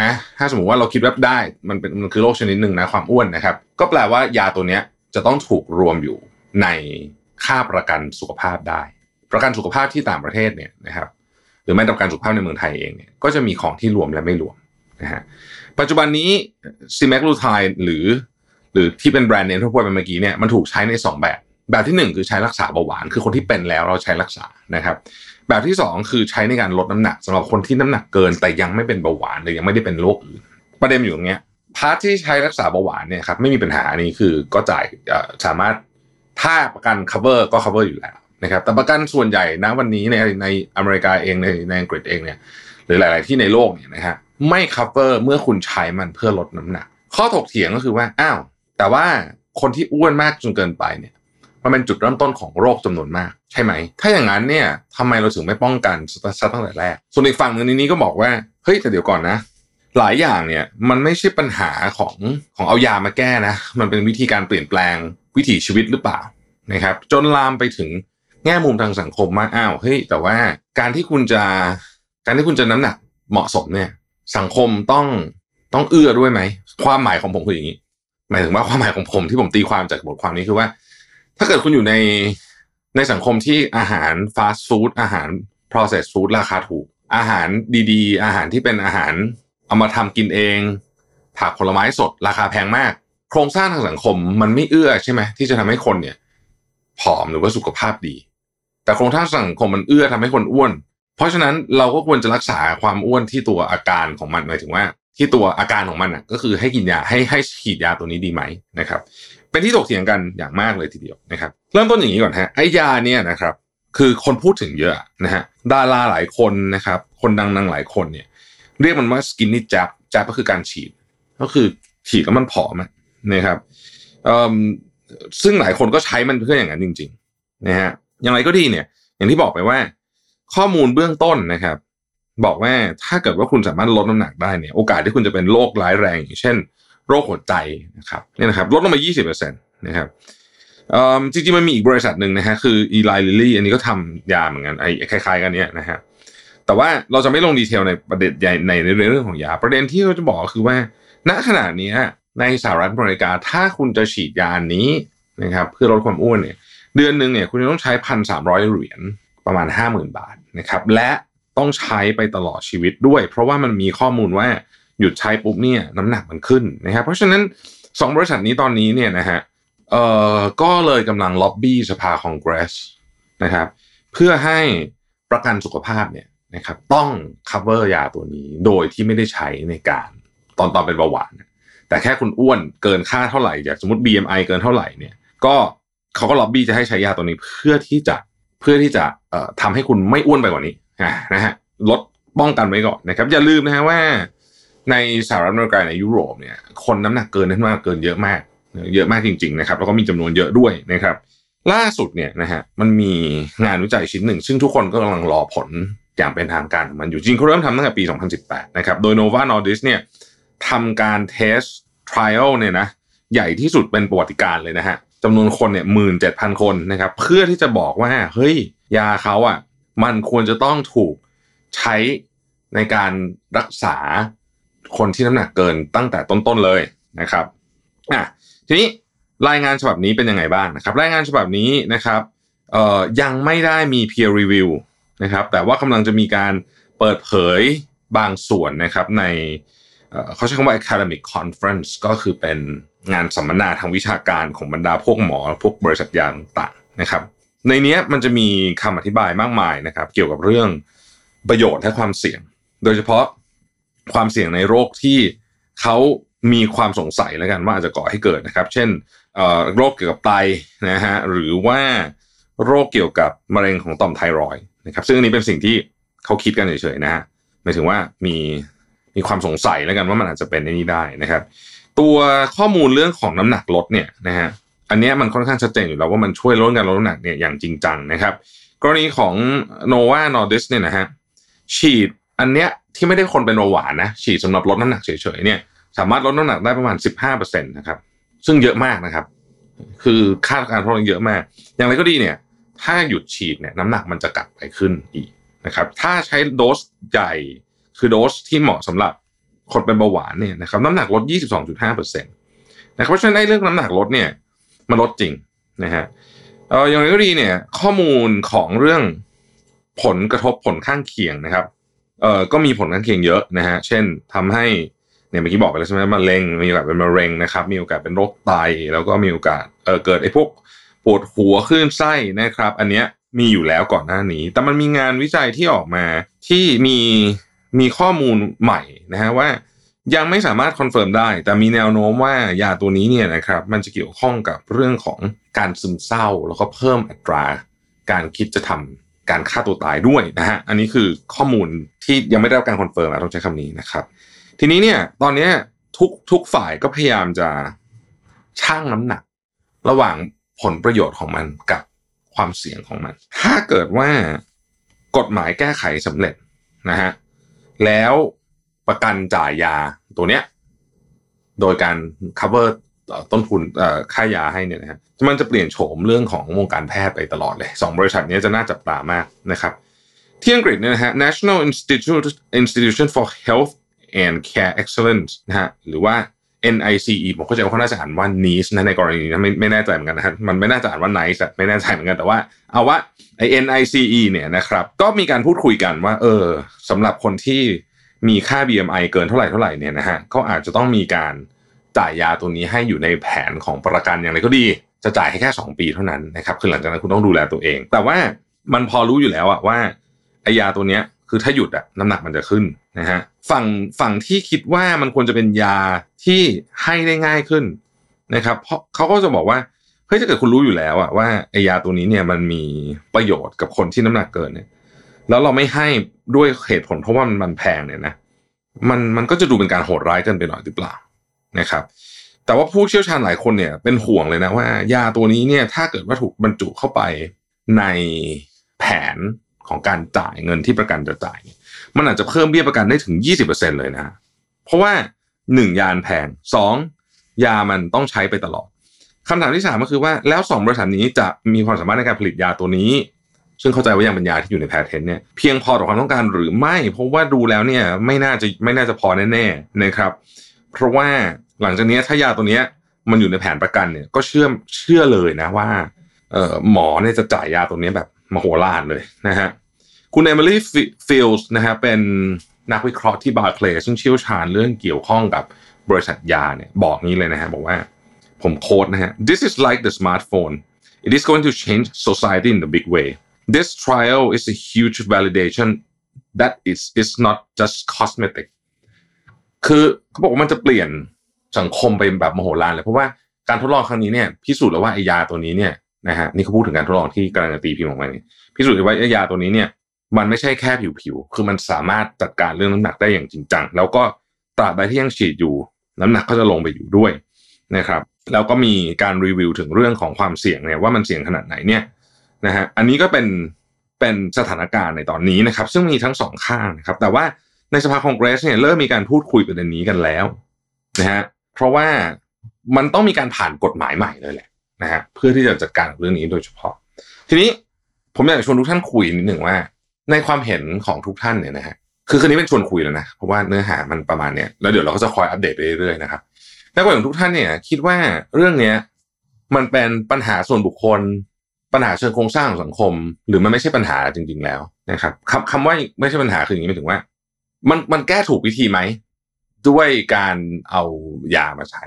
นะถ้าสมมติว่าเราคิดว่าได้มันเป็นมันคือโรคชนิดหนึ่งนะความอ้วนนะครับ ก็แปลว่ายาตัวเนี้ย จะต้องถูกรวมอยู่ในค่าประกันสุขภาพได้ ประกันสุขภาพที่ต่างประเทศเนี่ยนะครับ หรือแม้แต่ประกันสุขภาพในเมืองไทยเองเนี่ยก็จะมีของที่รวมและไม่รวมนะฮะปัจจุบันนี้ซีแมกลูไทหรือ หรือที่เป็นแบรนด์เนมที่พูดไปเมื่อกี้เนี่ยมันถูกใช้ใน 2 แบบ แบบที่ 1 คือใช้รักษาเบาหวาน คือคนที่เป็นแล้วเราใช้รักษานะครับ แบบที่ 2 คือใช้ในการลดน้ำหนักสำหรับคนที่น้ำหนักเกิน แต่ยังไม่เป็นเบาหวานหรือยังไม่ได้เป็นโรคอื่นประเด็นอยู่ตรงเนี้ย พาร์ทที่ใช้รักษาเบาหวานเนี่ยครับไม่มีปัญหาอันนี้คือก็จ่ายสามารถถ้าประกัน cover ก็ cover อยู่แล้วนะครับแต่ประกันส่วนใหญ่นะวันนี้ในในอเมริกาเองในในอังกฤษเองเนี่ยหรือหลาย ๆ ที่ในโลกเนี่ยนะฮะไม่ cover เมื่อคุณใช้มันเพื่อลดน้ำหนัก ข้อถกเถียงก็คือว่าอ้าวแต่ว่าคนที่อ้วนมากจนเกินไปเนี่ยมันเป็นจุดเริ่มต้นของโรคจำนวนมาก ใช่ไหม ถ้าอย่างนั้นเนี่ยทำไมเราถึงไม่ป้องกันซะตั้งแต่แรก ส่วนอีกฝั่งหนึ่งนี้ก็บอกว่าเฮ้ยแต่เดี๋ยวก่อนนะ หลายอย่างเนี่ยมันไม่ใช่ปัญหาของของเอายามาแก้นะมันเป็นวิธีการเปลี่ยนแปลงวิถีชีวิตหรือเปล่านะครับ จนลามไปถึงแง่มุมทางสังคมมากอ้าวเฮ้ยแต่ว่าการที่คุณจะการที่คุณจะน้ำหนักเหมาะสมเนี่ย สังคมต้องต้องเอื้อด้วยไหมความหมายของผมคืออย่างนี้ หมายถึงว่าความหมายของผมที่ผมตีความจากบทความนี้คือว่า ถ้าเกิดคุณอยู่ในในสังคมที่อาหารฟาสต์ฟู้ดอาหาร processed food ราคาถูก อาหารดีๆ อาหารที่เป็นอาหาร เอามาทำกินเองผักผลไม้สด ราคาแพงมาก โครงสร้างทางสังคมมันไม่เอื้อใช่ไหมที่จะทำให้คนเนี่ยผอมหรือว่าสุขภาพดี แต่โครงสร้างสังคมมันเอื้อทำให้คนอ้วน เพราะฉะนั้นเราก็ควรจะรักษาความอ้วนที่ตัวอาการของมันหมายถึงว่า ที่ตัวอาการของมันอะก็คือให้กินยาให้ให้ฉีดยาตัวนี้ดีไหมนะครับ เป็นที่ถกเถียงกันอย่างมากเลยทีเดียวนะครับ เริ่มต้นอย่างนี้ก่อนฮะไอ้ยาเนี่ยนะครับ คือคนพูดถึงเยอะนะฮะดาราหลายคนนะครับ คนดังๆหลายคนเนี่ย เรียกมันว่าสกินนี่จับจับก็คือการฉีด ก็คือฉีดแล้วมันผอมนะครับซึ่งหลายคนก็ใช้มันเพื่ออย่างนั้นจริงๆนะฮะอย่างไรก็ดีเนี่ย อย่างที่บอกไปว่า ข้อมูลเบื้องต้นนะครับ บอกว่าถ้าเกิดว่าคุณสามารถลดน้ำหนักได้เนี่ยโอกาสที่คุณจะเป็นโรคร้ายแรงอย่างเช่น โรคหัวใจนะครับเนี่ยนะครับลดลงมา 20%นะครับจริงๆมันมีอีกบริษัทหนึ่งนะฮะคือ Eli Lilly อันนี้ก็ทำยาเหมือนกันไอ้คล้ายๆกันเนี้ยนะฮะ แต่ว่าเราจะไม่ลงดีเทลในประเด็นใหญ่ในเรื่องของยา ประเด็นที่เราจะบอกคือว่า ณขณะนี้ในสหรัฐอเมริกาถ้าคุณจะฉีดยาอันนี้นะครับเพื่อลดความอ้วนเนี่ยเดือนหนึ่งเนี่ยคุณจะต้องใช้พันสามร้อยเหรียญประมาณห้าหมื่นบาทนะครับและต้องใช้ไปตลอดชีวิตด้วย เพราะว่ามันมีข้อมูลว่าหยุดใช้ปุ๊บเนี่ยน้ำหนักมันขึ้นนะครับเพราะฉะนั้นสองบริษัทนี้ตอนนี้เนี่ยนะฮะเอ่อก็เลยกำลังล็อบบี้สภาคองเกรสนะครับเพื่อให้ประกันสุขภาพเนี่ย นะครับต้อง cover ยาตัวนี้โดยที่ไม่ได้ใช้ในการตอนตอนเป็นเบาหวาน แต่แค่คุณอ้วนเกินค่าเท่าไหร่อย่างสมมติ BMI เกินเท่าไหร่เนี่ยก็เขาก็ล็อบบี้จะให้ใช้ยาตัวนี้เพื่อที่จะเพื่อที่จะเอ่อทำให้คุณไม่อ้วนไปกว่านี้นะฮะลดป้องกันไว้ก่อนนะครับ อย่าลืมนะฮะว่า ในสหรัฐอเมริกาในยุโรปเนี่ยคนน้ำหนักเกินนั้นมากเกินเยอะมาก เยอะมากจริง ๆ นะครับ แล้วก็มีจำนวนเยอะด้วยนะครับ ล่าสุดเนี่ยนะฮะมันมีงานวิจัยชิ้นหนึ่ง ซึ่งทุกคนก็กำลังรอผล อย่างเป็นทางการของมันอยู่จริงเขาเริ่มทำตั้งแต่ปี 2018 นะครับ โดย Nova Nordisk เนี่ยทำการเทส trial เนี่ยนะใหญ่ที่สุดเป็นประวัติการเลยนะฮะจำนวนคนเนี่ยหมื่นเจ็ดพันคนนะครับ เพื่อที่จะบอกว่า เฮ้ย ยาเขาอะมันควรจะต้องถูกใช้ในการรักษาคนที่น้ำหนักเกินตั้งแต่ต้นๆเลยนะครับอะทีนี้รายงานฉบับนี้เป็นยังไงบ้างนะครับ รายงานฉบับนี้นะครับเอ่อยังไม่ได้มี peer review นะครับ แต่ว่ากำลังจะมีการเปิดเผยบางส่วนนะครับในเขาใช้คำว่า academic conference ก็คือเป็นงานสัมมนาทางวิชาการของบรรดาพวกหมอ พวกบริษัทยาต่างๆนะครับ ในนี้มันจะมีคำอธิบายมากมายนะครับ เกี่ยวกับเรื่องประโยชน์และความเสี่ยง โดยเฉพาะความเสี่ยงในโรคที่เขามีความสงสัยแล้วกันว่าอาจจะก่อให้เกิดนะครับ เช่นโรคเกี่ยวกับไตนะฮะหรือว่าโรคเกี่ยวกับมะเร็งของต่อมไทรอย นะครับซึ่งอันนี้เป็นสิ่งที่เขาคิดกันเฉยๆนะฮะหมายถึงว่ามีมีความสงสัยแล้วกันว่ามันอาจจะเป็นในนี้ได้นะครับ ตัวข้อมูลเรื่องของน้ำหนักลดเนี่ยนะฮะอันเนี้ยมันค่อนข้างชัดเจนอยู่แล้วว่ามันช่วยลดการลดน้ำหนักเนี่ยอย่างจริงจังนะครับ กรณีของ Nova Nordisk เนี่ยนะฮะฉีดอันเนี้ยที่ไม่ได้คนเป็นเบาหวานนะฉีดสำหรับลดน้ำหนักเฉยๆเนี่ยสามารถลดน้ำหนักได้ประมาณ 15%นะครับซึ่งเยอะมากนะครับ คือค่าการทดลองเยอะมาก อย่างไรก็ดีเนี่ย ถ้าหยุดฉีดเนี่ยน้ำหนักมันจะกลับไปขึ้นอีกนะครับ ถ้าใช้โดสใหญ่คือโดสที่เหมาะสำหรับคนเป็นเบาหวานเนี่ยนะครับน้ำหนักลด 22.5%นะครับเพราะฉะนั้นเรื่องน้ำหนักลดเนี่ยมันลดจริงนะฮะเอออย่างไรก็ดีเนี่ยข้อมูลของเรื่องผลกระทบผลข้างเคียงนะครับเออก็มีผลข้างเคียงเยอะนะฮะเช่นทำให้เนี่ยเมื่อกี้บอกไปแล้วใช่ไหมมะเร็งมีโอกาสเป็นมะเร็งนะครับ มีโอกาสเป็นโรคไตแล้วก็มีโอกาสเออเกิดไอ้พวก ปวดหัวคลื่นไส้นะครับ อันเนี้ยมีอยู่แล้วก่อนหน้านี้ แต่มันมีงานวิจัยที่ออกมาที่มีมีข้อมูลใหม่นะฮะว่ายังไม่สามารถ confirm ได้ แต่มีแนวโน้มว่ายาตัวนี้เนี่ยนะครับมันจะเกี่ยวข้องกับเรื่องของการซึมเศร้า แล้วก็เพิ่มอัตรา การคิดจะทำการฆ่าตัวตายด้วยนะฮะอันนี้คือข้อมูลที่ยังไม่ได้รับการ confirm อะต้องใช้คำนี้นะครับ ทีนี้เนี่ยตอนนี้ทุกทุกฝ่ายก็พยายามจะชั่งน้ำหนัก ระหว่าง ผลประโยชน์ของมันกับความเสี่ยงของมัน ถ้าเกิดว่ากฎหมายแก้ไขสำเร็จนะฮะแล้วประกันจ่ายยาตัวเนี้ยโดยการ cover ต้นทุนค่ายาให้เนี่ยนะฮะมันจะเปลี่ยนโฉมเรื่องของวงการแพทย์ไปตลอดเลยสองบริษัทนี้จะน่าจับตามากนะครับ ที่อังกฤษเนี่ยนะฮะ National Institute Institution for Health and Care Excellence นะฮะหรือว่า NICE ผมเข้าใจว่าเขาน่าจะอ่านว่า NICE นะในกรณีนี้นะไม่ไม่แน่ใจเหมือนกันนะฮะมันไม่น่าจะอ่านว่า NICE ไม่แน่ใจเหมือนกันแต่ว่าเอาว่าไอ้ NICE เนี่ยนะครับก็มีการพูดคุยกันว่า เออสำหรับคนที่มีค่า BMI เกินเท่าไหร่เท่าไหร่เนี่ยนะฮะก็อาจจะต้องมีการจ่ายยาตัวนี้ให้อยู่ในแผนของประกันอย่างไรก็ดี จะจ่ายให้แค่ 2 ปีเท่านั้นนะครับคือหลังจากนั้นคุณต้องดูแลตัวเอง แต่ว่ามันพอรู้อยู่แล้วอะว่าไอยาตัวเนี้ย คือถ้าหยุดอะน้ำหนักมันจะขึ้นนะฮะฝั่งฝั่งที่คิดว่ามันควรจะเป็นยาที่ให้ได้ง่ายขึ้นนะครับเพราะเขาก็จะบอกว่าเฮ้ยถ้าเกิดคุณรู้อยู่แล้วอะว่าไอยาตัวนี้เนี่ยมันมีประโยชน์กับคนที่น้ำหนักเกินเนี่ย แล้วเราไม่ให้ด้วยเหตุผลเพราะว่ามันแพงเนี่ยนะมันมันก็จะดูเป็นการโหดร้ายเกินไปหน่อยหรือเปล่านะครับ แต่ว่าผู้เชี่ยวชาญหลายคนเนี่ยเป็นห่วงเลยนะว่า ยาตัวนี้เนี่ยถ้าเกิดว่าถูกบรรจุเข้าไปในแผน ของการจ่ายเงินที่ประกันจะจ่าย มันอาจจะเพิ่มเบี้ยประกันได้ถึง 20%เลยนะ เพราะว่าหนึ่งยานแพงสองยามันต้องใช้ไปตลอดคำถามที่สามก็คือว่าแล้วสองบริษัทนี้จะมีความสามารถในการผลิตยาตัวนี้ ซึ่งเข้าใจว่ายังเป็นยาที่อยู่ในแพทเทนเนี่ยเพียงพอต่อความต้องการหรือไม่ เพราะว่าดูแล้วเนี่ยไม่น่าจะไม่น่าจะพอแน่ๆนะครับ เพราะว่าหลังจากนี้ถ้ายาตัวนี้มันอยู่ในแผนประกันเนี่ยก็เชื่อเชื่อเลยนะว่าหมอเนี่ยจะจ่ายยาตัวนี้แบบ มโหฬารเลยนะฮะคุณเอมิลี่ฟิลด์นะฮะเป็นนักวิเคราะห์ที่บาร์เคลย์ซึ่งเชี่ยวชาญเรื่องเกี่ยวข้องกับบริษัทยาเนี่ยบอกงี้เลยนะฮะบอกว่าผม quote นะฮะ this is like the smartphone it is going to change society in a big way this trial is a huge validation that this is not just cosmetic คือเขาบอกว่ามันจะเปลี่ยนสังคมไปแบบมโหฬารเลยเพราะว่าการทดลองครั้งนี้เนี่ยพิสูจน์แล้วว่าไอยาตัวนี้เนี่ย นะฮะนี่เขาพูดถึงการทดลองที่กำลังจะตีพิมพ์ออกมาเนี่ยพิสูจน์ได้ว่ายาตัวนี้เนี่ย มันไม่ใช่แค่ผิวๆคือมันสามารถจัดการเรื่องน้ำหนักได้อย่างจริงจังแล้วก็ตราบใดที่ยังฉีดอยู่ น้ำหนักก็จะลงไปอยู่ด้วยนะครับ แล้วก็มีการรีวิวถึงเรื่องของความเสี่ยงเนี่ยว่ามันเสี่ยงขนาดไหนเนี่ยนะฮะอันนี้ก็เป็นเป็นสถานการณ์ในตอนนี้นะครับ ซึ่งมีทั้งสองข้างนะครับ แต่ว่าในสภาคองเกรสเนี่ยเริ่มมีการพูดคุยประเด็นนี้กันแล้วนะฮะเพราะว่ามันต้องมีการผ่านกฎหมายใหม่เลยแหละ นะฮะเพื่อที่จะจัดการเรื่องนี้โดยเฉพาะ ทีนี้ผมอยากชวนทุกท่านคุยนิดหนึ่งว่า ในความเห็นของทุกท่านเนี่ยนะฮะคือคืนนี้เป็นชวนคุยแล้วนะเพราะว่าเนื้อหามันประมาณเนี้ยแล้วเดี๋ยวเราก็จะคอยอัปเดตไปเรื่อยๆนะครับในความเห็นของทุกท่านเนี่ย คิดว่าเรื่องเนี้ยมันเป็นปัญหาส่วนบุคคล ปัญหาเชิงโครงสร้างของสังคม หรือมันไม่ใช่ปัญหาจริง ๆ แล้วนะครับคำคำว่าไม่ใช่ปัญหาคืออย่างนี้หมายถึงว่า มันมันแก้ถูกวิธีไหมด้วยการเอายามาใช้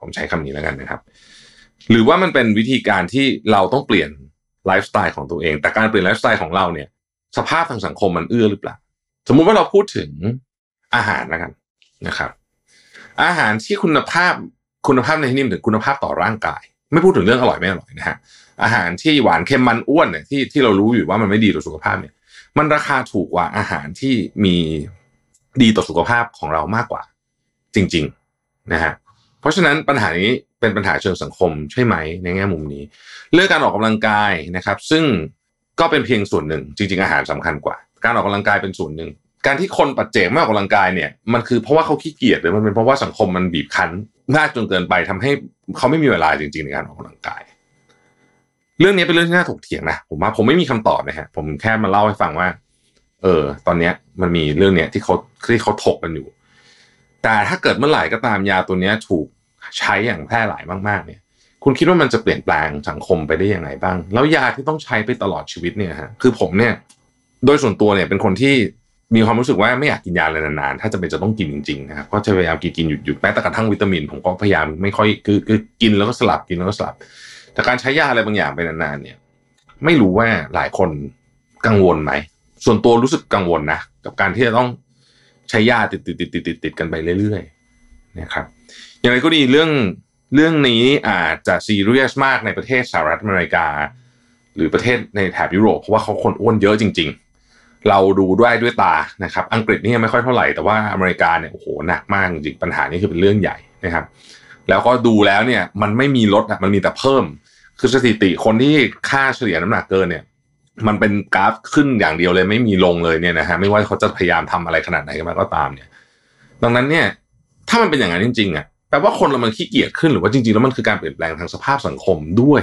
ผมใช้คำนี้แล้วกันนะครับ หรือว่ามันเป็นวิธีการที่เราต้องเปลี่ยนไลฟ์สไตล์ของตัวเอง แต่การเปลี่ยนไลฟ์สไตล์ของเราเนี่ย สภาพทางสังคมมันเอื้อหรือเปล่า สมมุติว่าเราพูดถึงอาหารแล้วกันนะครับ อาหารที่คุณภาพคุณภาพในที่นี้หมายถึงคุณภาพต่อร่างกาย ไม่พูดถึงเรื่องอร่อยไม่อร่อยนะฮะอาหารที่หวานเค็มมันอ้วนเนี่ยที่ที่เรารู้อยู่ว่ามันไม่ดีต่อสุขภาพเนี่ย มันราคาถูกกว่าอาหารที่มีดีต่อสุขภาพของเรามากกว่า จริง ๆ นะฮะเพราะฉะนั้นปัญหานี้ เป็นปัญหาเชิงสังคมใช่ไหมในแง่มุมนี้ เรื่องการออกกำลังกายนะครับ ซึ่งก็เป็นเพียงส่วนหนึ่ง จริง ๆ อาหารสำคัญกว่า การออกกำลังกายเป็นส่วนหนึ่ง การที่คนปัจเจกไม่ออกกำลังกายเนี่ยมันคือเพราะว่าเขาขี้เกียจหรือมันเป็นเพราะว่าสังคมมันบีบคั้นมากจนเกินไปทำให้เขาไม่มีเวลาจริง ๆ ในการออกกำลังกาย เรื่องนี้เป็นเรื่องที่น่าถกเถียงนะผมว่าผมไม่มีคำตอบนะฮะผมแค่มาเล่าให้ฟังว่า เออ ตอนเนี้ยมันมีเรื่องเนี้ยที่เขาที่เขาถกกันอยู่ แต่ถ้าเกิดเมื่อไหร่ก็ตามยาตัวเนี้ยถูก ใช้อย่างแพร่หลายมากๆเนี่ย คุณคิดว่ามันจะเปลี่ยนแปลงสังคมไปได้ยังไงบ้าง แล้วยาที่ต้องใช้ไปตลอดชีวิตเนี่ยฮะคือผมเนี่ย โดยส่วนตัวเนี่ยเป็นคนที่มีความรู้สึกว่าไม่อยากกินยาเลยนานๆ ถ้าจะเป็นจะต้องกินจริงๆนะครับก็จะพยายามกินกินหยุดหยุดแม้แต่กระทั่งวิตามิน ผมก็พยายามไม่ค่อยคือคือกินแล้วก็สลับกินแล้วก็สลับ แต่การใช้ยาอะไรบางอย่างไปนานๆเนี่ย ไม่รู้ว่าหลายคนกังวลไหมส่วนตัวรู้สึกกังวลนะกับการที่จะต้องใช้ยาติดติดติดติดติดติดกันไปเรื่อยๆนะครับ อย่างไรก็ดีเรื่องเรื่องนี้อาจจะซีเรียสมากในประเทศสหรัฐอเมริกา หรือประเทศในแถบยุโรปเพราะว่าเขาคนอ้วนเยอะจริง ๆ เราดูด้วยด้วยตานะครับ อังกฤษนี่ยังไม่ค่อยเท่าไหร่แต่ว่าอเมริกาเนี่ยโอ้โหหนักมากจริงปัญหานี้คือเป็นเรื่องใหญ่นะครับ แล้วก็ดูแล้วเนี่ยมันไม่มีลดอะมันมีแต่เพิ่ม คือสถิติคนที่ค่าเฉลี่ยน้ำหนักเกินเนี่ย มันเป็นกราฟขึ้นอย่างเดียวเลยไม่มีลงเลยเนี่ยนะฮะไม่ว่าเขาจะพยายามทำอะไรขนาดไหนกันมาก็ตามเนี่ย ดังนั้นเนี่ย ถ้ามันเป็นอย่างนั้นจริงๆอะ แปลว่าคนเรามันขี้เกียจขึ้นหรือว่าจริงๆแล้วมันคือการเปลี่ยนแปลงทางสภาพสังคมด้วย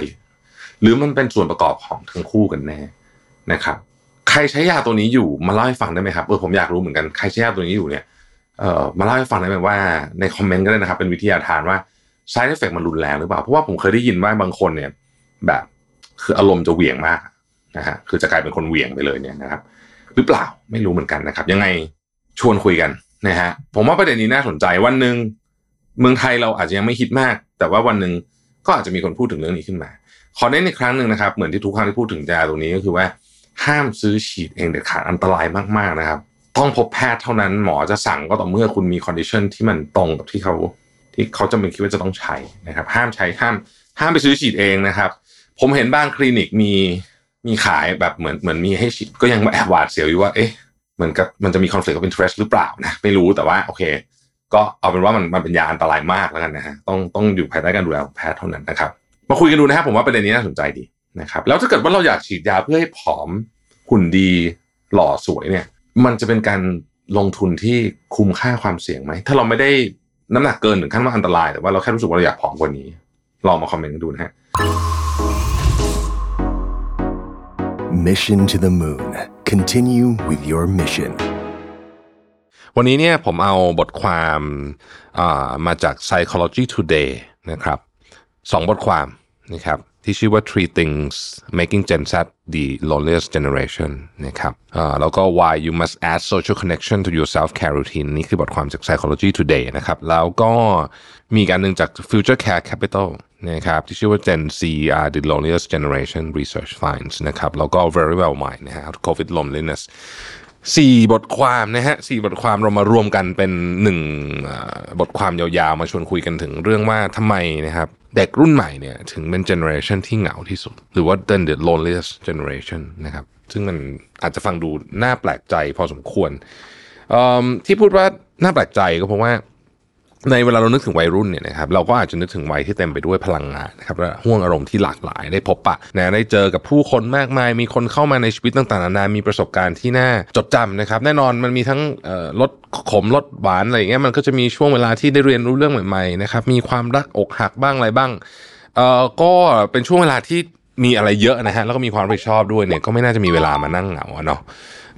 หรือมันเป็นส่วนประกอบของทั้งคู่กันแน่นะครับ ใครใช้ยาตัวนี้อยู่มาเล่าให้ฟังได้ไหมครับเออผมอยากรู้เหมือนกันใครใช้ยาตัวนี้อยู่เนี่ยเอ่อมาเล่าให้ฟังได้ไหมว่าในคอมเมนต์ก็ได้นะครับ เป็นวิทยาทานว่า side effect มันรุนแรงหรือเปล่า เพราะว่าผมเคยได้ยินว่าบางคนเนี่ย แบบคืออารมณ์จะเหวี่ยงมากนะฮะคือจะกลายเป็นคนเหวี่ยงไปเลยเนี่ยนะครับ หรือเปล่าไม่รู้เหมือนกันนะครับ ยังไงชวนคุยกันนะฮะผมว่าประเด็นนี้น่าสนใจวันหนึ่ง เมืองไทยเราอาจจะยังไม่ฮิตมาก แต่ว่าวันหนึ่งก็อาจจะมีคนพูดถึงเรื่องนี้ขึ้นมา ขอเน้นอีกครั้งหนึ่งนะครับ เหมือนที่ทุกครั้งที่พูดถึงยาตรงนี้ก็คือว่า ห้ามซื้อฉีดเองเด็ดขาดอันตรายมากๆนะครับ ต้องพบแพทย์เท่านั้นหมอจะสั่งก็ต่อเมื่อคุณมี condition ที่มันตรงกับที่เขาที่เขาจะเป็นคิดว่าจะต้องใช้นะครับ ห้ามใช้ห้ามห้ามไปซื้อฉีดเองนะครับ ผมเห็นบางคลินิกมีมีขายแบบเหมือนเหมือนมีให้ฉีดก็ยังแอบหวาดเสียวอยู่ว่าเอ๊ะเหมือนกับมันจะมี conflict of interest หรือเปล่านะไม่รู้แต่ว่าโอเค ก็เอาเป็นว่ามันมันเป็นยาอันตรายมากแล้วกันนะฮะต้องต้องอยู่ภายใต้การดูแลของแพทย์เท่านั้นนะครับ มาคุยกันดูนะครับผมว่าประเด็นนี้น่าสนใจดีนะครับ แล้วถ้าเกิดว่าเราอยากฉีดยาเพื่อให้ผอมหุ่นดีหล่อสวยเนี่ย มันจะเป็นการลงทุนที่คุ้มค่าความเสี่ยงไหมถ้าเราไม่ได้น้ำหนักเกินถึงขั้นว่าอันตราย แต่ว่าเราแค่รู้สึกว่าเราอยากผอมกว่านี้ ลองมาคอมเมนต์กันดูนะฮะ Mission to the Moon. Continue with your mission. วันนี้เนี่ยผมเอาบทความามาจาก Psychology Today นะครับสองบทความนะครับที่ชื่อว่า Three Things Making Gen Z the Loneliest Generation นะครับแล้วก็ Why You Must Add Social Connection to Your Self Care Routine นี่คือบทความจาก Psychology Today นะครับ แล้วก็มีกการหนึ่งจาก Future Care Capital นะครับที่ชื่อว่า Gen Z are the Loneliest Generation Research Finds นะครับ แล้วก็ Very Well Mind นะฮะ COVID Loneliness สี่บทความนะฮะสี่บทความเรามารวมกันเป็นหนึ่งบทความยาวๆ มาชวนคุยกันถึงเรื่องว่าทำไมนะครับ เด็กรุ่นใหม่เนี่ยถึงเป็นเจเนอเรชันที่เหงาที่สุด หรือว่าเป็น the loneliest generation นะครับซึ่งมันอาจจะฟังดูน่าแปลกใจพอสมควรที่พูดว่าน่าแปลกใจก็เพราะว่า ในเวลาเรานึกถึงวัยรุ่นเนี่ยนะครับเราก็อาจจะนึกถึงวัยที่เต็มไปด้วยพลังงานนะครับและห่วงอารมณ์ที่หลากหลายได้พบปะนะได้เจอกับผู้คนมากมาย มีคนเข้ามาในชีวิตต่างๆนานามีประสบการณ์ที่น่าจดจำนะครับ แน่นอนมันมีทั้งรสขมรสหวานอะไรอย่างเงี้ยมันก็จะมีช่วงเวลาที่ได้เรียนรู้เรื่องใหม่ๆนะครับมีความรักอกหักบ้างอะไรบ้างเอ่อก็เป็นช่วงเวลาที่มีอะไรเยอะนะฮะแล้วก็มีความรับผิดชอบด้วยเนี่ยก็ไม่น่าจะมีเวลามานั่งเหงาเนาะ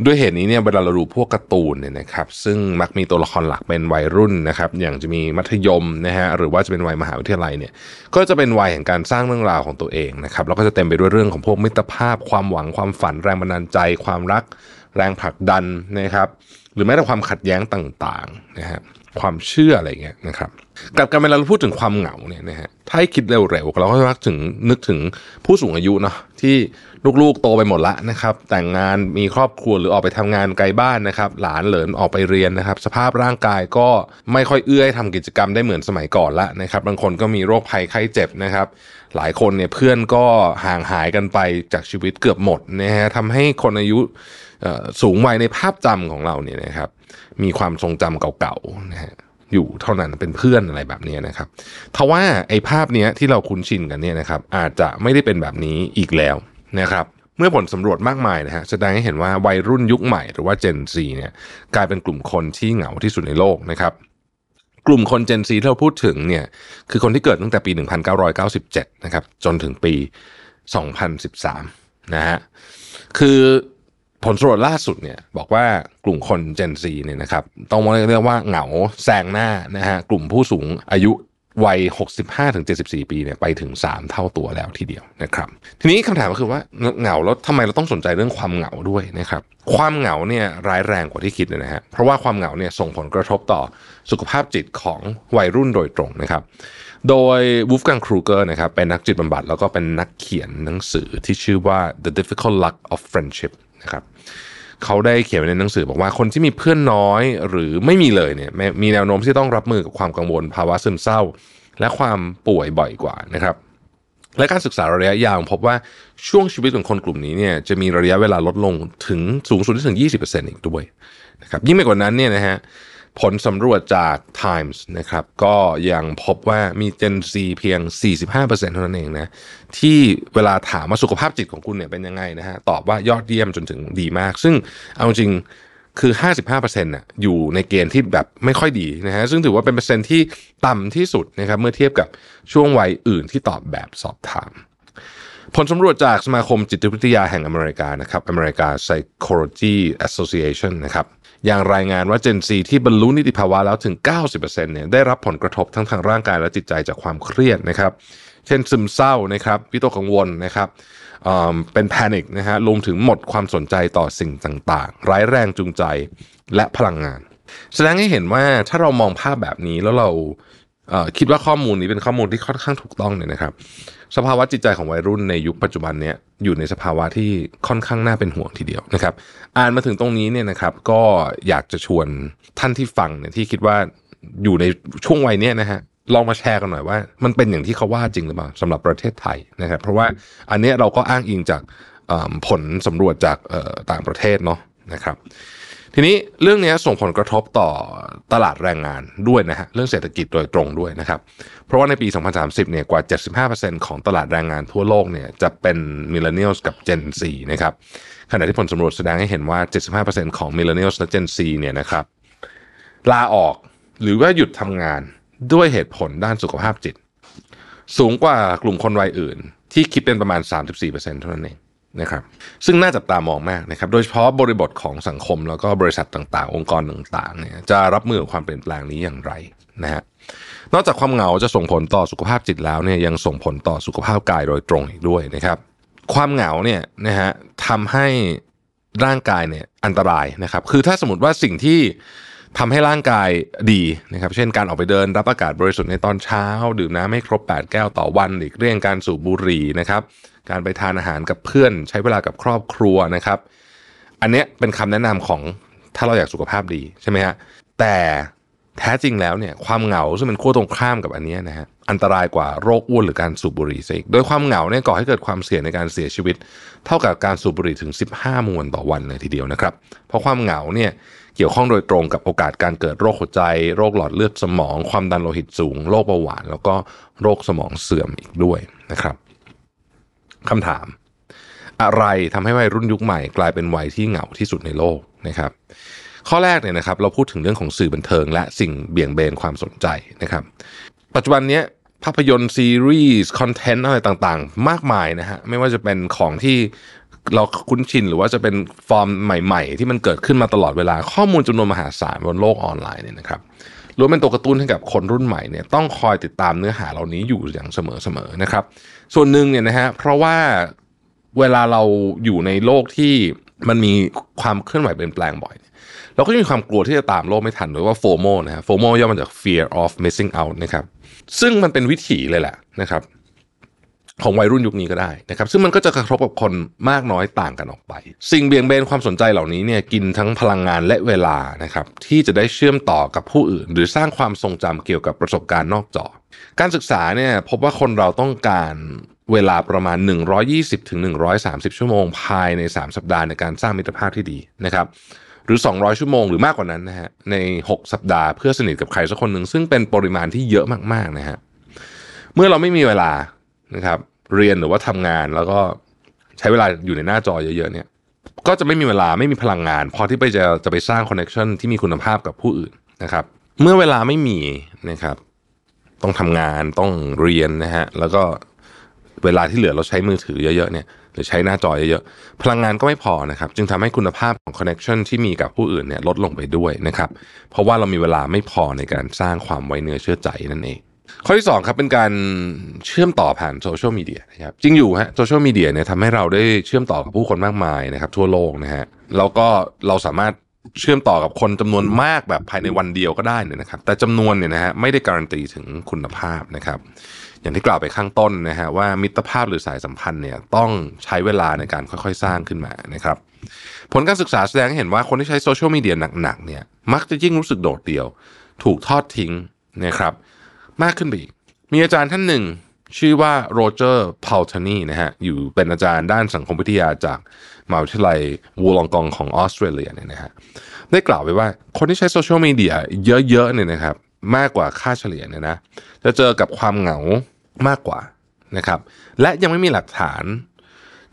ด้วยเหตุนี้เนี่ยเวลาเราดูพวกการ์ตูนเนี่ยนะครับซึ่งมักมีตัวละครหลักเป็นวัยรุ่นนะครับอย่างจะมีมัธยมนะฮะหรือว่าจะเป็นวัยมหาวิทยาลัยเนี่ยก็จะเป็นวัยแห่งการสร้างเรื่องราวของตัวเองนะครับแล้วก็จะเต็มไปด้วยเรื่องของพวกมิตรภาพ ความหวังความฝันแรงบันดาลใจ ความรัก แรงผลักดันนะครับหรือแม้แต่ความขัดแย้งต่างๆนะฮะความเชื่ออะไรเงี้ยนะครับกับการเวลาเราพูดถึงความเหงาเนี่ยนะฮะถ้าให้คิดเร็วๆเราก็มักถึงนึกถึงผู้สูงอายุเนาะที่ ลูกๆโตไปหมดละนะครับ แต่งงานมีครอบครัวหรือออกไปทำงานไกลบ้านนะครับ หลานเหลินออกไปเรียนนะครับ สภาพร่างกายก็ไม่ค่อยเอื้อให้ทำกิจกรรมได้เหมือนสมัยก่อนละนะครับ บางคนก็มีโรคภัยไข้เจ็บนะครับ หลายคนเนี่ยเพื่อนก็ห่างหายกันไปจากชีวิตเกือบหมดนะฮะทำให้คนอายุสูงวัยในภาพจำของเราเนี่ยนะครับ มีความทรงจำเก่าๆนะฮะอยู่เท่านั้นเป็นเพื่อนอะไรแบบนี้นะครับทว่าไอ้ภาพเนี้ยที่เราคุ้นชินกันเนี่ยนะครับ อาจจะไม่ได้เป็นแบบนี้อีกแล้ว นะครับเมื่อผลสำรวจมากมายนะฮะแสดงให้เห็นว่าวัยรุ่นยุคใหม่หรือว่า Gen Z เนี่ยกลายเป็นกลุ่มคนที่เหงาที่สุดในโลกนะครับกลุ่มคน Gen Z ที่เราพูดถึงเนี่ยคือคนที่เกิดตั้งแต่ปี 1997 นะครับจนถึงปี 2013 นะฮะคือผลสำรวจล่าสุดเนี่ยบอกว่ากลุ่มคน Gen Z เนี่ยนะครับต้องเรียกว่าเหงาแซงหน้านะฮะกลุ่มผู้สูงอายุ วัย 65-74 ปีเนี่ยไปถึง 3 เท่าตัวแล้วทีเดียวนะครับ ทีนี้คำถามก็คือว่าเหงาแล้วทำไมเราต้องสนใจเรื่องความเหงาด้วยนะครับ ความเหงาเนี่ยร้ายแรงกว่าที่คิดนะฮะ เพราะว่าความเหงาเนี่ยส่งผลกระทบต่อสุขภาพจิตของวัยรุ่นโดยตรงนะครับ โดยวูฟกังครูเกอร์นะครับเป็นนักจิตบำบัดแล้วก็เป็นนักเขียนหนังสือที่ชื่อว่า The Difficult Luck of Friendship นะครับ เขาได้เขียนไว้ในหนังสือบอกว่าคนที่มีเพื่อนน้อยหรือไม่มีเลยเนี่ยมีแนวโน้มที่ต้องรับมือกับความกังวลภาวะซึมเศร้า และความป่วยบ่อยกว่านะครับและการศึกษาระยะยาวพบว่าช่วงชีวิตของคนกลุ่มนี้เนี่ยจะมีระยะเวลาลดลงถึงสูงสุดที่ถึง 20%อีกด้วยนะครับยิ่งไปกว่านั้นเนี่ยนะฮะ ผลสำรวจจาก Times นะครับ ก็ยังพบว่ามี Gen Z เพียง 45%เท่านั้นเองนะ ที่เวลาถามว่าสุขภาพจิตของคุณเนี่ยเป็นยังไงนะฮะ ตอบว่ายอดเยี่ยมจนถึงดีมาก ซึ่งเอาจริงคือ 55%น่ะอยู่ในเกณฑ์ที่แบบไม่ค่อยดีนะฮะ ซึ่งถือว่าเป็นเปอร์เซ็นต์ที่ต่ำที่สุดนะครับ เมื่อเทียบกับช่วงวัยอื่นที่ตอบแบบสอบถาม ผลสำรวจจากสมาคมจิตวิทยาแห่งอเมริกานะครับ America Psychology Association นะครับ ย่างรายงานว่าเจนซีที่บรรลุนิติภาวะแล้วถึง 90%เนี่ยได้รับผลกระทบทั้งทางร่างกายและจิตใจจากความเครียดนะครับ เช่นซึมเศร้านะครับวิตกกังวลนะครับเป็นแพนิคนะฮะรวมถึงหมดความสนใจต่อสิ่งต่างๆ ร้ายแรงจูงใจและพลังงาน แสดงให้เห็นว่าถ้าเรามองภาพแบบนี้แล้วเรา คิดว่าข้อมูลนี้เป็นข้อมูลที่ค่อนข้างถูกต้องเนี่ยนะครับ สภาวะจิตใจของวัยรุ่นในยุคปัจจุบันเนี้ยอยู่ในสภาวะที่ค่อนข้างน่าเป็นห่วงทีเดียวนะครับ อ่านมาถึงตรงนี้เนี่ยนะครับ ก็อยากจะชวนท่านที่ฟังเนี่ยที่คิดว่าอยู่ในช่วงวัยเนี้ยนะฮะลองมาแชร์กันหน่อยว่า มันเป็นอย่างที่เขาว่าจริงหรือเปล่าสำหรับประเทศไทยนะครับ เพราะว่าอันนี้เราก็อ้างอิงจากผลสำรวจจากต่างประเทศเนาะนะครับ ทีนี้เรื่องนี้ส่งผลกระทบต่อตลาดแรงงานด้วยนะฮะเรื่องเศรษฐกิจโดยตรงด้วยนะครับ เพราะว่าในปี 2030 เนี่ยกว่า 75%ของตลาดแรงงานทั่วโลกเนี่ยจะเป็นมิเลเนียลกับ Gen Z นะครับขณะที่ผลสำรวจแสดงให้เห็นว่า 75%ของมิเลเนียลและ Gen Z เนี่ยนะครับลาออกหรือว่าหยุดทำงานด้วยเหตุผลด้านสุขภาพจิต สูงกว่ากลุ่มคนวัยอื่น ที่คิดเป็นประมาณ 34%เท่านั้นเอง นะครับซึ่งน่าจับตามองมากนะครับโดยเฉพาะบริบทของสังคม แล้วก็บริษัทต่างๆ องค์กรต่างๆเนี่ยจะรับมือกับความเปลี่ยนแปลงนี้อย่างไรนะฮะนอกจากความเหงาจะส่งผลต่อสุขภาพจิตแล้วเนี่ยยังส่งผลต่อสุขภาพกายโดยตรงอีกด้วยนะครับความเหงาเนี่ยนะฮะทำให้ร่างกายเนี่ยอันตรายนะครับคือถ้าสมมติว่าสิ่งที่ทำให้ร่างกายดีนะครับ เช่นการออกไปเดินรับอากาศบริสุทธิ์ในตอนเช้า ดื่มน้ำให้ครบ 8 แก้วต่อวันหลีกเลี่ยงการสูบบุหรี่นะครับ การไปทานอาหารกับเพื่อน ใช้เวลากับครอบครัวนะครับ อันเนี้ยเป็นคำแนะนำของถ้าเราอยากสุขภาพดีใช่ไหมฮะแต่แท้จริงแล้วเนี่ยความเหงาซึ่งเป็นขั้วตรงข้ามกับอันนี้นะฮะอันตรายกว่าโรคอ้วนหรือการสูบบุหรี่ซะอีกโดยความเหงาเนี่ยก่อให้เกิดความเสี่ยงในการเสียชีวิต เท่ากับการสูบบุหรี่ถึง 15 มวนต่อวันเลยทีเดียวนะครับ เพราะความเหงาเนี่ยเกี่ยวข้องโดยตรงกับโอกาสการเกิดโรคหัวใจ โรคหลอดเลือดสมอง ความดันโลหิตสูง โรคเบาหวาน แล้วก็โรคสมองเสื่อมอีกด้วยนะครับ คำถาม อะไรทำให้วัยรุ่นยุคใหม่กลายเป็นวัยที่เหงาที่สุดในโลกนะครับ ข้อแรกเนี่ยนะครับ เราพูดถึงเรื่องของสื่อบันเทิง และสิ่งเบี่ยงเบนความสนใจนะครับ ปัจจุบันเนี้ยภาพยนตร์ซีรีส์ content อะไรต่างๆ มากมายนะฮะไม่ว่าจะเป็นของที่เราคุ้นชินหรือว่าจะเป็นฟอร์มใหม่ ๆ ที่มันเกิดขึ้นมาตลอดเวลาข้อมูลจำนวนมหาศาลบนโลกออนไลน์เนี่ยนะครับ ล้วนเป็นตัวกระตุ้นให้กับคนรุ่นใหม่เนี่ยต้องคอยติดตามเนื้อหาเหล่านี้อยู่อย่างเสมอๆนะครับ ส่วนหนึ่งเนี่ยนะฮะเพราะว่าเวลาเราอยู่ในโลกที่มันมีความเคลื่อนไหวเปลี่ยนแปลงบ่อย เราก็จะมีความกลัวที่จะตามโลกไม่ทันหรือว่าโฟโมนะฮะโฟโมย่อมาจาก fear of missing out นะครับซึ่งมันเป็นวิถีเลยแหละนะครับ ของวัยรุ่นยุคนี้ก็ได้นะครับซึ่งมันก็จะกระทบกับคนมากน้อยต่างกันออกไป สิ่งเบี่ยงเบนความสนใจเหล่านี้เนี่ยกินทั้งพลังงานและเวลานะครับที่จะได้เชื่อมต่อกับผู้อื่น หรือสร้างความทรงจำเกี่ยวกับประสบการณ์นอกจอ การศึกษาเนี่ยพบว่าคนเราต้องการเวลาประมาณ 120ถึง130 ชั่วโมง ภายใน 3 สัปดาห์ในการสร้างมิตรภาพที่ดีนะครับหรือ 200 ชั่วโมงหรือมากกว่านั้นนะฮะใน 6 สัปดาห์เพื่อสนิทกับใครสักคนหนึ่งซึ่งเป็นปริมาณที่เยอะมากๆนะฮะเมื่อเราไม่มีเวลา นะครับ เรียนหรือว่าทำงานแล้วก็ใช้เวลาอยู่ในหน้าจอเยอะๆเนี่ยก็จะไม่มีเวลาไม่มีพลังงาน พอที่ไปจะจะไปสร้างคอนเน c t ชันที่มีคุณภาพกับผู้อื่นนะครับ เมื่อเวลาไม่มีนะครับ ต้องทำงานต้องเรียนนะฮะแล้วก็เวลาที่เหลือเราใช้มือถือเยอะๆเนี่ยหรือใช้หน้าจอเยอะๆพลังงานก็ไม่พอนะครับ จึงทำให้คุณภาพของคอนเน c t ชันที่มีกับผู้อื่นเนี่ยลดลงไปด้วยนะครับ เพราะว่าเรามีเวลาไม่พอในการสร้างความไว้เนื้อเชื่อใจนั่นเอง ข้อที่2ครับเป็นการเชื่อมต่อผ่านโซเชียลมีเดียนะครับจริงอยู่ฮะโซเชียลมีเดียเนี่ยทำให้เราได้เชื่อมต่อกับผู้คนมากมายนะครับทั่วโลกนะฮะแล้วก็เราสามารถเชื่อมต่อกับคนจำนวนมากแบบภายในวันเดียวก็ได้เนี่ยนะครับ แต่จำนวนเนี่ยนะฮะไม่ได้การันตีถึงคุณภาพนะครับ อย่างที่กล่าวไปข้างต้นนะฮะว่ามิตรภาพหรือสายสัมพันธ์เนี่ยต้องใช้เวลาในการค่อยๆ สร้างขึ้นมานะครับ ผลการศึกษาแสดงให้เห็นว่าคนที่ใช้โซเชียลมีเดียหนักๆเนี่ยมักจะยิ่งรู้สึกโดดเดี่ยว ถูกทอดทิ้งนะครับ มากขึ้นไปอีก มีอาจารย์ท่านหนึ่ง ชื่อว่าโรเจอร์พาวทานีนะฮะ อยู่เป็นอาจารย์ด้านสังคมวิทยาจากมหาวิทยาลัยวูลองกองของออสเตรเลียเนี่ยนะฮะ ได้กล่าวไว้ว่าคนที่ใช้โซเชียลมีเดียเยอะๆเนี่ยนะครับ มากกว่าค่าเฉลี่ยเนี่ยนะ จะเจอกับความเหงามากกว่านะครับ และยังไม่มีหลักฐาน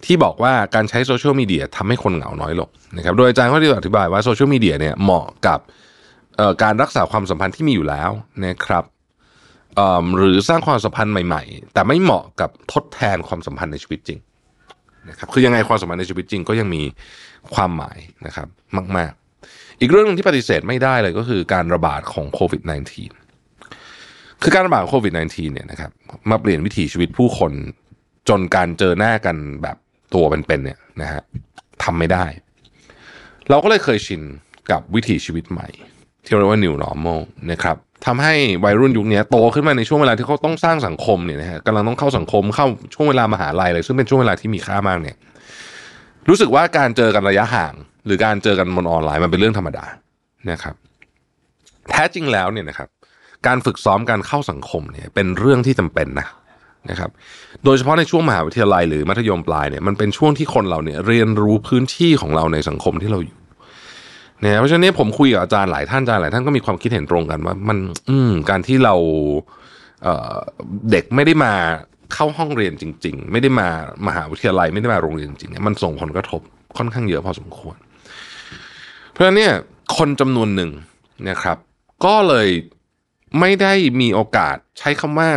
ที่บอกว่าการใช้โซเชียลมีเดียทำให้คนเหงาน้อยลงนะครับ โดยอาจารย์ก็ได้อธิบายว่าโซเชียลมีเดียเนี่ยเหมาะกับการรักษาความสัมพันธ์ที่มีอยู่แล้วนะครับ หรือสร้างความสัมพันธ์ใหม่ ๆ แต่ไม่เหมาะกับทดแทนความสัมพันธ์ในชีวิตจริงนะครับคือยังไงความสัมพันธ์ในชีวิตจริงก็ยังมีความหมายนะครับมาก ๆ อีกเรื่องหนึงที่ปฏิเสธไม่ได้เลยก็คือการระบาดของโควิด -19 คือการระบาดของโควิด -19 เนี่ยนะครับมาเปลี่ยนวิถีชีวิตผู้คนจนการเจอหน้ากันแบบตัวเป็นๆเนี่ยนะฮะทำไม่ได้ เราก็เลยเคยชินกับวิถีชีวิตใหม่ ที่เรียกว่า new normal นะครับ ทำให้วัยรุ่นยุคนี้โตขึ้นมาในช่วงเวลาที่เขาต้องสร้างสังคมเนี่ยนะฮะกำลังต้องเข้าสังคมเข้าช่วงเวลามหาลัยเลยซึ่งเป็นช่วงเวลาที่มีค่ามากเนี่ยรู้สึกว่าการเจอกันระยะห่าง หรือการเจอกันบนออนไลน์มันเป็นเรื่องธรรมดานะครับแท้จริงแล้วเนี่ยนะครับการฝึกซ้อมการเข้าสังคมเนี่ยเป็นเรื่องที่จำเป็นนะนะครับโดยเฉพาะในช่วงมหาวิทยาลัยหรือมัธยมปลายเนี่ยมันเป็นช่วงที่คนเราเนี่ยเรียนรู้พื้นที่ของเราในสังคมที่เราอยู่ นี่ยเพราะฉะนั้นผมคุยกับอาจารย์หลายท่านอาจารย์หลายท่านก็มีความคิดเห็นตรงกันว่ามันอืมการที่เราเเด็กไม่ได้มาเข้าห้องเรียนจริง ๆ ไม่ได้มามหาวิทยาลัยไม่ได้มาโรงเรียนจริงๆเนี่ยมันส่งผลกระทบค่อนข้างเยอะพอสมควร เพราะฉะนั้นเนี่ยคนจำนวนหนึ่งนะครับ ก็เลยไม่ได้มีโอกาสใช้คำว่า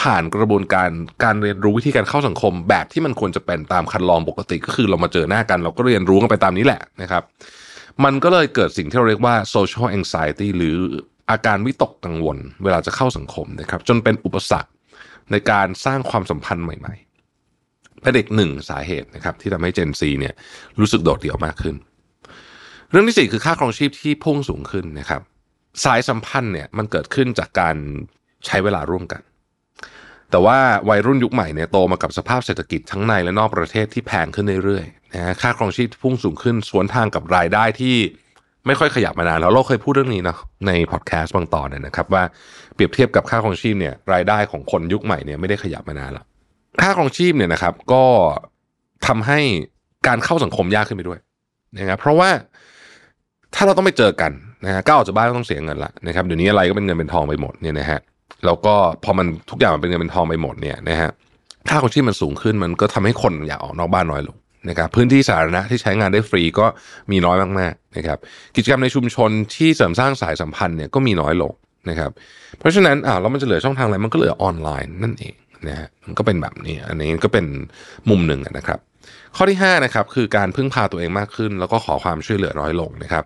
ผ่านกระบวนการการเรียนรู้วิธีการเข้าสังคม แบบที่มันควรจะเป็นตามคันลองปกติก็คือเรามาเจอหน้ากัน เราก็เรียนรู้กันไปตามนี้แหละนะครับ มันก็เลยเกิดสิ่งที่เราเรียกว่า social anxiety หรืออาการวิตกกังวล เวลาจะเข้าสังคมนะครับ จนเป็นอุปสรรคในการสร้างความสัมพันธ์ใหม่ ๆ เป็นเด็กหนึ่งสาเหตุนะครับ ที่ทำให้ Gen Z เนี่ยรู้สึกโดดเดี่ยวมากขึ้น เรื่องที่สี่คือค่าครองชีพที่พุ่งสูงขึ้นนะครับ สายสัมพันธ์เนี่ยมันเกิดขึ้นจากการใช้เวลาร่วมกัน แต่ว่าวัยรุ่นยุคใหม่เนี่ยโตมากับสภาพเศรษฐกิจทั้งในและนอกประเทศที่แพงขึ้นเรื่อยๆนะค่าครองชีพพุ่งสูงขึ้นสวนทางกับรายได้ที่ไม่ค่อยขยับมานานแล้วเราเคยพูดเรื่องนี้เนาะในพอดแคสต์บางตอนเนี่ยนะครับว่าเปรียบเทียบกับค่าของชีพเนี่ยรายได้ของคนยุคใหม่เนี่ยไม่ได้ขยับมานานแล้วค่าของชีพเนี่ยนะครับก็ทำให้การเข้าสังคมยากขึ้นไปด้วยนะครับเพราะว่าถ้าเราต้องไปเจอกันนะฮะก้าวออกจากบ้านก็ต้องเสียเงินละนะครับเดี๋ยวนี้อะไรก็เป็นเงินเป็นทองไปหมดเนี่ยนะฮะ แล้วก็พอมันทุกอย่างมันเป็นเงินเป็นทองไปหมดเนี่ยนะฮะค่าของชีพมันสูงขึ้นมันก็ทำให้คนอยากออกนอกบ้านน้อยลงนะครับพื้นที่สาธารณะที่ใช้งานได้ฟรีก็มีน้อยมากๆนะครับกิจกรรมในชุมชนที่เสริมสร้างสายสัมพันธ์เนี่ยก็มีน้อยลงนะครับเพราะฉะนั้นอ่าแล้วมันจะเหลือช่องทางอะไรมันก็เหลือออนไลน์นั่นเองนะฮะมันก็เป็นแบบนี้ อันนี้ก็เป็นมุมหนึ่งนะครับ ข้อที่5นะครับคือการพึ่งพาตัวเองมากขึ้น แล้วก็ขอความช่วยเหลือน้อยลงนะครับ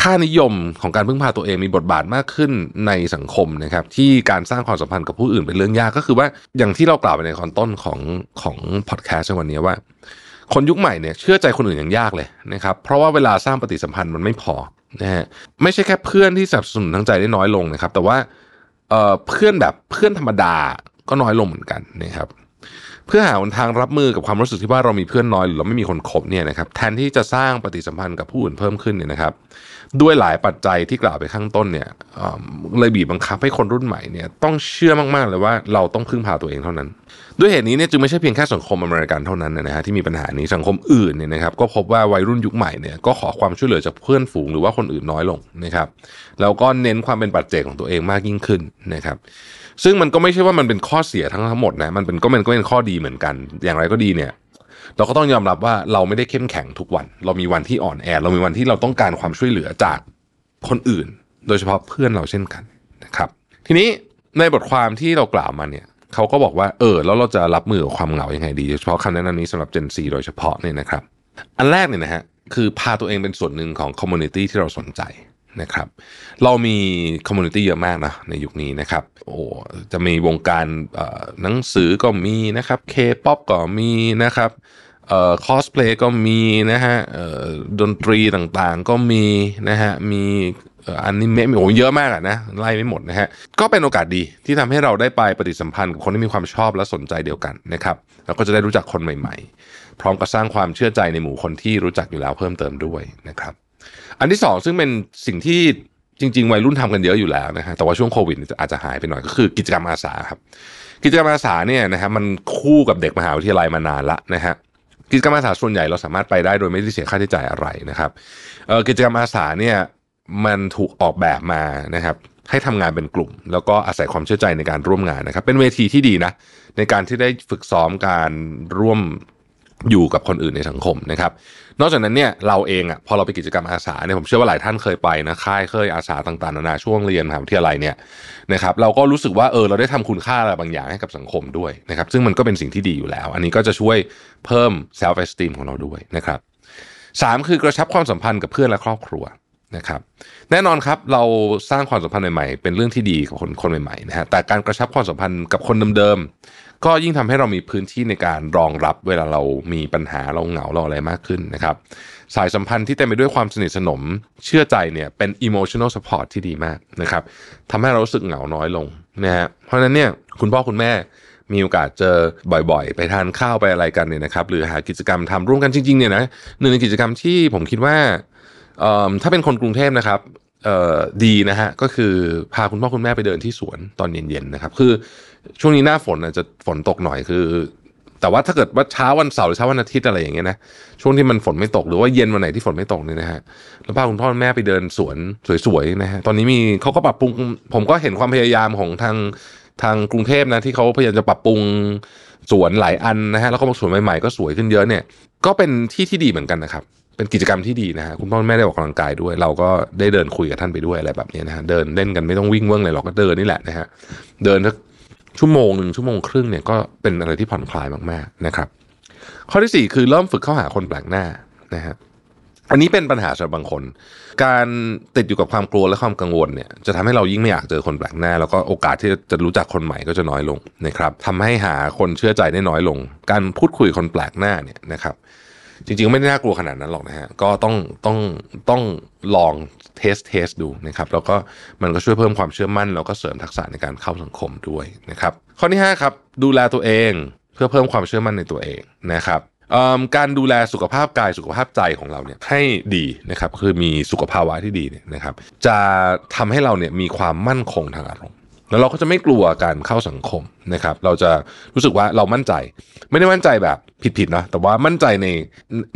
ค่านิยมของการพึ่งพาตัวเองมีบทบาทมากขึ้นในสังคมนะครับ ที่การสร้างความสัมพันธ์กับผู้อื่นเป็นเรื่องยากก็คือว่าอย่างที่เรากล่าวไปในตอนต้นของของพอดแคสต์ในวันนี้ว่า คนยุคใหม่เนี่ยเชื่อใจคนอื่นอย่างยากเลยนะครับเพราะว่าเวลาสร้างปฏิสัมพันธ์มันไม่พอนะฮะไม่ใช่แค่เพื่อนที่สนับสนุนทั้งใจได้น้อยลงนะครับ แต่ว่าเอ่อเพื่อนแบบเพื่อนธรรมดาก็น้อยลงเหมือนกันนะครับ เพื่อหาหนทางรับมือกับความรู้สึกที่ว่าเรามีเพื่อนน้อยหรือเราไม่มีคนคบเนี่ยนะครับแทนที่จะสร้างปฏิสัมพันธ์กับผู้อื่นเพิ่มขึ้นเนี่ยนะครับ ด้วยหลายปัจจัยที่กล่าวไปข้างต้นเนี่ยเเลยบีบบังคับให้คนรุ่นใหม่เนี่ยต้องเชื่อมากๆเลยว่าเราต้องพึ่งพาตัวเองเท่านั้น ด้วยเหตุนี้เนี่ยจึงไม่ใช่เพียงแค่สังคมอเมริกันเท่านั้นนะฮะที่มีปัญหานี้สังคมอื่นเนี่ยนะครับก็พบว่าวัยรุ่นยุคใหม่เนี่ยก็ขอความช่วยเหลือจากเพื่อนฝูงหรือว่าคนอื่นน้อยลงนะครับแล้วก็เน้นความเป็นปัจเจกของตัวเองมากยิ่งขึ้นนะครับ ซึ่งมันก็ไม่ใช่ว่ามันเป็นข้อเสียทั้งทั้งหมดนะมันเป็นก็มันก็เป็นข้อดีเหมือนกัน อย่างไรก็ดีเนี่ย เราก็ต้องยอมรับว่าเราไม่ได้เข้มแข็งทุกวัน เรามีวันที่อ่อนแอ เรามีวันที่เราต้องการความช่วยเหลือจากคนอื่น โดยเฉพาะเพื่อนเราเช่นกันนะครับ ทีนี้ในบทความที่เรากล่าวมาเนี่ยเขาก็บอกว่าเออแล้วเราจะรับมือกับความเหงายังไงดีโดยเฉพาะคำแนะนำนี้สำหรับ Gen Z โดยเฉพาะเนี่ยนะครับ อันแรกเนี่ยนะฮะคือพาตัวเองเป็นส่วนหนึ่งของ community ที่เราสนใจ นะครับ เรามี community เยอะมากนะในยุคนี้นะครับ โอ้จะมีวงการหนังสือก็มีนะครับเคป๊อปก็มีนะครับเอ่อคอสเพลย์ก็มีนะฮะเอ่อดนตรีต่างๆก็มีนะฮะมีอ่ออนิเมะโอ้เยอะมากอะนะไล่ไม่หมดนะฮะก็เป็นโอกาสดีที่ทำให้เราได้ไปปฏิสัมพันธ์กับคนที่มีความชอบและสนใจเดียวกันนะครับแล้วก็จะได้รู้จักคนใหม่ ๆ พร้อมกับสร้างความเชื่อใจในหมู่คนที่รู้จักอยู่แล้วเพิ่มเติมด้วยนะครับ อันที่สองซึ่งเป็นสิ่งที่จริง ๆ วัยรุ่นทำกันเยอะอยู่แล้วนะฮะแต่ว่าช่วงโควิดอาจจะหายไปหน่อยก็คือกิจกรรมอาสาครับ กิจกรรมอาสาเนี่ยนะฮะมันคู่กับเด็กมหาวิทยาลัยมานานละนะฮะกิจกรรมอาสาส่วนใหญ่เราสามารถไปได้โดยไม่ได้เสียค่าใช้จ่ายอะไรนะครับกิจกรรมอาสาเนี่ยมันถูกออกแบบมานะครับให้ทำงานเป็นกลุ่ม แล้วก็อาศัยความเชื่อใจในการร่วมงานนะครับ เป็นเวทีที่ดีนะในการที่ได้ฝึกซ้อมการร่วมอยู่กับคนอื่นในสังคมนะครับ นอกจากนั้นเนี่ยเราเองอะพอเราไปกิจกรรมอาสาเนี่ยผมเชื่อว่าหลายท่านเคยไปนะค่ายเคยอาสาต่างๆนานาช่วงเรียนมหาวิทยาลัยเนี่ยนะครับเราก็รู้สึกว่าเออเราได้ทำคุณค่าอะไรบางอย่างให้กับสังคมด้วยนะครับซึ่งมันก็เป็นสิ่งที่ดีอยู่แล้ว อันนี้ก็จะช่วยเพิ่ม self esteem ของเราด้วยนะครับสามคือกระชับความสัมพันธ์กับเพื่อนและครอบครัวนะครับแน่นอนครับเราสร้างความสัมพันธ์ใหม่ๆเป็นเรื่องที่ดีกับคนคนใหม่ๆนะฮะแต่การกระชับความสัมพันธ์กับคนเดิมๆ ก็ยิ่งทำให้เรามีพื้นที่ในการรองรับเวลาเรามีปัญหาเราเหงาเราอะไรมากขึ้นนะครับสายสัมพันธ์ที่เต็มไปด้วยความสนิทสนมเชื่อใจเนี่ยเป็น emotional support ที่ดีมากนะครับทำให้เรารู้สึกเหงาน้อยลงนะฮะเพราะนั้นเนี่ยคุณพ่อคุณแม่มีโอกาสเจอบ่อยๆ ไปทานข้าวไปอะไรกันเนี่ยนะครับหรือหากิจกรรมทำร่วมกันจริงๆเนี่ยนะหนึ่งในกิจกรรมที่ผมคิดว่าเอ่อถ้าเป็นคนกรุงเทพนะครับ ดีนะฮะก็คือพาคุณพ่อคุณแม่ไปเดินที่สวนตอนเย็นๆนะครับ คือช่วงนี้หน้าฝนอาจจะฝนตกหน่อยคือ แต่ว่าถ้าเกิดว่าเช้าวันเสาร์หรือเช้าวันอาทิตย์อะไรอย่างเงี้ยนะช่วงที่มันฝนไม่ตกหรือว่าเย็นวันไหนที่ฝนไม่ตกเนี่ยนะฮะแล้วพาคุณพ่อคุณแม่ไปเดินสวนสวยๆนะฮะตอนนี้มีเขาก็ปรับปรุง ผมก็เห็นความพยายามของทางทางกรุงเทพนะที่เขาพยายามจะปรับปรุงสวนหลายอันนะฮะแล้วก็สวนใหม่ๆก็สวยขึ้นเยอะเนี่ย ก็เป็นที่ที่ดีเหมือนกันนะครับ เป็นกิจกรรมที่ดีนะฮะคุณพ่อแม่ได้ออกกำลังกายด้วย เราก็ได้เดินคุยกับท่านไปด้วยอะไรแบบนี้นะฮะเดินเล่นกันไม่ต้องวิ่งเวิ้งเลยหรอกก็เดินนี่แหละนะฮะเดินสักชั่วโมงหนึ่งชั่วโมงครึ่งเนี่ยก็เป็นอะไรที่ผ่อนคลายมากๆนะครับ ข้อที่สี่คือเริ่มฝึกเข้าหาคนแปลกหน้านะฮะอันนี้เป็นปัญหาสำหรับบางคน การติดอยู่กับความกลัวและความกังวลเนี่ยจะทำให้เรายิ่งไม่อยากเจอคนแปลกหน้า แล้วก็โอกาสที่จะรู้จักคนใหม่ก็จะน้อยลงนะครับทำให้หาคนเชื่อใจได้น้อยลง การพูดคุยคนแปลกหน้าเนี่ยนะครับ จริงๆไม่ได้น่ากลัวขนาดนั้นหรอกนะฮะก็ต้องต้องต้องลอง test test ดูนะครับแล้วก็มันก็ช่วยเพิ่มความเชื่อมั่น แล้วก็เสริมทักษะในการเข้าสังคมด้วยนะครับข้อที่5ครับดูแลตัวเองเพื่อเพิ่มความเชื่อมั่นในตัวเองนะครับการดูแลสุขภาพกายสุขภาพใจของเราเนี่ยให้ดีนะครับคือมีสุขภาวะที่ดีเนี่ยนะครับ จะทำให้เราเนี่ยมีความมั่นคงทางอารมณ์ แล้วเราก็จะไม่กลัวการเข้าสังคมนะครับ เราจะรู้สึกว่าเรามั่นใจ ไม่ได้มั่นใจแบบผิดๆนะแต่ว่ามั่นใจใน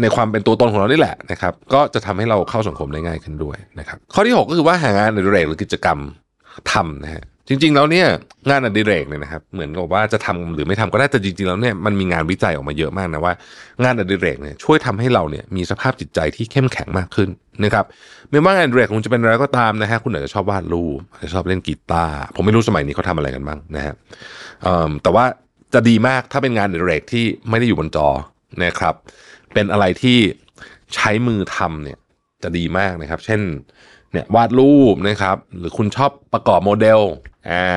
ในความเป็นตัวตนของเรานี่แหละนะครับ ก็จะทำให้เราเข้าสังคมได้ง่ายขึ้นด้วยนะครับ ข้อที่ 6 ก็คือว่าหางานหรือเรกหรือกิจกรรมทำนะฮะ จริง ๆ แล้วเนี่ยงานอดิเรกเนี่ยนะครับเหมือนกับว่าจะทำหรือไม่ทำก็ได้แต่จริง ๆ แล้วเนี่ยมันมีงานวิจัยออกมาเยอะมากนะว่า งานอดิเรกเนี่ยช่วยทำให้เราเนี่ยมีสภาพจิตใจที่เข้มแข็งมากขึ้นนะครับไม่ว่างานอดิเรกคุณจะเป็นอะไรก็ตามนะฮะคุณอาจจะชอบวาดรูปอาจจะชอบเล่นกีตาร์ผมไม่รู้สมัยนี้เขาทำอะไรกันบ้างนะฮะแต่ว่าจะดีมากถ้าเป็นงานอดิเรกที่ไม่ได้อยู่บนจอนะครับเป็นอะไรที่ใช้มือทำเนี่ยจะดีมากนะครับ เช่น เนี่ยวาดรูปนะครับ หรือคุณชอบประกอบโมเดลอ่า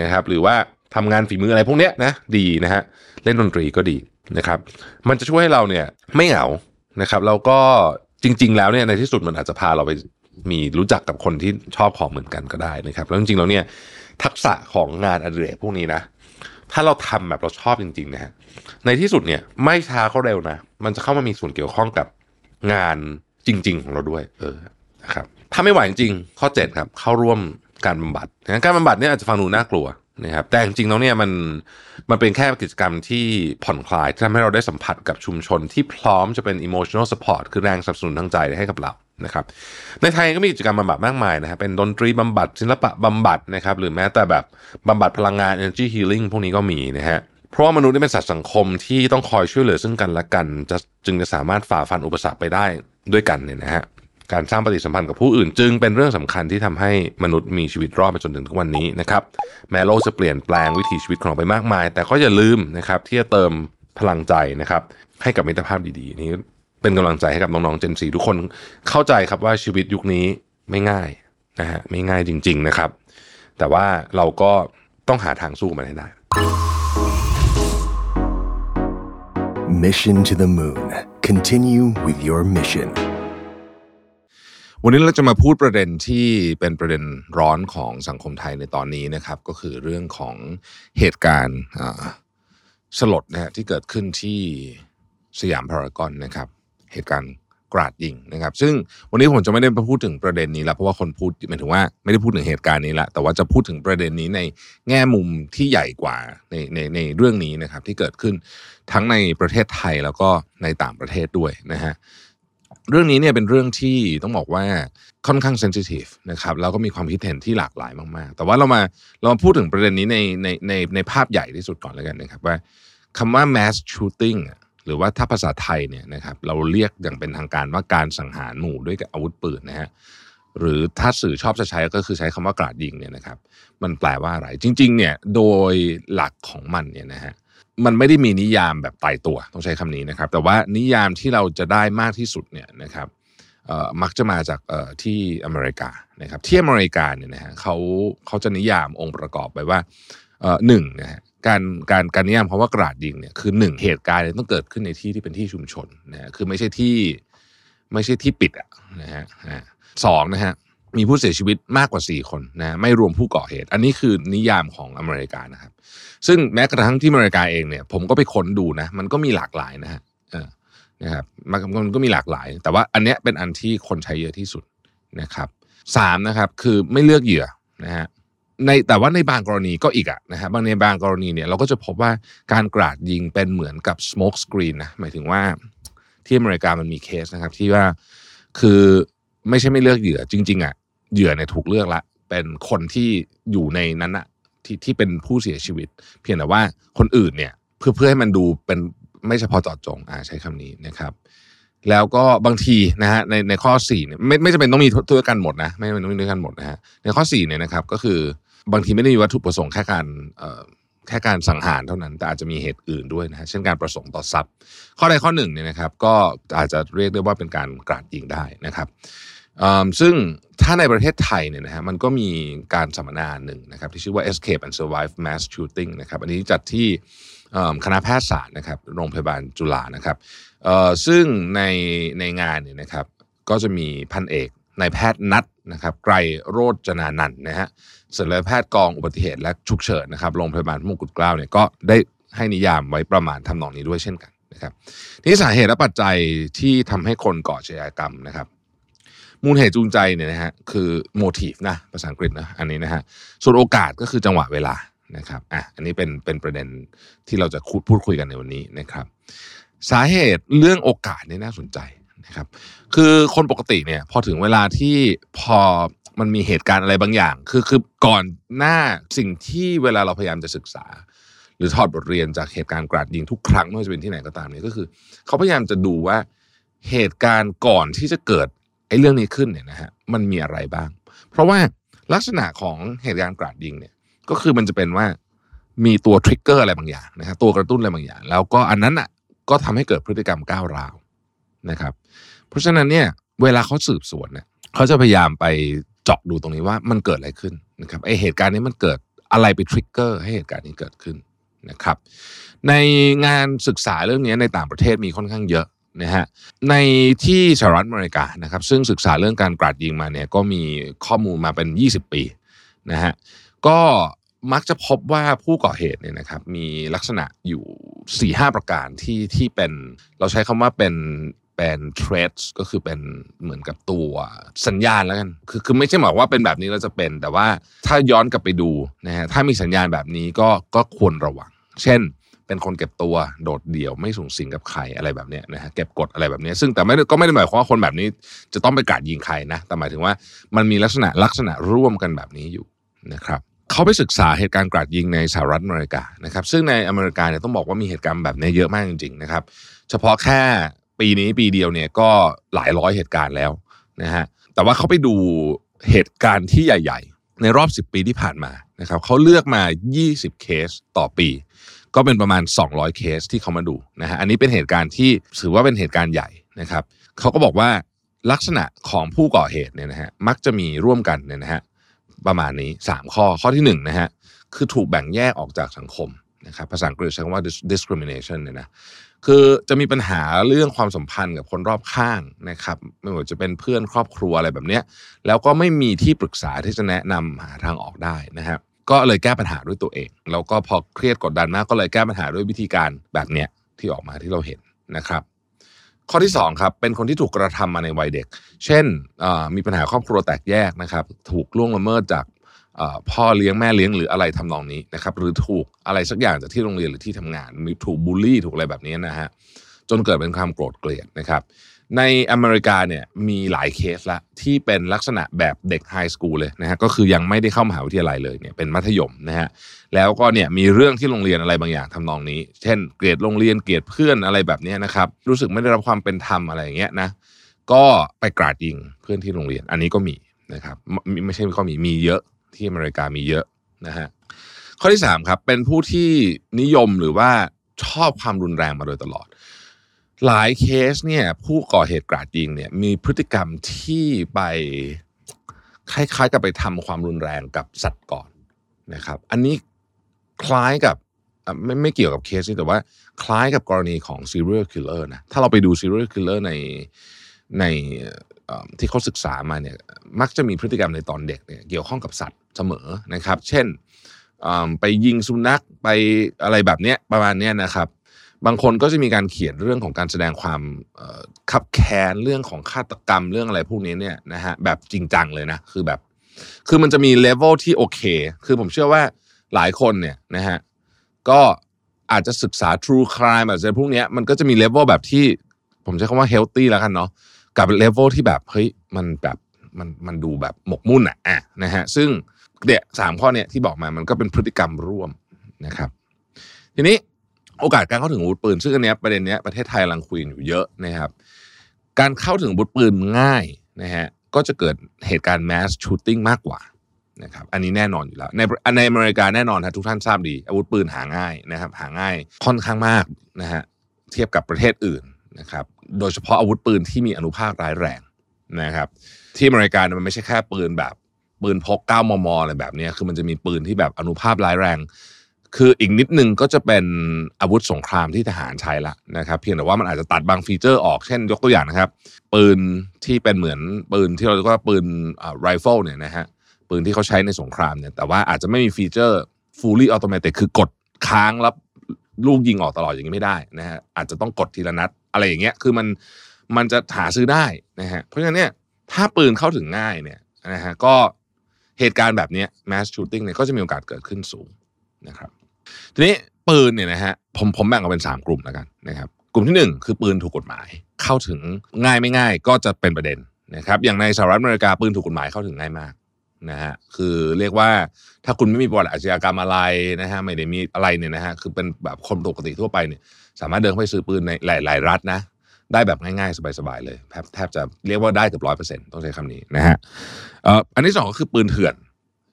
นะครับ หรือว่าทำงานฝีมืออะไรพวกเนี้ยนะดีนะฮะเล่นดนตรีก็ดีนะครับ มันจะช่วยให้เราเนี่ยไม่เหงานะครับแล้วก็จริง ๆ แล้วเนี่ยในที่สุดมันอาจจะพาเราไปมีรู้จักกับคนที่ชอบของเหมือนกันก็ได้นะครับ แล้วจริงๆแล้วเนี่ยทักษะของงานอดิเรกพวกนี้นะ ถ้าเราทำแบบเราชอบจริงๆนะฮะในที่สุดเนี่ยไม่ช้าก็เร็วนะ มันจะเข้ามามีส่วนเกี่ยวข้องกับงานจริง ๆ ของเราด้วย เออนะครับ ถ้าไม่ไหวจริงข้อ 7 ครับ เข้าร่วมการบำบัดนะการบำบัดเนี่ยอาจจะฟังดูน่ากลัวนะครับแต่จริงๆแล้วเนี่ยมันมันเป็นแค่กิจกรรมที่ผ่อนคลายที่ทำให้เราได้สัมผัสกับชุมชนที่พร้อมจะเป็น emotional support คือแรงสนับสนุนทางใจให้กับเรานะครับในไทยก็มีกิจกรรมบำบัดมากมายนะฮะเป็นดนตรีบำบัดศิลปะบำบัดนะครับหรือแม้แต่แบบบำบัดพลังงาน energy healing พวกนี้ก็มีนะฮะเพราะว่ามนุษย์นี่เป็นสัตว์สังคมที่ต้องคอยช่วยเหลือซึ่งกันและกันจะจึงจะสามารถฝ่าฟันอุปสรรคไปได้ด้วยกันเนี่ยนะฮะ การสร้างปฏิสัมพันธ์กับผู้อื่น จึงเป็นเรื่องสำคัญที่ทำให้มนุษย์มีชีวิตรอดไปจนถึงทุกวันนี้นะครับแม้โลกจะเปลี่ยนแปลงวิถีชีวิตของเราไปมากมาย แต่ก็อย่าลืมนะครับที่จะเติมพลังใจนะครับให้กับมิตรภาพดีๆ นี้เป็นกำลังใจให้กับน้องๆเจนซีทุกคนเข้าใจครับว่าชีวิตยุคนี้ไม่ง่ายนะฮะไม่ง่ายจริง ๆนะครับ แต่ว่าเราก็ต้องหาทางสู้มันให้ได้ Mission to the Moon. Continue with your mission. วันนี้เราจะมาพูดประเด็นที่เป็นประเด็นร้อนของสังคมไทยในตอนนี้นะครับ ก็คือเรื่องของเหตุการณ์สลดนะฮะที่เกิดขึ้นที่สยามพารากอนนะครับ เหตุการณ์กราดยิงนะครับ ซึ่งวันนี้ผมจะไม่ได้มาพูดถึงประเด็นนี้ล้วเพราะว่าคนพูดหมายถึงว่าไม่ได้พูดถึงเหตุการณ์นี้ละแต่ว่าจะพูดถึงประเด็นนี้ในแง่มุมที่ใหญ่กว่าในในในเรื่องนี้นะครับ ที่เกิดขึ้นทั้งในประเทศไทยแล้วก็ในต่างประเทศด้วยนะฮะ เรื่องนี้เนี่ยเป็นเรื่องที่ต้องบอกว่าค่อนข้างเซนซิทีฟนะครับแล้วก็มีความคิดเห็นที่หลากหลายมาก ๆ แต่ว่าเรามาเรามาพูดถึงประเด็นนี้ในในในในภาพใหญ่ที่สุดก่อนแล้วกันนะครับว่าคำว่า mass shooting หรือว่าถ้าภาษาไทยเนี่ยนะครับเราเรียกอย่างเป็นทางการว่าการสังหารหมู่ด้วยอาวุธปืนนะฮะหรือถ้าสื่อชอบจะใช้ก็คือใช้คำว่ากราดยิงเนี่ยนะครับ มันแปลว่าอะไร จริง ๆ เนี่ยโดยหลักของมันเนี่ยนะฮะ มันไม่ได้มีนิยามแบบตายตัวต้องใช้คำนี้นะครับ แต่ว่านิยามที่เราจะได้มากที่สุดเนี่ยนะครับมักจะมาจากที่อเมริกานะครับที่อเมริกาเนี่ยนะฮะเขาเขาจะนิยามองค์ประกอบไปว่าหนึ่งนะฮะการการการนิยามคำว่ากราดยิงเนี่ยคือหนึ่งเหตุการณ์ต้องเกิดขึ้นในที่ที่เป็นที่ชุมชนนะฮะคือไม่ใช่ที่ไม่ใช่ที่ปิดอะนะฮะสองนะฮะมีผู้เสียชีวิตมากกว่า 4 คนนะไม่รวมผู้ก่อเหตุ อันนี้คือนิยามของอเมริกานะครับ ซึ่งแม้กระทั่งที่อเมริกาเองเนี่ยผมก็ไปค้นดูนะ มันก็มีหลากหลายนะฮะนะครับมันก็มีหลากหลาย แต่ว่าอันเนี้ยเป็นอันที่คนใช้เยอะที่สุดนะครับสามนะครับคือไม่เลือกเหยื่อนะฮะในแต่ว่าในบางกรณีก็อีกอะนะฮะบางในบางกรณีเนี่ยเราก็จะพบว่าการกราดยิงเป็นเหมือนกับ smoke screen นะหมายถึงว่าที่อเมริกามันมีเคสนะครับ ที่ว่าคือไม่ใช่ไม่เลือกเหยื่อจริง ๆอะเหยื่อเนี่ยถูกเลือกละเป็นคนที่อยู่ในนั้นอะ ที่ที่เป็นผู้เสียชีวิต เพียงแต่ว่าคนอื่นเนี่ยเพื่อเพื่อให้มันดูเป็นไม่เฉพาะเจาะจงอ่าใช้คำนี้นะครับ แล้วก็บางทีนะฮะในในข้อ4เนี่ยไม่ไม่จำเป็นต้องมีด้วยกันหมดนะไม่จำเป็นต้องมีด้วยกันหมดนะฮะในข้อ4เนี่ยนะครับก็คือบางทีไม่ได้มีวัตถุประสงค์แค่การเอ่อแค่การสังหารเท่านั้นแต่อาจจะมีเหตุอื่นด้วยนะฮะเช่นการประสงค์ต่อทรัพย์ ข้อใดข้อหนึ่งเนี่ยนะครับ ก็อาจจะเรียกได้ว่าเป็นการกราดยิงได้นะครับ ซึ่งถ้าในประเทศไทยเนี่ยนะฮะมันก็มีการสัมมนาหนึ่งนะครับที่ชื่อว่า Escape and Survive Mass Shooting นะครับอันนี้จัดที่คณะแพทยศาสตร์นะครับโรงพยาบาลจุฬานะครับซึ่งในในงานเนี่ยนะครับก็จะมีพันเอกนายแพทย์นัดนะครับไกรโรจนานันท์นะฮะศัลยแพทย์กองอุบัติเหตุและฉุกเฉินนะครับโรงพยาบาลพระมงกุฎเกล้าเนี่ยก็ได้ให้นิยามไว้ประมาณทำนองนี้ด้วยเช่นกันนะครับนี่สาเหตุและปัจจัยที่ทำให้คนก่ออาชญากรรมนะครับ มูลเหตุจูงใจเนี่ยนะฮะคือ motive นะภาษาอังกฤษนะอันนี้นะฮะส่วนโอกาสก็คือจังหวะเวลานะครับอะอันนี้เป็นเป็นประเด็นที่เราจะพูดพูดคุยกันในวันนี้นะครับ สาเหตุเรื่องโอกาสนี่น่าสนใจนะครับ คือคนปกติเนี่ยพอถึงเวลาที่พอมันมีเหตุการณ์อะไรบางอย่าง คือคือก่อนหน้าสิ่งที่เวลาเราพยายามจะศึกษา หรือถอดบทเรียนจากเหตุการณ์กราดยิงทุกครั้งไม่ว่าจะเป็นที่ไหนก็ตามเนี่ยก็คือ เขาพยายามจะดูว่าเหตุการณ์ก่อนที่จะเกิด อ้เรื่องนี้ขึ้นเนี่ยนะฮะมันมีอะไรบ้าง เพราะว่าลักษณะของเหตุการณ์กราดยิงเนี่ยก็คือมันจะเป็นว่ามีตัวทริกเกอร์อะไรบางอย่างนะครับตัวกระตุ้นอะไรบางอย่าง แล้วก็อันนั้นอะก็ทำให้เกิดพฤติกรรมก้าวร้าวนะครับ เพราะฉะนั้นเนี่ยเวลาเขาสืบสวนเนี่ยเขาจะพยายามไปเจาะดูตรงนี้ว่ามันเกิดอะไรขึ้นนะครับไอเหตุการณ์นี้มันเกิดอะไรไปทริกเกอร์ให้เหตุการณ์นี้เกิดขึ้นนะครับ ในงานศึกษาเรื่องนี้ในต่างประเทศมีค่อนข้างเยอะ นะฮะในที่สหรัฐอเมริกานะครับซึ่งศึกษาเรื่องการกราดยิงมาเนี่ยก็มีข้อมูลมาเป็น 20 ปีนะฮะก็มักจะพบว่าผู้ก่อเหตุเนี่ยนะครับมีลักษณะอยู่4-5หประการที่ที่เป็นเราใช้คำว่าเป็นเป็น traits ก็คือเป็นเหมือนกับตัวสัญญาณแล้วกันคือคือไม่ใช่หมายว่าเป็นแบบนี้เราจะเป็น แต่ว่าถ้าย้อนกลับไปดูนะฮะถ้ามีสัญญาณแบบนี้ก็ก็ควรระวัง เช่น เป็นคนเก็บตัวโดดเดี่ยวไม่สูงสิงกับใครอะไรแบบนี้นะฮะเก็บกดอะไรแบบนี้ซึ่งแต่ไม่ก็ไม่ได้หมายความว่าคนแบบนี้ จะต้องไปกราดยิงใครนะแต่หมายถึงว่ามันมีลักษณะลักษณะร่วมกันแบบนี้อยู่นะครับเขาไปศึกษาเหตุการณ์กราดยิงในสหรัฐอเมริกานะครับซึ่งในอเมริกาเนี่ยต้องบอกว่ามีเหตุการณ์แบบนี้เยอะมากจริงๆนะครับเฉพาะแค่ปีนี้ปีเดียวเนี่ยก็หลายร้อยเหตุการณ์แล้วนะฮะแต่ว่าเขาไปดูเหตุการณ์ที่ใหญ่ ๆ ในรอบ 10 ปีที่ผ่านมานะครับเขาเลือกมา 20 เคสต่อปี ก็เป็นประมาณ 200 เคสที่เขามาดูนะฮะอันนี้เป็นเหตุการณ์ที่ถือว่าเป็นเหตุการณ์ใหญ่นะครับเขาก็บอกว่าลักษณะของผู้ก่อเหตุเนี่ยนะฮะมักจะมีร่วมกันเนี่ยนะฮะประมาณนี้ 3 ข้อข้อที่1นะฮะคือถูกแบ่งแยกออกจากสังคมนะครับภาษาอังกฤษใช้คำว่า discrimination เนี่ยนะคือจะมีปัญหาเรื่องความสัมพันธ์กับคนรอบข้างนะครับไม่ว่าจะเป็นเพื่อนครอบครัวอะไรแบบเนี้ยแล้วก็ไม่มีที่ปรึกษาที่จะแนะนำหาทางออกได้นะครับ ก็เลยแก้ปัญหาด้วยตัวเอง แล้วก็พอเครียดกดดันมากก็เลยแก้ปัญหาด้วยวิธีการแบบเนี้ยที่ออกมาที่เราเห็นนะครับ ข้อที่2ครับเป็นคนที่ถูกกระทำมาในวัยเด็ก เช่นมีปัญหาครอบครัวแตกแยกนะครับ ถูกล่วงละเมิดจากพ่อเลี้ยงแม่เลี้ยงหรืออะไรทำนองนี้นะครับหรือถูกอะไรสักอย่างจากที่โรงเรียนหรือที่ทำงาน มีถูกบูลลี่ถูกอะไรแบบนี้นะฮะจนเกิดเป็นความโกรธเกลียดนะครับ ในอเมริกาเนี่ยมีหลายเคสละที่เป็นลักษณะแบบเด็กไฮสคูลเลยนะฮะก็คือยังไม่ได้เข้ามหาวิทยาลัยเลยเนี่ยเป็นมัธยมนะฮะแล้วก็เนี่ยมีเรื่องที่โรงเรียนอะไรบางอย่างทำนองนี้ เช่น เกลียดโรงเรียนเกลียดเพื่อนอะไรแบบนี้นะครับรู้สึกไม่ได้รับความเป็นธรรมอะไรอย่างเงี้ยนะก็ไปกราดยิงเพื่อนที่โรงเรียนอันนี้ก็มีนะครับไม่ใช่ก็มีมีเยอะที่อเมริกามีเยอะนะฮะข้อที่3ครับเป็นผู้ที่นิยมหรือว่าชอบความรุนแรงมาโดยตลอด หลายเคสเนี่ยผู้ก่อเหตุกราดยิงเนี่ยมีพฤติกรรมที่ไปคล้ายๆกับไปทำความรุนแรงกับสัตว์ก่อนนะครับ อันนี้คล้ายกับไม่ไม่เกี่ยวกับเคสนี้แต่ว่า คล้ายกับกรณีของ serial killer นะถ้าเราไปดู serial killer ในในที่เขาศึกษามาเนี่ยมักจะมีพฤติกรรมในตอนเด็กเนี่ยเกี่ยวข้องกับสัตว์เสมอนะครับ เช่นไปยิงสุนัขไปอะไรแบบเนี้ยประมาณเนี้ยนะครับ บางคนก็จะมีการเขียนเรื่องของการแสดงความขับแค้นเรื่องของฆาตกรรมเรื่องอะไรพวกนี้เนี่ยนะฮะแบบจริงจังเลยนะคือแบบ คือมันจะมีเลเวลที่โอเค คือผมเชื่อว่าหลายคนเนี่ยนะฮะก็อาจจะศึกษา true crime อาจจะพวกนี้มันก็จะมีเลเวลแบบที่ ผมใช้คำว่า healthy แล้วกันเนาะกับเลเวลที่แบบเฮ้ยมันแบบมันมันดูแบบหมกมุ่นอะอะนะฮะซึ่งเดี่ยสามข้อเนี้ยที่บอกมามันก็เป็นพฤติกรรมร่วมนะครับ ทีนี้ โอกาสการเข้าถึงอาวุธปืน ซึ่งอันเนี้ยประเด็นเนี้ยประเทศไทยกำลังคุยอยู่เยอะนะครับ การเข้าถึงอาวุธปืนง่ายนะฮะก็จะเกิดเหตุการณ์ mass shooting มากกว่านะครับอันนี้แน่นอนอยู่แล้ว ในในอเมริกาแน่นอนฮะทุกท่านทราบดี อาวุธปืนหาง่ายนะครับหาง่ายค่อนข้างมากนะฮะเทียบกับประเทศอื่นนะครับโดยเฉพาะอาวุธปืนที่มีอานุภาพร้ายแรงนะครับที่อเมริกามันไม่ใช่แค่ปืนแบบปืนพก9มมอะไรแบบนี้คือมันจะมีปืนที่แบบอานุภาพร้ายแรง คืออีกนิดนึงก็จะเป็นอาวุธสงครามที่ทหารใช้ละนะครับ เพียงแต่ว่ามันอาจจะตัดบาง feature ออกเช่นยกตัวอย่างนะครับ ปืนที่เป็นเหมือนปืนที่เราเรียกว่าปืนไรเฟิลเนี่ยนะฮะปืนที่เขาใช้ในสงครามเนี่ยแต่ว่าอาจจะไม่มี feature fully automatic คือกดค้างแล้วลูกยิงออกตลอดอย่างนี้ไม่ได้นะฮะอาจจะต้องกดทีละนัด อะไรอย่างเงี้ยคือมันมันจะหาซื้อได้นะฮะเพราะฉะนั้นเนี่ยถ้าปืนเข้าถึงง่ายเนี่ยนะฮะก็เหตุการณ์แบบเนี้ย mass shooting เนี่ยก็จะมีโอกาสเกิดขึ้นสูงนะครับ ทีนี้ปืนเนี่ยนะฮะผมผมแบ่งออกเป็น 3 กลุ่มแล้วกันนะครับกลุ่มที่ 1 คือปืนถูกกฎหมายเข้าถึงง่ายไม่ง่ายก็จะเป็นประเด็นนะครับอย่างในสหรัฐอเมริกาปืนถูกกฎหมายเข้าถึงง่ายมากนะฮะคือเรียกว่าถ้าคุณไม่มีประวัติอาชญากรรมอะไรนะฮะไม่ได้มีอะไรเนี่ยนะฮะคือเป็นแบบคนปกติทั่วไปเนี่ยสามารถเดินไปซื้อปืนในหลาย ๆ รัฐนะได้แบบง่าย ๆ สบาย ๆ เลยแทบจะเรียกว่าได้เกือบร้อยเปอร์เซ็นต์ต้องใช้คำนี้นะฮะอันที่สองก็คือปืนเถื่อน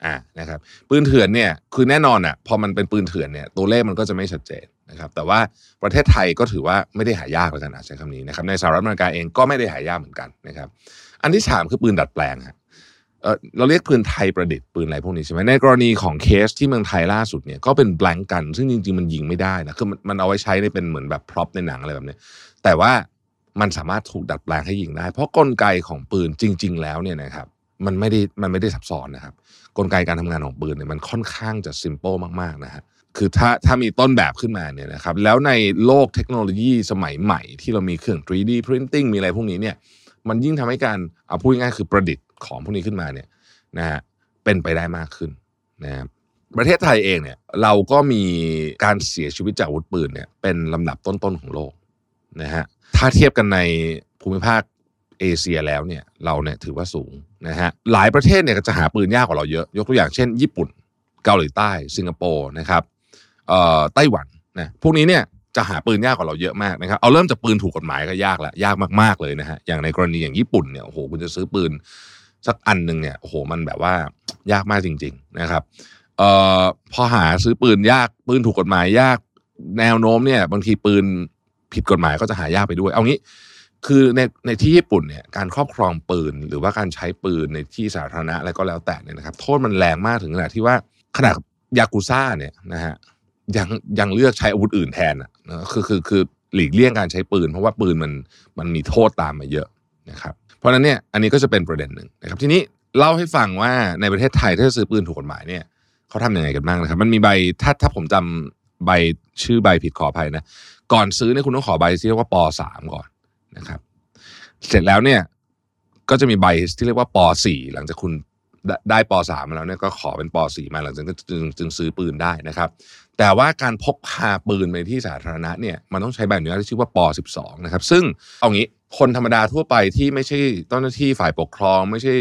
อ่านะครับปืนเถื่อนเนี่ยคือแน่นอนอะพอมันเป็นปืนเถื่อนเนี่ยตัวเลขมันก็จะไม่ชัดเจนนะครับแต่ว่าประเทศไทยก็ถือว่าไม่ได้หายากแล้วกันอาใช้คำนี้นะครับในสหรัฐอเมริกาเองก็ไม่ได้หายากเหมือนกันนะครับอันที่สามคือปืนดัดแปลงฮะเออเราเรียกปืนไทยประดิษฐ์ปืนอะไรพวกนี้ใช่ไหมในกรณีของเคสที่เมืองไทยล่าสุดเนี่ยก็เป็น blank gun ซึ่งจริงๆมันยิงไม่ได้นะคือมันมันเอาไว้ใช้ในเป็นเหมือนแบบ prop ในหนังอะไรแบบนี้แต่ว่ามันสามารถถูกดัดแปลงให้ยิงได้ เพราะกลไกของปืนจริง ๆ แล้วเนี่ยนะครับมันไม่ได้มันไม่ได้ซับซ้อนนะครับ กลไกการทำงานของปืนเนี่ยมันค่อนข้างจะซิมเ l ิลมากๆนะฮะคือถ้าถ้ามีต้นแบบขึ้นมาเนี่ยนะครับแล้วในโลกเทคโนโลยีสมัยใหม่ที่เรามีเครื่อง 3D printing มีอะไรพวกนี้เนี่ยมันยิ่งทำให้การเอาพูดง่ายคือประดิษฐ์ของพวกนี้ขึ้นมาเนี่ยนะฮะเป็นไปได้มากขึ้นนะครับประเทศไทยเองเนี่ยเราก็มีการเสียชีวิตจากอาวุธปืนเนี่ยเป็นลำดับต้นๆของโลกนะฮะถ้าเทียบกันในภูมิภาค เอเชียแล้วเนี่ยเราเนี่ยถือว่าสูงนะฮะหลายประเทศเนี่ยจะหาปืนยากกว่าเราเยอะ ยกตัวอย่างเช่น ญี่ปุ่น เกาหลีใต้ สิงคโปร์นะครับเอ่อไต้หวันนะพวกนี้เนี่ยจะหาปืนยากกว่าเราเยอะมากนะครับเอาเริ่มจากปืนถูกกฎหมายก็ยากละยากมากๆเลยนะฮะอย่างในกรณีอย่างญี่ปุ่นเนี่ยโอ้โหคุณจะซื้อปืนสักอันหนึ่งเนี่ยโอ้โหมันแบบว่ายากมากจริง ๆนะครับเอ่อพอหาซื้อปืนยากปืนถูกกฎหมายยากแนวโน้มเนี่ยบางทีปืนผิดกฎหมายก็จะหายากไปด้วย เอางี้ คือในในที่ญี่ปุ่นเนี่ยการครอบครองปืน หรือว่าการใช้ปืนในที่สาธารณะอะไรก็แล้วแต่เนี่ยนะครับ โทษมันแรงมากถึงขนาดที่ว่าขนาดยากุซ่าเนี่ยนะฮะยังยังเลือกใช้อาวุธอื่นแทนอะนะคือคือคือหลีกเลี่ยงการใช้ปืน เพราะว่าปืนมันมันมีโทษตามมาเยอะนะครับ เพราะนั้นเนี่ยอันนี้ก็จะเป็นประเด็นหนึ่งนะครับ ทีนี้เล่าให้ฟังว่าในประเทศไทยถ้าจะซื้อปืนถูกกฎหมายเนี่ยเขาทำยังไงกันบ้างนะครับ มันมีใบถ้าถ้าผมจำใบชื่อใบผิดขออภัยนะก่อนซื้อเนี่ยคุณต้องขอใบที่เรียกว่าปสามก่อน นะครับ เสร็จแล้วเนี่ยก็จะมีใบที่เรียกว่าปสี่หลังจากคุณได้ปสามมาแล้วเนี่ยก็ขอเป็นปสี่มาหลังจากนั้นจึงจึงซื้อปืนได้นะครับ แต่ว่าการพกพาปืนไปที่สาธารณะเนี่ยมันต้องใช้ใบอนุญาตที่ชื่อว่าปสิบสองนะครับ ซึ่งเอางี้คนธรรมดาทั่วไปที่ไม่ใช่เจ้าหน้าที่ฝ่ายปกครอง ไม่ใช่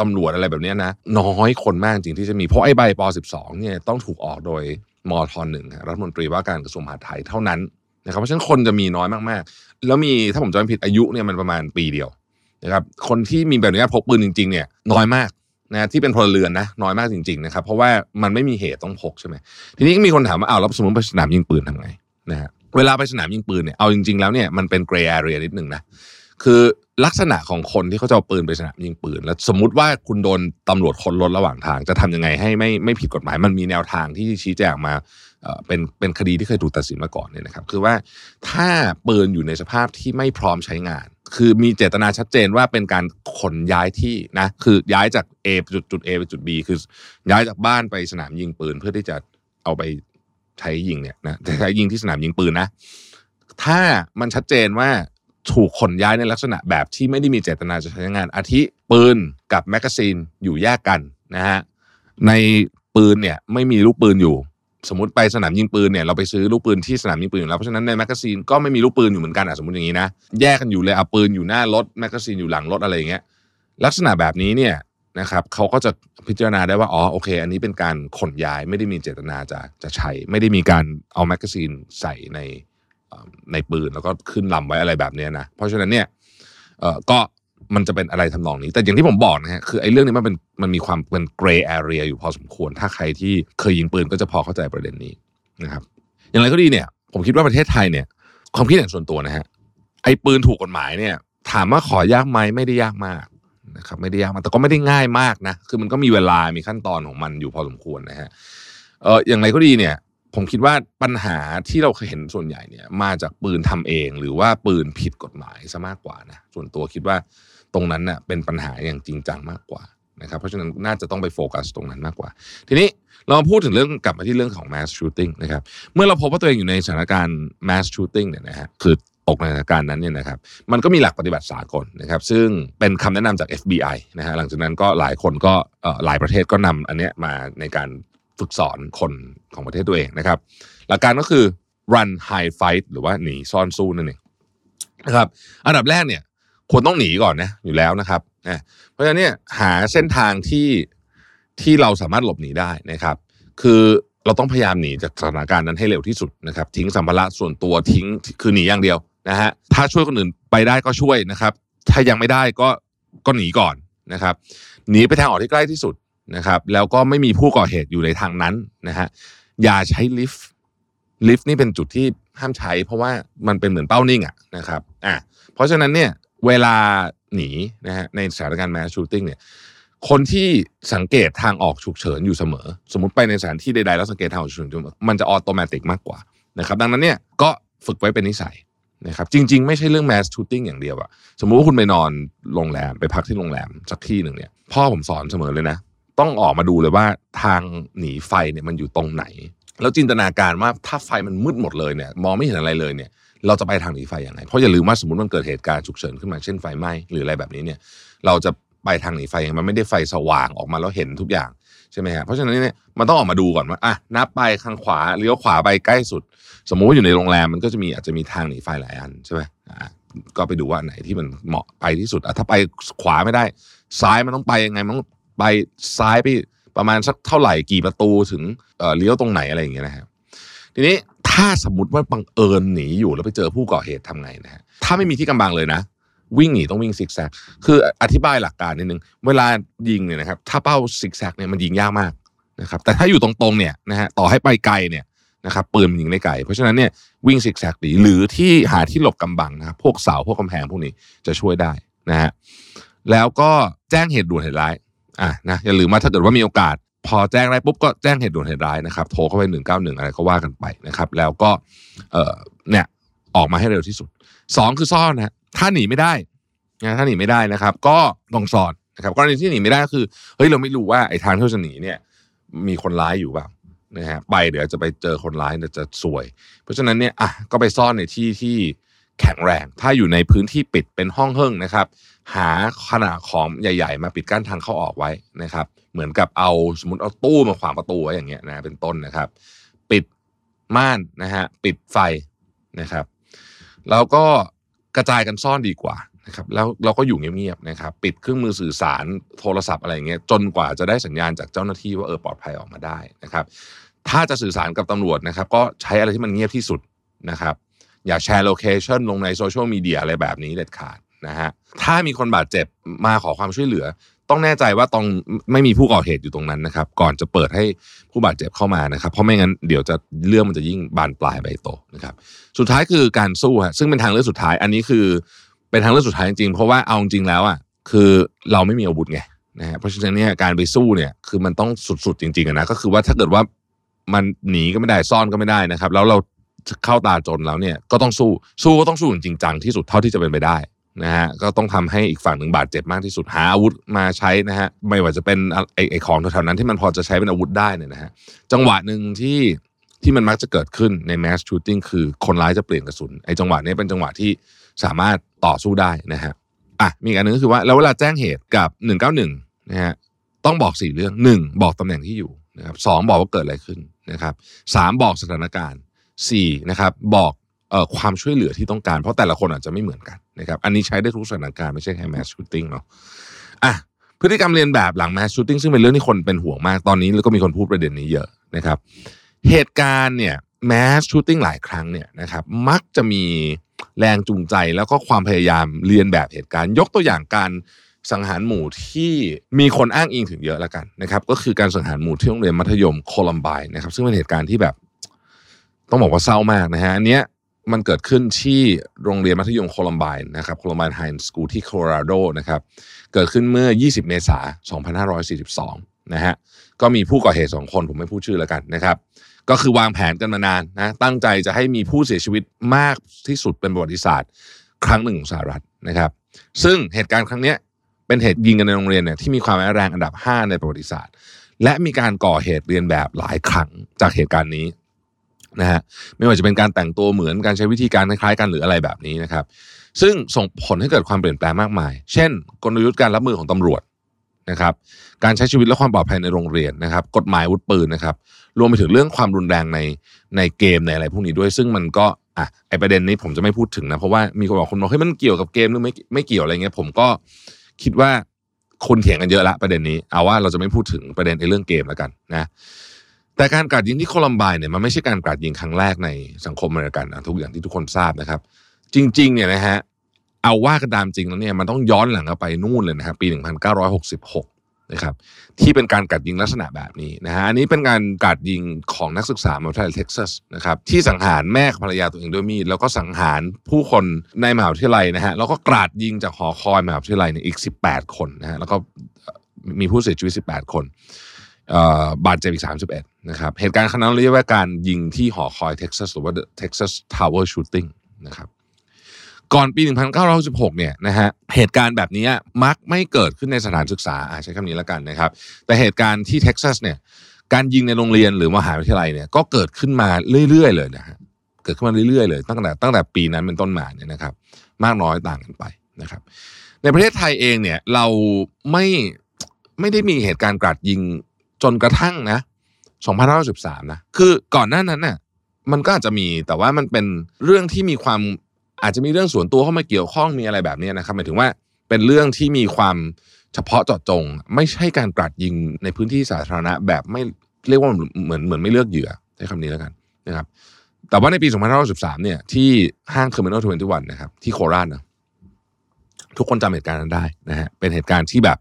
ตำรวจอะไรแบบนี้นะ น้อยคนมากจริงที่จะมีเพราะไอ้ใบปสิบสองเนี่ยต้องถูกออกโดยมทหนึ่งรัฐมนตรีว่าการกระทรวงมหาดไทยเท่านั้น นะครับเพราะฉะนั้นคนจะมีน้อยมากๆ แล้วมีถ้าผมจำไม่ผิดอายุเนี่ยมันประมาณปีเดียวนะครับคนที่มีแบบอนุญาตพกปืนจริงๆเนี่ยน้อยมากนะที่เป็นพลเรือนนะน้อยมากจริงๆนะครับเพราะว่ามันไม่มีเหตุต้องพกใช่ไหมทีนี้ก็มีคนถามว่าเอาแล้วสมมติไปสนามยิงปืนทำไงนะฮะเวลาไปสนามยิงปืนเนี่ยเอาจริงๆแล้วเนี่ยมันเป็นเกรย์แอเรียนิดหนึ่งนะคือลักษณะของคนที่เขาจะเอาปืนไปสนามยิงปืน แล้วสมมติว่าคุณโดนตำรวจคนรถระหว่างทาง จะทำยังไงให้ไม่ไม่ผิดกฎหมาย มันมีแนวทางที่ชี้แจงมา เป็นเป็นคดีที่เคยถูกตัดสินมาก่อนเนี่ยนะครับคือว่าถ้าปืนอยู่ในสภาพที่ไม่พร้อมใช้งาน คือมีเจตนาชัดเจนว่าเป็นการขนย้ายที่นะคือย้ายจาก A จุดจุด A ไปจุด B คือย้ายจากบ้านไปสนามยิงปืนเพื่อที่จะเอาไปใช้ยิงเนี่ยนะใช้ยิงที่สนามยิงปืนนะถ้ามันชัดเจนว่าถูกขนย้ายในลักษณะแบบที่ไม่ได้มีเจตนาจะใช้งาน อาทิปืนกับแมกกาซีนอยู่แยกกันนะฮะในปืนเนี่ยไม่มีลูกปืนอยู่ สมมติไปสนามยิงปืนเนี่ยเราไปซื้อลูกปืนที่สนามยิงปืนอยู่แล้วเพราะฉะนั้นในแมกกาซีนก็ไม่มีลูกปืนอยู่เหมือนกันอะสมมติอย่างนี้นะแยกกันอยู่เลยเอาปืนอยู่หน้ารถแมกกาซีนอยู่หลังรถอะไรอย่างเงี้ยลักษณะแบบนี้เนี่ยนะครับเขาก็จะพิจารณาได้ว่าอ๋อโอเค อันนี้เป็นการขนย้ายไม่ได้มีเจตนาจะจะใช้ ไม่ได้มีการเอาแมกกาซีนใส่ในในปืนแล้วก็ขึ้นลำไว้อะไรแบบเนี้ยนะเพราะฉะนั้นเนี่ยเออก็ มันจะเป็นอะไรทำนองนี้ แต่อย่างที่ผมบอกนะฮะคือไอ้เรื่องนี้มันเป็นมันมีความเป็นเกรย์แอเรียอยู่พอสมควร ถ้าใครที่เคยยิงปืนก็จะพอเข้าใจประเด็นนี้นะครับ อย่างไรก็ดีเนี่ย ผมคิดว่าประเทศไทยเนี่ย ความคิดเห็นส่วนตัวนะฮะไอ้ปืนถูกกฎหมายเนี่ย ถามว่าขอยากไหมไม่ได้ยากมากนะครับไม่ได้ยากมากแต่ก็ไม่ได้ง่ายมากนะคือมันก็มีเวลามีขั้นตอนของมันอยู่พอสมควรนะฮะเอออย่างไรก็ดีเนี่ย ผมคิดว่าปัญหาที่เราเคยเห็นส่วนใหญ่เนี่ย มาจากปืนทำเอง หรือว่าปืนผิดกฎหมายซะมากกว่านะส่วนตัวคิดว่า ตรงนั้นเน่ะเป็นปัญหาอย่างจริงจังมากกว่านะครับเพราะฉะนั้นน่าจะต้องไปโฟกัสตรงนั้นมากกว่า ทีนี้เราาพูดถึงเรื่องกลับมาที่เรื่องของ mass shooting นะครับเมื่อเราพบว่าตัวเองอยู่ในสถานการณ์ mass shooting เนี่ยนะฮะคือตกในสถานการณ์นั้นเนี่ยนะครับมันก็มีหลักปฏิบัติสากลนะครับซึ่งเป็นคำแนะนำจาก FBI นะฮะหลังจากนั้นก็หลายคนก็หลายประเทศก็นำอันเนี้ยมาในการฝึกสอนคนของประเทศตัวเองนะครับ หลักการก็คือ run hide fight หรือว่าหนีซ่อนสู้นั่นเองนะครับอันดับแรกเนี่ย ควรต้องหนีก่อนนะอยู่แล้วนะครับนะเพราะฉะนั้นเนี่ยหาเส้นทางที่ที่เราสามารถหลบหนีได้นะครับ คือเราต้องพยายามหนีจากสถานการณ์นั้นให้เร็วที่สุดนะครับ ทิ้งสัมภาระส่วนตัวทิ้งคือหนีอย่างเดียวนะฮะถ้าช่วยคนอื่นไปได้ก็ช่วยนะครับ ถ้ายังไม่ได้ก็ก็หนีก่อนนะครับ หนีไปทางออกที่ใกล้ที่สุดนะครับ แล้วก็ไม่มีผู้ก่อเหตุอยู่ในทางนั้นนะฮะอย่าใช้ลิฟต์ลิฟต์นี่เป็นจุดที่ห้ามใช้ เพราะว่ามันเป็นเหมือนเป้านิ่งอะนะครับอะเพราะฉะนั้นเนี่ย เวลาหนีนะฮะในสถานการณ์ mass shooting เนี่ยคนที่สังเกตทางออกฉุกเฉินอยู่เสมอ สมมติไปในสถานที่ใดๆแล้วสังเกตทางออกฉุกเฉินมันจะ automatic มากกว่านะครับดังนั้นเนี่ยก็ฝึกไว้เป็นนิสัยนะครับจริง ๆ ไม่ใช่เรื่อง mass shooting อย่างเดียวอะสมมุติว่าคุณไปนอนโรงแรมไปพักที่โรงแรมสักที่หนึ่งเนี่ยพ่อผมสอนเสมอเลยนะ ต้องออกมาดูเลยว่าทางหนีไฟเนี่ยมันอยู่ตรงไหน แล้วจินตนาการว่าถ้าไฟมันมืดหมดเลยเนี่ยมองไม่เห็นอะไรเลยเนี่ย เราจะไปทางหนีไฟยังไงเพราะอย่าลืมว่าสมมติมันเกิดเหตุการณ์ฉุกเฉินขึ้นมาเช่นไฟไหม้หรืออะไรแบบนี้เนี่ย เราจะไปทางหนีไฟยังไงมันไม่ได้ไฟสว่างออกมาแล้วเห็นทุกอย่างใช่ไหมฮะเพราะฉะนั้นเนี่ยมันต้องออกมาดูก่อนว่าอะนับไปข้างขวาเลี้ยวขวาไปใกล้สุด สมมุติว่าอยู่ในโรงแรมมันก็จะมีอาจจะมีทางหนีไฟหลายอันใช่ไหมอ่าก็ไปดูว่าไหนที่มันเหมาะไปที่สุดอะถ้าไปขวาไม่ได้ ซ้ายมันต้องไปยังไงมันต้องไปซ้ายไปประมาณสักเท่าไหร่กี่ประตูถึงเอ่อเลี้ยวตรงไหนอะไรอย่างเงี้ยนะครับทีนี้ ถ้าสมมติว่าบังเอิญหนีอยู่แล้วไปเจอผู้ก่อเหตุทำไงนะฮะถ้าไม่มีที่กำบังเลยนะ วิ่งหนีต้องวิ่งซิกแซกคืออธิบายหลักการนิดนึงเวลายิงเนี่ยนะครับ ถ้าเป้าซิกแซกเนี่ยมันยิงยากมากนะครับ แต่ถ้าอยู่ตรงๆเนี่ยนะฮะต่อให้ไปไกลเนี่ยนะครับปืนมันยิงได้ไกลเพราะฉะนั้นเนี่ยวิ่งซิกแซกดีหรือที่หาที่หลบกำบังนะครับพวกเสาพวกกำแพงพวกนี้จะช่วยได้นะฮะแล้วก็แจ้งเหตุด่วนเหตุร้ายอะนะอย่าลืมว่าถ้าเกิดว่ามีโอกาส พอแจ้งได้ปุ๊บก็แจ้งเหตุด่วนเหตุร้ายนะครับ โทรเข้าไปหนึ่งเก้าหนึ่งอะไรก็ว่ากันไปนะครับ แล้วก็เเนี่ยออกมาให้เร็วที่สุดสองคือซ่อนนะถ้าหนีไม่ได้นะถ้าหนีไม่ได้นะครับ ก็ต้องซ่อนนะครับกรณีที่หนีไม่ได้ก็คือเฮ้ยเราไม่รู้ว่าไอ้ทางที่เราจะหนีเนี่ยมีคนร้ายอยู่เปล่านะฮะไปเดี๋ยวจะไปเจอคนร้ายเดี๋ยวจะซวย เพราะฉะนั้นเนี่ยอะก็ไปซ่อนในที่ที่แข็งแรง ถ้าอยู่ในพื้นที่ปิดเป็นห้องเฮิ่งนะครับ หาขนาดของใหญ่ ๆ มาปิดกั้นทางเข้าออกไว้นะครับ เหมือนกับเอาสมมติเอาตู้มาขวางประตูไว้อย่างเงี้ยนะเป็นต้นนะครับ ปิดม่านนะฮะปิดไฟนะครับ แล้วก็กระจายกันซ่อนดีกว่านะครับแล้วเราก็อยู่เงียบๆนะครับ ปิดเครื่องมือสื่อสารโทรศัพท์อะไรเงี้ยจนกว่าจะได้สัญญาณจากเจ้าหน้าที่ว่าเออปลอดภัยออกมาได้นะครับ ถ้าจะสื่อสารกับตำรวจนะครับ ก็ใช้อะไรที่มันเงียบที่สุดนะครับ อย่าแชร์ location ลงใน social media อะไรแบบนี้เด็ดขาดนะฮะถ้ามีคนบาดเจ็บมาขอความช่วยเหลือ ต้องแน่ใจว่าต้องไม่มีผู้ก่อเหตุอยู่ตรงนั้นนะครับ ก่อนจะเปิดให้ผู้บาดเจ็บเข้ามานะครับ เพราะไม่งั้นเดี๋ยวจะเรื่องมันจะยิ่งบานปลายไปโตนะครับ สุดท้ายคือการสู้ฮะซึ่งเป็นทางเลือกสุดท้าย อันนี้คือเป็นทางเลือกสุดท้ายจริงๆเพราะว่าเอาจริงแล้วอะคือเราไม่มีอาวุธไงนะฮะเพราะฉะนั้นเนี่ยการไปสู้เนี่ยคือมันต้องสุดๆจริงๆนะก็คือว่าถ้าเกิดว่ามันหนีก็ไม่ได้ซ่อนก็ไม่ได้นะครับ แล้วเราเข้าตาจนแล้วเนี่ยก็ต้องสู้สู้ก็ต้องสู้จริงจังที่สุดเท่าที่จะเป็นไปได้ นะฮะก็ต้องทำให้อีกฝั่งหนึ่งบาดเจ็บมากที่สุดหาอาวุธมาใช้นะฮะไม่ว่าจะเป็นไอไอของแถวๆนั้นที่มันพอจะใช้เป็นอาวุธได้เนี่ยนะฮะจังหวะหนึ่งที่ที่มันมักจะเกิดขึ้นในแมสชูตติ้งคือคนร้ายจะเปลี่ยนกระสุนไอจังหวะนี้เป็นจังหวะที่สามารถต่อสู้ได้นะฮะอะมีอีกอันหนึงก็คือว่าแล้วเวลาแจ้งเหตุกับ 191นะฮะต้องบอกสี่เรื่องหนึ่งบอกตำแหน่งที่อยู่นะครับสองบอกว่าเกิดอะไรขึ้นนะครับสามบอกสถานการณ์สี่นะครับบอก ความช่วยเหลือที่ต้องการ เพราะแต่ละคนอาจจะไม่เหมือนกันนะครับอันนี้ใช้ได้ทุกสถานการณ์ไม่ใช่แค่ mass shooting เนาะอะพฤติกรรมเลียนแบบหลัง mass shooting ซึ่งเป็นเรื่องที่คนเป็นห่วงมากตอนนี้แล้วก็มีคนพูดประเด็นนี้เยอะนะครับ เหตุการณ์เนี่ยmass shooting หลายครั้งเนี่ยนะครับมักจะมีแรงจูงใจแล้วก็ความพยายามเลียนแบบเหตุการณ์ ยกตัวอย่างการสังหารหมู่ที่มีคนอ้างอิงถึงเยอะแล้วกันนะครับ ก็คือการสังหารหมู่ที่โรงเรียนมัธยมโคลัมไบน์นะครับ ซึ่งเป็นเหตุการณ์ที่แบบ ต้องบอกว่าเศร้ามากนะฮะอันเนี้ย มันเกิดขึ้นที่โรงเรียนมัธยมโคลัมไบน์นะครับ Columbine High School ที่โคโลราโดนะครับเกิดขึ้นเมื่อ 20 เมษายน 2542 นะฮะก็มีผู้ก่อเหตุ 2 คนผมไม่พูดชื่อแล้วกันนะครับก็คือวางแผนกันมานานนะตั้งใจจะให้มีผู้เสียชีวิตมากที่สุดเป็นประวัติศาสตร์ ครั้งหนึ่งของสหรัฐนะครับ ซึ่งเหตุการณ์ครั้งนี้เป็นเหตุยิงกันในโรงเรียนเนี่ยที่มีความร้ายแรงอันดับ 5 ในประวัติศาสตร์ และมีการก่อเหตุเรียนแบบหลายครั้งจากเหตุการณ์นี้ นะฮะไม่ว่าจะเป็นการแต่งตัวเหมือนการใช้วิธีการคล้ายกันหรืออะไรแบบนี้นะครับ ซึ่งส่งผลให้เกิดความเปลี่ยนแปลงมากมาย เช่น กลยุทธ์การรับมือของตำรวจนะครับ การใช้ชีวิตและความปลอดภัยในโรงเรียนนะครับ กฎหมายอาวุธปืนนะครับ รวมไปถึงเรื่องความรุนแรงในในเกมในอะไรพวกนี้ด้วย ซึ่งมันก็อะไอประเด็นนี้ผมจะไม่พูดถึงนะเพราะว่ามีคนบอกคนบอกเฮ้ยมันเกี่ยวกับเกมหรือไม่ไม่เกี่ยวอะไรเงี้ย ผมก็คิดว่าคนเถียงกันเยอะละประเด็นนี้ เอาว่าเราจะไม่พูดถึงประเด็นในเรื่องเกมแล้วกันนะ แต่การกราดยิงที่โคลัมบน์เนี่ยมันไม่ใช่การกราดยิงครั้งแรกในสังคมอเมริกันนะทุกอย่างที่ทุกคนทราบนะครับ จริง ๆ เนี่ยนะฮะเอาว่ากันตามจริงแล้วเนี่ยมันต้องย้อนหลังไปนู่นเลยนะครับปี 1966 นะครับ ที่เป็นการกราดยิงลักษณะแบบนี้นะฮะอันนี้เป็นการกราดยิงของนักศึกษามหาวิทยาลัยเท็กซัสนะครับที่สังหารแม่ภรรยาตัวเองด้วยมีดแล้วก็สังหารผู้คนในมหาวิทยาลัยนะฮะแล้วก็กราดยิงจากหอคอยมหาวิทยาลัยเนี่ยอีก 18 คนนะฮะแล้วก็มีผู้เสียชีวิต 18 คน บาดเจ็บอีก 31 นะครับ เหตุการณ์ครั้งนั้นเรียกว่าการยิงที่หอคอยเท็กซัสหรือว่า Texas Tower Shooting นะครับก่อนปี 1916 เนี่ยนะฮะเหตุการณ์แบบนี้มักไม่เกิดขึ้นในสถานศึกษาใช้คำนี้แล้วกันนะครับ แต่เหตุการณ์ที่เท็กซัสเนี่ยการยิงในโรงเรียนหรือมหาวิทยาลัยเนี่ยก็เกิดขึ้นมาเรื่อยๆ เลยนะฮะเกิดขึ้นมาเรื่อยๆเลยตั้งแต่ตั้งแต่ปีนั้นเป็นต้นมาเนี่ยนะครับ มากน้อยต่างกันไปนะครับ ในประเทศไทยเองเนี่ยเราไม่ไม่ได้มีเหตุการณ์กราดยิง จนกระทั่งนะ2513นะคือก่อนหน้านั้นน่ะมันก็อาจจะมีแต่ว่ามันเป็นเรื่องที่มีความอาจจะมีเรื่องส่วนตัวเข้ามาเกี่ยวข้องมีอะไรแบบนี้นะครับหมายถึงว่าเป็นเรื่องที่มีความเฉพาะเจาะจง ไม่ใช่การกราดยิงในพื้นที่สาธารณะแบบไม่เรียกว่าเหมือนเหมือนไม่เลือกเหยื่อใช้คำนี้แล้วกันนะครับแต่ว่าในปี2513เนี่ยที่ห้าง Terminal 21 นะครับที่โคราชนะทุกคนจำเหตุการณ์นั้นได้นะฮะเป็นเหตุการณ์ที่แบบ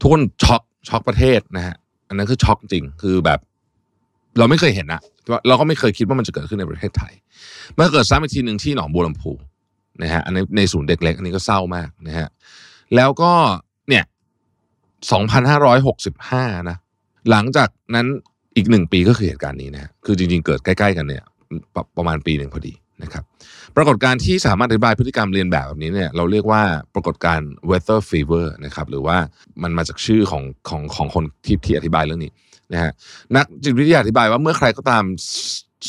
ทุกคนช็อกช็อกประเทศนะฮะ อันนั้นคือช็อกจริงคือแบบ เราไม่เคยเห็นนะเราก็ไม่เคยคิดว่ามันจะเกิดขึ้นในประเทศไทยเมื่อเกิดซ้ำอีกทีหนึ่งที่หนองบัวลำพูนะฮะอันนี้ในศูนย์เด็กเล็กอันนี้ก็เศร้ามากนะฮะแล้วก็เนี่ย2,565 นะ หลังจากนั้นอีกหนึ่งปีก็คือเหตุการณ์นี้นะฮะคือจริงๆ เกิดใกล้ ๆ กันเนี่ย ประมาณปีหนึ่งพอดีนะครับ ปรากฏการณ์ที่สามารถอธิบายพฤติกรรมเรียนแบบแบบนี้เนี่ยเราเรียกว่าปรากฏการณ์ weather fever นะครับหรือว่ามันมาจากชื่อของของของคนที่ที่อธิบายเรื่องนี้นะฮะนักจิตวิทยาอธิบายว่าเมื่อใครก็ตาม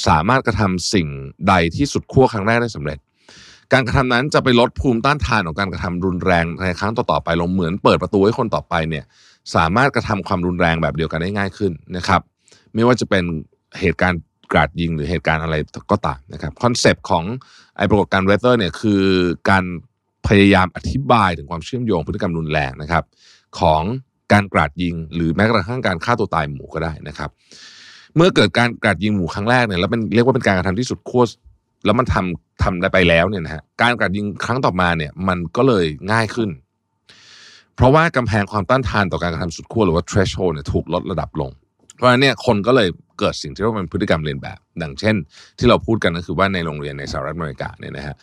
สามารถกระทำสิ่งใดที่สุดขั้วครั้งแรกได้สำเร็จ การกระทำนั้นจะไปลดภูมิต้านทานของการกระทำรุนแรงในครั้งต่อๆไปลงเหมือนเปิดประตูให้คนต่อไปเนี่ยสามารถกระทำความรุนแรงแบบเดียวกันได้ง่ายขึ้นนะครับ ไม่ว่าจะเป็นเหตุการณ์กราดยิงหรือเหตุการณ์อะไรก็ตามนะครับคอนเซปต์ของ ไอ้ปรากฏการณ์เวเตอร์เนี่ยคือการพยายามอธิบายถึงความเชื่อมโยงพฤติกรรมรุนแรงนะครับ ของการกราดยิง หรือแม้กระทั่งการฆ่าตัวตายหมู่ก็ได้นะครับ เมื่อเกิดการกราดยิงหมู่ครั้งแรกเนี่ยแล้วเป็นเรียกว่าเป็นการกระทำที่สุดขั้วแล้วมันทำทำได้ไปแล้วเนี่ยนะฮะการกราดยิงครั้งต่อมาเนี่ยมันก็เลยง่ายขึ้น เพราะว่ากำแพงความต้านทานต่อการกระทำสุดขั้วหรือว่า threshold เนี่ยถูกลดระดับลง เพราะฉะนั้นเนี่ยคนก็เลยเกิดสิ่งที่เรียกว่าเป็นพฤติกรรมเรียนแบบ ดังเช่น ที่เราพูดกันก็คือว่าในโรงเรียนในสหรัฐอเมริกาเนี่ยนะฮะ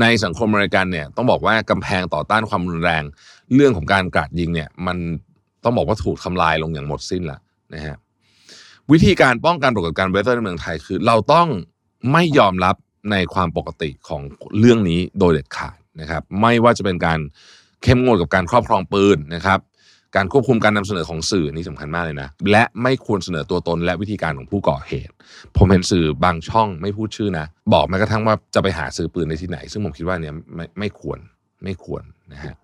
ในสังคมอเมริกันเนี่ยต้องบอกว่ากำแพงต่อต้านความรุนแรง เรื่องของการกราดยิงเนี่ยมันต้องบอกว่าถูกทำลายลงอย่างหมดสิ้นละนะฮะวิธีการป้องกันปรากฏการณ์เวเทอร์ในเมืองไทยคือ เราต้องไม่ยอมรับในความปกติของเรื่องนี้โดยเด็ดขาดนะครับ ไม่ว่าจะเป็นการเข้มงวดกับการครอบครองปืนนะครับ การควบคุมการนำเสนอของสื่อนี่สำคัญมากเลยนะ และไม่ควรเสนอตัวตนและวิธีการของผู้ก่อเหตุ ผมเห็นสื่อบางช่องไม่พูดชื่อนะ บอกแม้กระทั่งว่าจะไปหาซื้อปืนในที่ไหน ซึ่งผมคิดว่าเนี่ยไม่ไม่ควรไม่ควรนะฮะ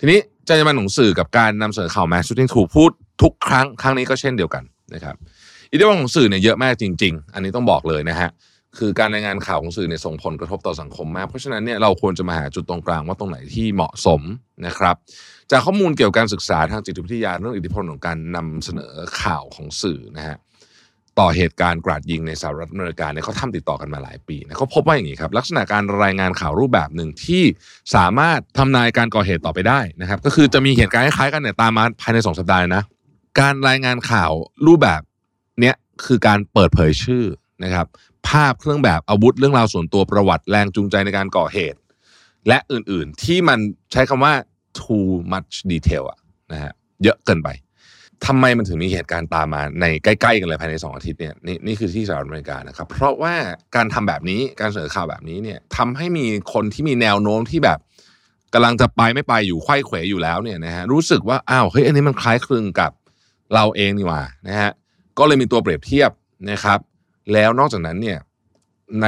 ทีนี้จรรยาบรรณของสื่อกับการนำเสนอข่าวแมสชูติ้งถูกพูดทุกครั้งครั้งนี้ก็เช่นเดียวกันนะครับอิทธิพลของสื่อเนี่ยเยอะมากจริง ๆ อันนี้ต้องบอกเลยนะฮะคือการรายงานข่าวของสื่อเนี่ยส่งผลกระทบต่อสังคมมาก เพราะฉะนั้นเนี่ยเราควรจะมาหาจุดตรงกลางว่าตรงไหนที่เหมาะสมนะครับ จากข้อมูลเกี่ยวกับการศึกษาทางจิตวิทยาเรื่องอิทธิพลของการนำเสนอข่าวของสื่อนะฮะต่อเหตุการณ์กราดยิงในสหรัฐอเมริกาเนี่ยเขาทำติดต่อกันมาหลายปีนะเขาพบว่าอย่างนี้ครับ ลักษณะการรายงานข่าวรูปแบบหนึ่งที่สามารถทำนายการก่อเหตุต่อไปได้นะครับ ก็คือจะมีเหตุการณ์คล้ายกันเนี่ยตามมาภายในสองสัปดาห์นะการรายงานข่าวรูปแบบเนี้ยคือการเปิดเผยชื่อนะครับ ภาพเครื่องแบบอาวุธเรื่องราวส่วนตัวประวัติแรงจูงใจในการก่อเหตุ และอื่นๆ ที่มันใช้คำว่า too much detail อะนะฮะเยอะเกินไปทำไมมันถึงมีเหตุการณ์ตามมาในใกล้ๆกันเลยภายในสองอาทิตย์เนี่ยนี่นี่คือที่สหรัฐอเมริกานะครับ เพราะว่าการทำแบบนี้การเสนอข่าวแบบนี้เนี่ยทำให้มีคนที่มีแนวโน้มที่แบบกำลังจะไปไม่ไปอยู่ไขว้เขวอยู่แล้วเนี่ยนะฮะรู้สึกว่าอ้าวเฮ้ยอันนี้มันคล้ายคลึงกับเราเองนี่หว่านะฮะก็เลยมีตัวเปรียบเทียบนะครับ แล้วนอกจากนั้นเนี่ยใน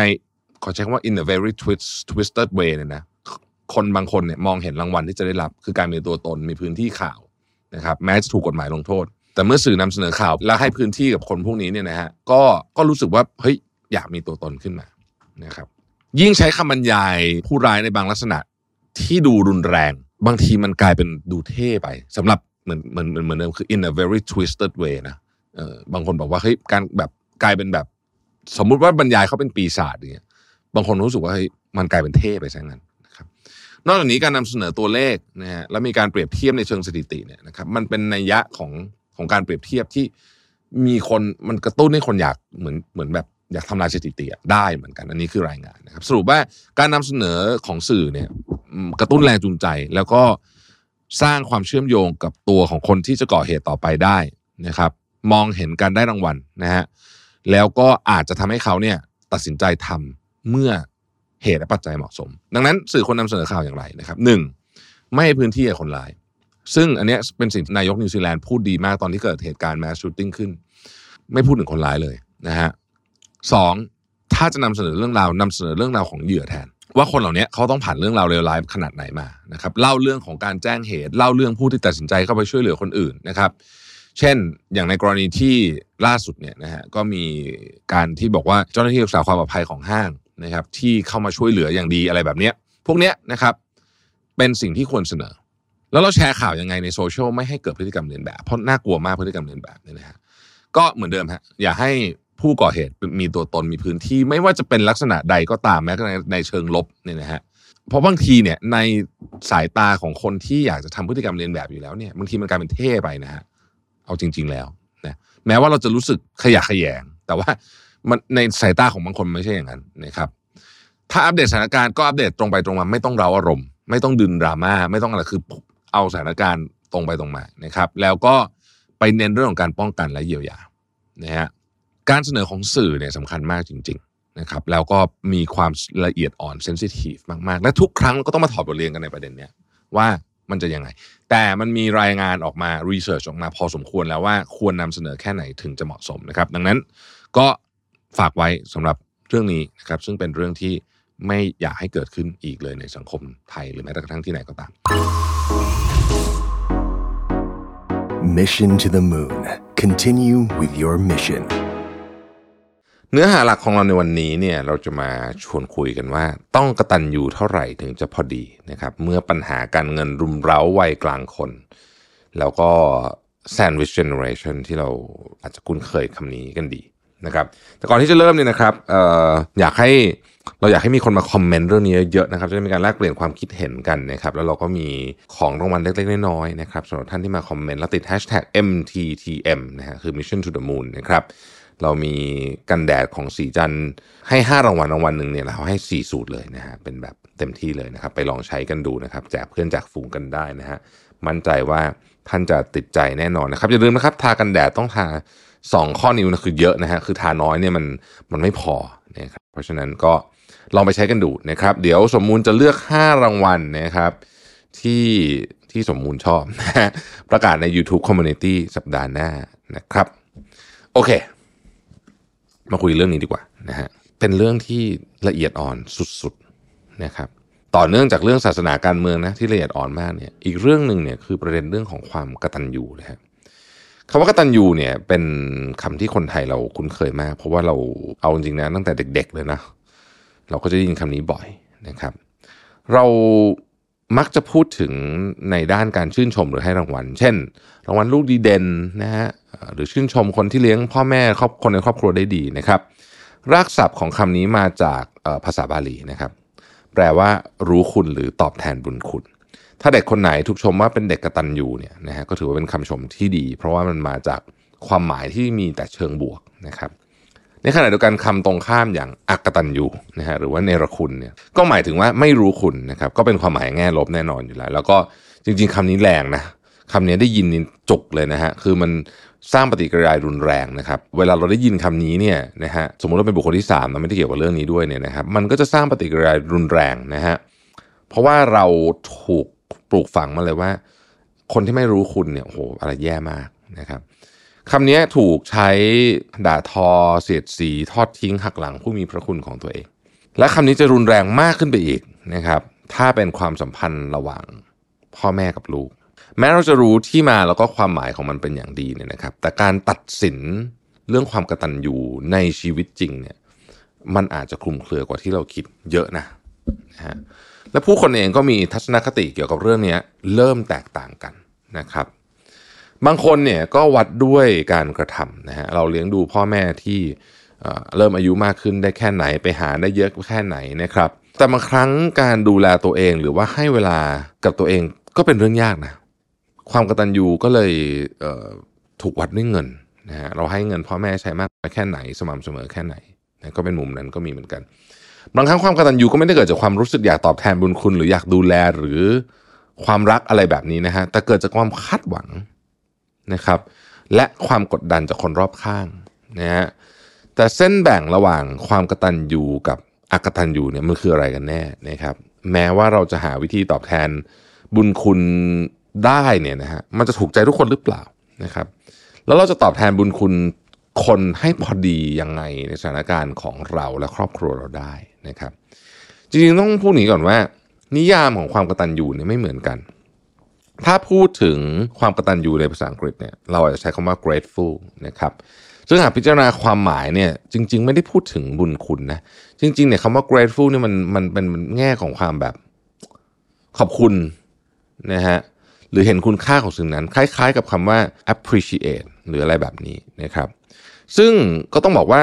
ขอใช้คำว่า in a very twist twisted way เนี่ยนะ คนบางคนเนี่ยมองเห็นรางวัลที่จะได้รับ คือการมีตัวตนมีพื้นที่ข่าวนะครับแม้จะถูกกฎหมายลงโทษ แต่เมื่อสื่อนำเสนอข่าว และให้พื้นที่กับคนพวกนี้เนี่ยนะฮะก็ก็รู้สึกว่าเฮ้ยอยากมีตัวตนขึ้นมานะครับยิ่งใช้คำบรรยายผู้ร้ายในบางลักษณะที่ดูรุนแรง บางทีมันกลายเป็นดูเท่ไปสำหรับเหมือนเหมือนเหมือนเดิมคือ in a very twisted way นะเออบางคนบอกว่าเฮ้ยการแบบกลายเป็นแบบ สมมุติว่าบรรยายเขาเป็นปีศาจอย่างเงี้ยบางคนรู้สึกว่าเฮ้ยมันกลายเป็นเท่ไปซะงั้น นอกจากนี้การนำเสนอตัวเลขนะฮะแล้วมีการเปรียบเทียบในเชิงสถิติเนี่ยนะครับมันเป็นนัยยะของของการเปรียบเทียบที่มีคนมันกระตุ้นให้คนอยากเหมือนเหมือนแบบอยากทำลายสถิติอะได้เหมือนกัน อันนี้คือรายงานนะครับ สรุปว่าการนำเสนอของสื่อเนี่ยกระตุ้นแรงจูงใจ แล้วก็สร้างความเชื่อมโยงกับตัวของคนที่จะก่อเหตุต่อไปได้นะครับ มองเห็นการได้รางวัลนะฮะแล้วก็อาจจะทำให้เขาเนี่ยตัดสินใจทำเมื่อ เหตุและปัจจัยเหมาะสม ดังนั้นสื่อคนนำเสนอข่าวอย่างไรนะครับหนึ่งไม่ให้พื้นที่กับคนร้าย ซึ่งอันนี้เป็นสิ่งนายกนิวซีแลนด์พูดดีมากตอนที่เกิดเหตุการณ์แมสชูตติ้งขึ้น ไม่พูดถึงคนร้ายเลยนะฮะสองถ้าจะนำเสนอเรื่องราวนำเสนอเรื่องราวของเหยื่อแทน ว่าคนเหล่านี้เขาต้องผ่านเรื่องราวเลวร้ายขนาดไหนมานะครับเล่าเรื่องของการแจ้งเหตุ เล่าเรื่องผู้ที่ตัดสินใจเข้าไปช่วยเหลือคนอื่นนะครับเช่น อย่างในกรณีที่ล่าสุดเนี่ยนะฮะก็มีการที่บอกว่าเจ้าหน้าที่รักษาความปลอดภัยของห้าง นะครับที่เข้ามาช่วยเหลืออย่างดีอะไรแบบเนี้ยพวกเนี้ยนะครับเป็นสิ่งที่ควรเสนอ แล้วเราแชร์ข่าวยังไงในโซเชียลไม่ให้เกิดพฤติกรรมเลียนแบบ เพราะน่ากลัวมากพฤติกรรมเลียนแบบเนี่ยนะฮะก็เหมือนเดิมฮะอย่าให้ผู้ก่อเหตุมีตัวตนมีพื้นที่ไม่ว่าจะเป็นลักษณะใดก็ตามแม้กระทั่งในเชิงลบเนี่ยนะฮะเพราะบางทีเนี่ยในสายตาของคนที่อยากจะทำพฤติกรรมเลียนแบบอยู่แล้วเนี่ยบางทีมันกลายเป็นเท่ไปนะฮะเอาจริง ๆแล้วนะแม้ว่าเราจะรู้สึกขยะแขยง แต่ว่า มันในสายตาของบางคนไม่ใช่อย่างนั้นนะครับ ถ้าอัปเดตสถานการณ์ก็อัปเดตตรงไปตรงมา ไม่ต้องเร้าอารมณ์ ไม่ต้องดึงดราม่าไม่ต้องอะไรคือเอาสถานการณ์ตรงไปตรงมานะครับ แล้วก็ไปเน้นเรื่องของการป้องกันและเยียวยานะฮะการเสนอของสื่อเนี่ยสำคัญมากจริง ๆนะครับ แล้วก็มีความละเอียดอ่อนเซนซิทีฟมากๆ และทุกครั้งก็ต้องมาถอดบทเรียนกันในประเด็นเนี้ยว่ามันจะยังไง แต่มันมีรายงานออกมารีเสิร์ชออกมาพอสมควรแล้วว่าควรนำเสนอแค่ไหนถึงจะเหมาะสมนะครับ ดังนั้นก็ ฝากไว้สำหรับเรื่องนี้นะครับซึ่งเป็นเรื่องที่ไม่อยากให้เกิดขึ้นอีกเลยในสังคมไทยหรือแม้แต่กระทั่งที่ไหนก็ตาม Mission to the Moon. Continue with your mission. เนื้อหาหลักของเราในวันนี้เนี่ยเราจะมาชวนคุยกันว่า ต้องกระตันยูเท่าไหร่ถึงจะพอดีนะครับเมื่อปัญหาการเงินรุมเร้าวัยกลางคน แล้วก็ sandwich generation ที่เราอาจจะคุ้นเคยคำนี้กันดี นะครับแต่ก่อนที่จะเริ่มเนี่ยนะครับอออยากให้เราอยากให้มีคนมาคอมเมนต์เรื่องนี้เยอะๆนะครับจะได้มีการแลกเปลี่ยนความคิดเห็นกันนะครับแล้วเราก็มีของรางวัลเล็กๆน้อยๆนะครับสำหรับท่านที่มาคอมเมนต์แล้วติด hashtag MTTM นะฮะคือ Mission to the Moon นะครับเรามีกันแดดของสีจันให้ 5 รางวัลรางวัลหนึ่งเนี่ยเราให้ 4 สูตรเลยนะฮะเป็นแบบเต็มที่เลยนะครับไปลองใช้กันดูนะครับแจกเพื่อนแจกฝูงกันได้นะฮะมั่นใจว่าท่านจะติดใจแน่นอนนะครับอย่าลืมนะครับทากันแดดต้องทา 2 ข้อนิ้วนะคือเยอะนะฮะคือทาน้อยเนี่ยมันมันไม่พอนะครับเพราะฉะนั้นก็ลองไปใช้กันดูนะครับ เดี๋ยวสมมูลจะเลือก 5 รางวัลนะครับที่ที่สมมูลชอบนะฮะประกาศใน YouTube Community สัปดาห์หน้านะครับ โอเค มาคุยเรื่องนี้ดีกว่านะฮะเป็นเรื่องที่ละเอียดอ่อนสุดๆนะครับ ต่อเนื่องจากเรื่องศาสนาการเมืองนะที่ละเอียดอ่อนมากเนี่ยอีกเรื่องหนึ่งเนี่ยคือประเด็นเรื่องของความกตัญญูนะฮะ คำว่ากตัญญูเนี่ยเป็นคำที่คนไทยเราคุ้นเคยมาก เพราะว่าเราเอาจริงๆนะตั้งแต่เด็ก ๆ เลยนะ เราก็จะได้ยินคำนี้บ่อยนะครับ เรามักจะพูดถึงในด้านการชื่นชมหรือให้รางวัล เช่น รางวัลลูกดีเด่นนะฮะหรือชื่นชมคนที่เลี้ยงพ่อแม่ครอบคนในครอบครัวได้ดีนะครับ รากศัพท์ของคำนี้มาจากภาษาบาลีนะครับ แปลว่ารู้คุณหรือตอบแทนบุญคุณ ถ้าเด็กคนไหนถูกชมว่าเป็นเด็กกระตัญญูเนี่ยนะฮะก็ถือว่าเป็นคำชมที่ดี เพราะว่ามันมาจากความหมายที่มีแต่เชิงบวกนะครับในขณะเดียวกันคำตรงข้ามอย่างอักตันยูนะฮะหรือว่าเนรคุณเนี่ยก็หมายถึงว่าไม่รู้คุณนะครับก็เป็นความหมายแง่ลบแน่นอนอยู่แล้ว แล้วก็จริง ๆคำนี้แรงนะคำนี้ได้ยินนจุกเลยนะฮะคือมันสร้างปฏิกิริยารุนแรงนะครับ เวลาเราได้ยินคำนี้เนี่ยนะฮะสมมติว่าเป็นบุคคลที่3ามเราไม่ได้เกี่ยวกับเรื่องนี้ด้วยเนี่ยนะครับมันก็จะสร้างปฏิกิริยารุนแรงนะฮะ เพราะว่าเราถูกปลูกฝังมาเลยว่า คนที่ไม่รู้คุณเนี่ยโหอะไรแย่มากนะครับคำนี้ถูกใช้ด่าทอ เสียดสี ทอดทิ้งหักหลังผู้มีพระคุณของตัวเอง และคำนี้จะรุนแรงมากขึ้นไปอีกนะครับ ถ้าเป็นความสัมพันธ์ระหว่างพ่อแม่กับลูก แม้เราจะรู้ที่มาแล้วก็ความหมายของมันเป็นอย่างดีเนี่ยนะครับ แต่การตัดสินเรื่องความกระตัญญูในชีวิตจริงเนี่ย มันอาจจะคลุมเครือกว่าที่เราคิดเยอะนะนะฮะ และผู้คนเองก็มีทัศนคติเกี่ยวกับเรื่องนี้เริ่มแตกต่างกันนะครับ บางคนเนี่ยก็วัดด้วยการกระทำนะฮะเราเลี้ยงดูพ่อแม่ที่เริ่มอายุมากขึ้นได้แค่ไหนไปหาได้เยอะแค่ไหนนะครับ แต่บางครั้งการดูแลตัวเองหรือว่าให้เวลากับตัวเองก็เป็นเรื่องยากนะความกตัญญูก็เลยเถูกวัดด้วยเงินนะฮะเราให้เงินพ่อแม่ใช้มากแค่ไหนสม่ำเสมอแค่ไหนนะก็เป็นมุมนั้นก็มีเหมือนกัน บางครั้งความกตัญญูก็ไม่ได้เกิดจากความรู้สึกอยากตอบแทนบุญคุณ หรืออยากดูแลหรือความรักอะไรแบบนี้นะฮะแต่เกิดจากความคาดหวังนะครับ และความกดดันจากคนรอบข้างนะฮะแต่เส้นแบ่งระหว่างความกตัญญูกับอกตัญญูเนี่ยมันคืออะไรกันแน่นะครับ แม้ว่าเราจะหาวิธีตอบแทนบุญคุณได้เนี่ยนะฮะมันจะถูกใจทุกคนหรือเปล่านะครับ แล้วเราจะตอบแทนบุญคุณคนให้พอดียังไงในสถานการณ์ของเราและครอบครัวเราได้ นะครับ จริงๆต้องพูดนี้ก่อนว่า นิยามของความกตัญญูเนี่ยไม่เหมือนกัน ถ้าพูดถึงความกตัญญูในภาษาอังกฤษเนี่ยเราอาจจะใช้คำว่า grateful นะครับซึ่งหากพิจารณาความหมายเนี่ยจริง ๆ ไม่ได้พูดถึงบุญคุณนะจริงๆเนี่ยคำว่า grateful เนี่ยมันมันเป็นแง่ของความแบบขอบคุณนะฮะหรือเห็นคุณค่าของสิ่งนั้น คล้าย ๆ กับคำว่า appreciate หรืออะไรแบบนี้นะครับ ซึ่งก็ต้องบอกว่า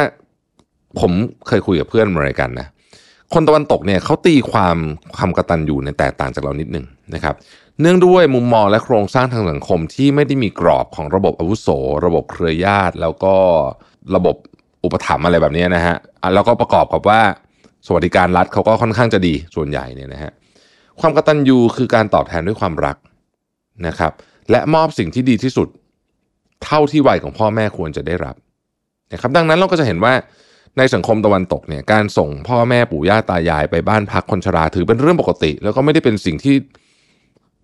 ผมเคยคุยกับเพื่อนอเมริกันนะ คนตะวันตกเนี่ยเขาตีความความกตัญญูในแตกต่างจากเรานิดหนึ่งนะครับ เนื่องด้วยมุมมองและโครงสร้างทางสังคมที่ไม่ได้มีกรอบของระบบอาวุโส ระบบเครือญาติ แล้วก็ระบบอุปถัมภ์อะไรแบบนี้นะฮะอะแล้วก็ประกอบกับว่าสวัสดิการรัฐเขาก็ค่อนข้างจะดีส่วนใหญ่เนี่ยนะฮะความกตัญญูคือการตอบแทนด้วยความรักนะครับ และมอบสิ่งที่ดีที่สุด เท่าที่วัยของพ่อแม่ควรจะได้รับนะครับ ดังนั้นเราก็จะเห็นว่า ในสังคมตะวันตกเนี่ยการส่งพ่อแม่ปู่ย่าตายายไปบ้านพักคนชราถือเป็นเรื่องปกติ แล้วก็ไม่ได้เป็นสิ่งที่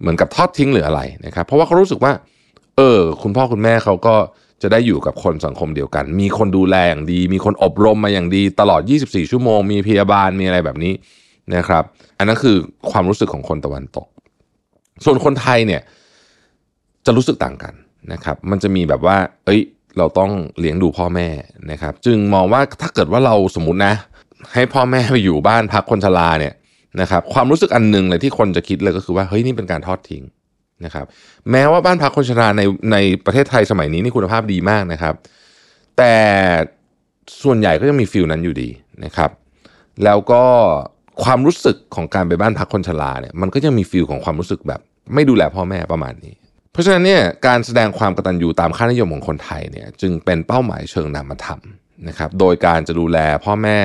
เหมือนกับทอดทิ้งหรืออะไรนะครับเพราะว่าเขารู้สึกว่า เออ คุณพ่อคุณแม่เขาก็จะได้อยู่กับคนสังคมเดียวกัน มีคนดูแลอย่างดี มีคนอบรมมาอย่างดี ตลอด 24 ชั่วโมง มีพยาบาล มีอะไรแบบนี้นะครับ อันนั้นคือความรู้สึกของคนตะวันตก ส่วนคนไทยเนี่ยจะรู้สึกต่างกันนะครับ มันจะมีแบบว่า เอ้ย เราต้องเลี้ยงดูพ่อแม่นะครับ จึงมองว่าถ้าเกิดว่าเราสมมตินะ ให้พ่อแม่ไปอยู่บ้านพักคนชราเนี่ยนะครับความรู้สึกอันหนึ่งเลยที่คนจะคิดเลยก็คือว่าเฮ้ยนี่เป็นการทอดทิ้งนะครับ แม้ว่าบ้านพักคนชราในในประเทศไทยสมัยนี้นี่คุณภาพดีมากนะครับ แต่ส่วนใหญ่ก็ยังมี feel นั้นอยู่ดีนะครับ แล้วก็ความรู้สึกของการไปบ้านพักคนชราเนี่ยมันก็ยังมี feel ของความรู้สึกแบบ ไม่ดูแลพ่อแม่ประมาณนี้ เพราะฉะนั้นเนี่ยการแสดงความกตัญญูตามค่านิยมของคนไทยเนี่ยจึงเป็นเป้าหมายเชิงนามธรรมนะครับโดยการจะดูแลพ่อแม่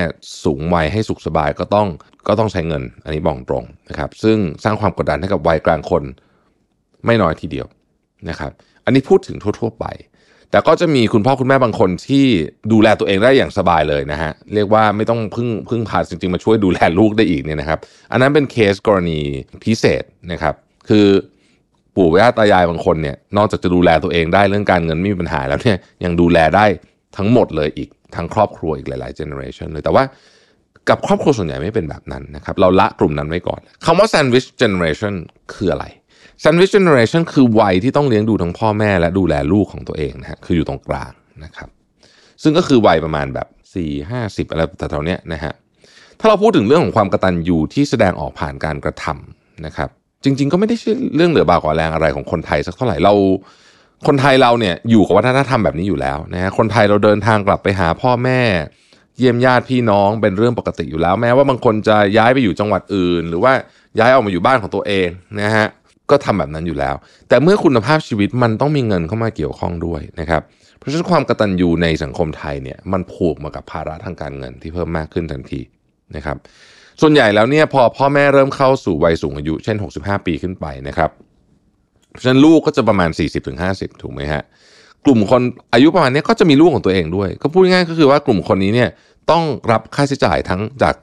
สูงวัยให้สุขสบายก็ต้องก็ต้องใช้เงิน อันนี้บอกตรงนะครับซึ่งสร้างความกดดันให้กับวัยกลางคนไม่น้อยทีเดียวนะครับอันนี้พูดถึงทั่ว ๆ ไป แต่ก็จะมีคุณพ่อคุณแม่บางคนที่ดูแลตัวเองได้อย่างสบายเลยนะฮะเรียกว่าไม่ต้องพึ่งพึ่งพาจริงๆมาช่วยดูแลลูกได้อีกเนี่ยนะครับ อันนั้นเป็นเคสกรณีพิเศษนะครับคือ ปู่ย่าตายายบางคนเนี่ยนอกจากจะดูแลตัวเองได้เรื่องการเงินไม่มีปัญหาแล้วเนี่ยยังดูแลได้ทั้งหมดเลยอีกทั้งครอบครัวอีกหลายๆเจเนอเรชันเลยแต่ว่ากับครอบครัวส่วนใหญ่ไม่เป็นแบบนั้นนะครับเราละกลุ่มนั้นไว้ก่อนคำว่า sandwich generation คืออะไร sandwich generation คือวัยที่ต้องเลี้ยงดูทั้งพ่อแม่และดูแลลูกของตัวเองนะฮะคืออยู่ตรงกลางนะครับซึ่งก็คือวัยประมาณแบบ 4 5 0อะไรแต่แถวๆเนี้ยนะฮะถ้าเราพูดถึงเรื่องของความกระตัญญูที่แสดงออกผ่านการกระทำนะครับ จริง ๆ ก็ไม่ได้ใช่อเรื่องเหลือบากว่าแรงอะไรของคนไทยสักเท่าไหร่เรา คนไทยเราเนี่ยอยู่กับวัฒนธรรมแบบนี้อยู่แล้วนะฮะคนไทยเราเดินทางกลับไปหาพ่อแม่ เยี่ยมญาติพี่น้องเป็นเรื่องปกติอยู่แล้ว แม้ว่าบางคนจะย้ายไปอยู่จังหวัดอื่น หรือว่าย้ายออกมาอยู่บ้านของตัวเองนะฮะก็ทำแบบนั้นอยู่แล้ว แต่เมื่อคุณภาพชีวิตมันต้องมีเงินเข้ามาเกี่ยวข้องด้วยนะครับเพราะฉะนั้นความกตัญญูในสังคมไทยเนี่ยมันผูกมากับภาระทางการเงินที่เพิ่มมากขึ้นทันทีนะครับ ส่วนใหญ่แล้วเนี่ยพอพ่อแม่เริ่มเข้าสู่วัยสูงอายุ เช่น 65 ปีขึ้นไปนะครับเพราะฉะนั้นลูกก็จะประมาณ 40-50 ถูกไหมฮะกลุ่มคนอายุประมาณนี้ก็จะมีลูกของตัวเองด้วย ก็พูดง่ายก็คือว่ากลุ่มคนนี้เนี่ยต้องรับค่าใช้จ่ายทั้งจาก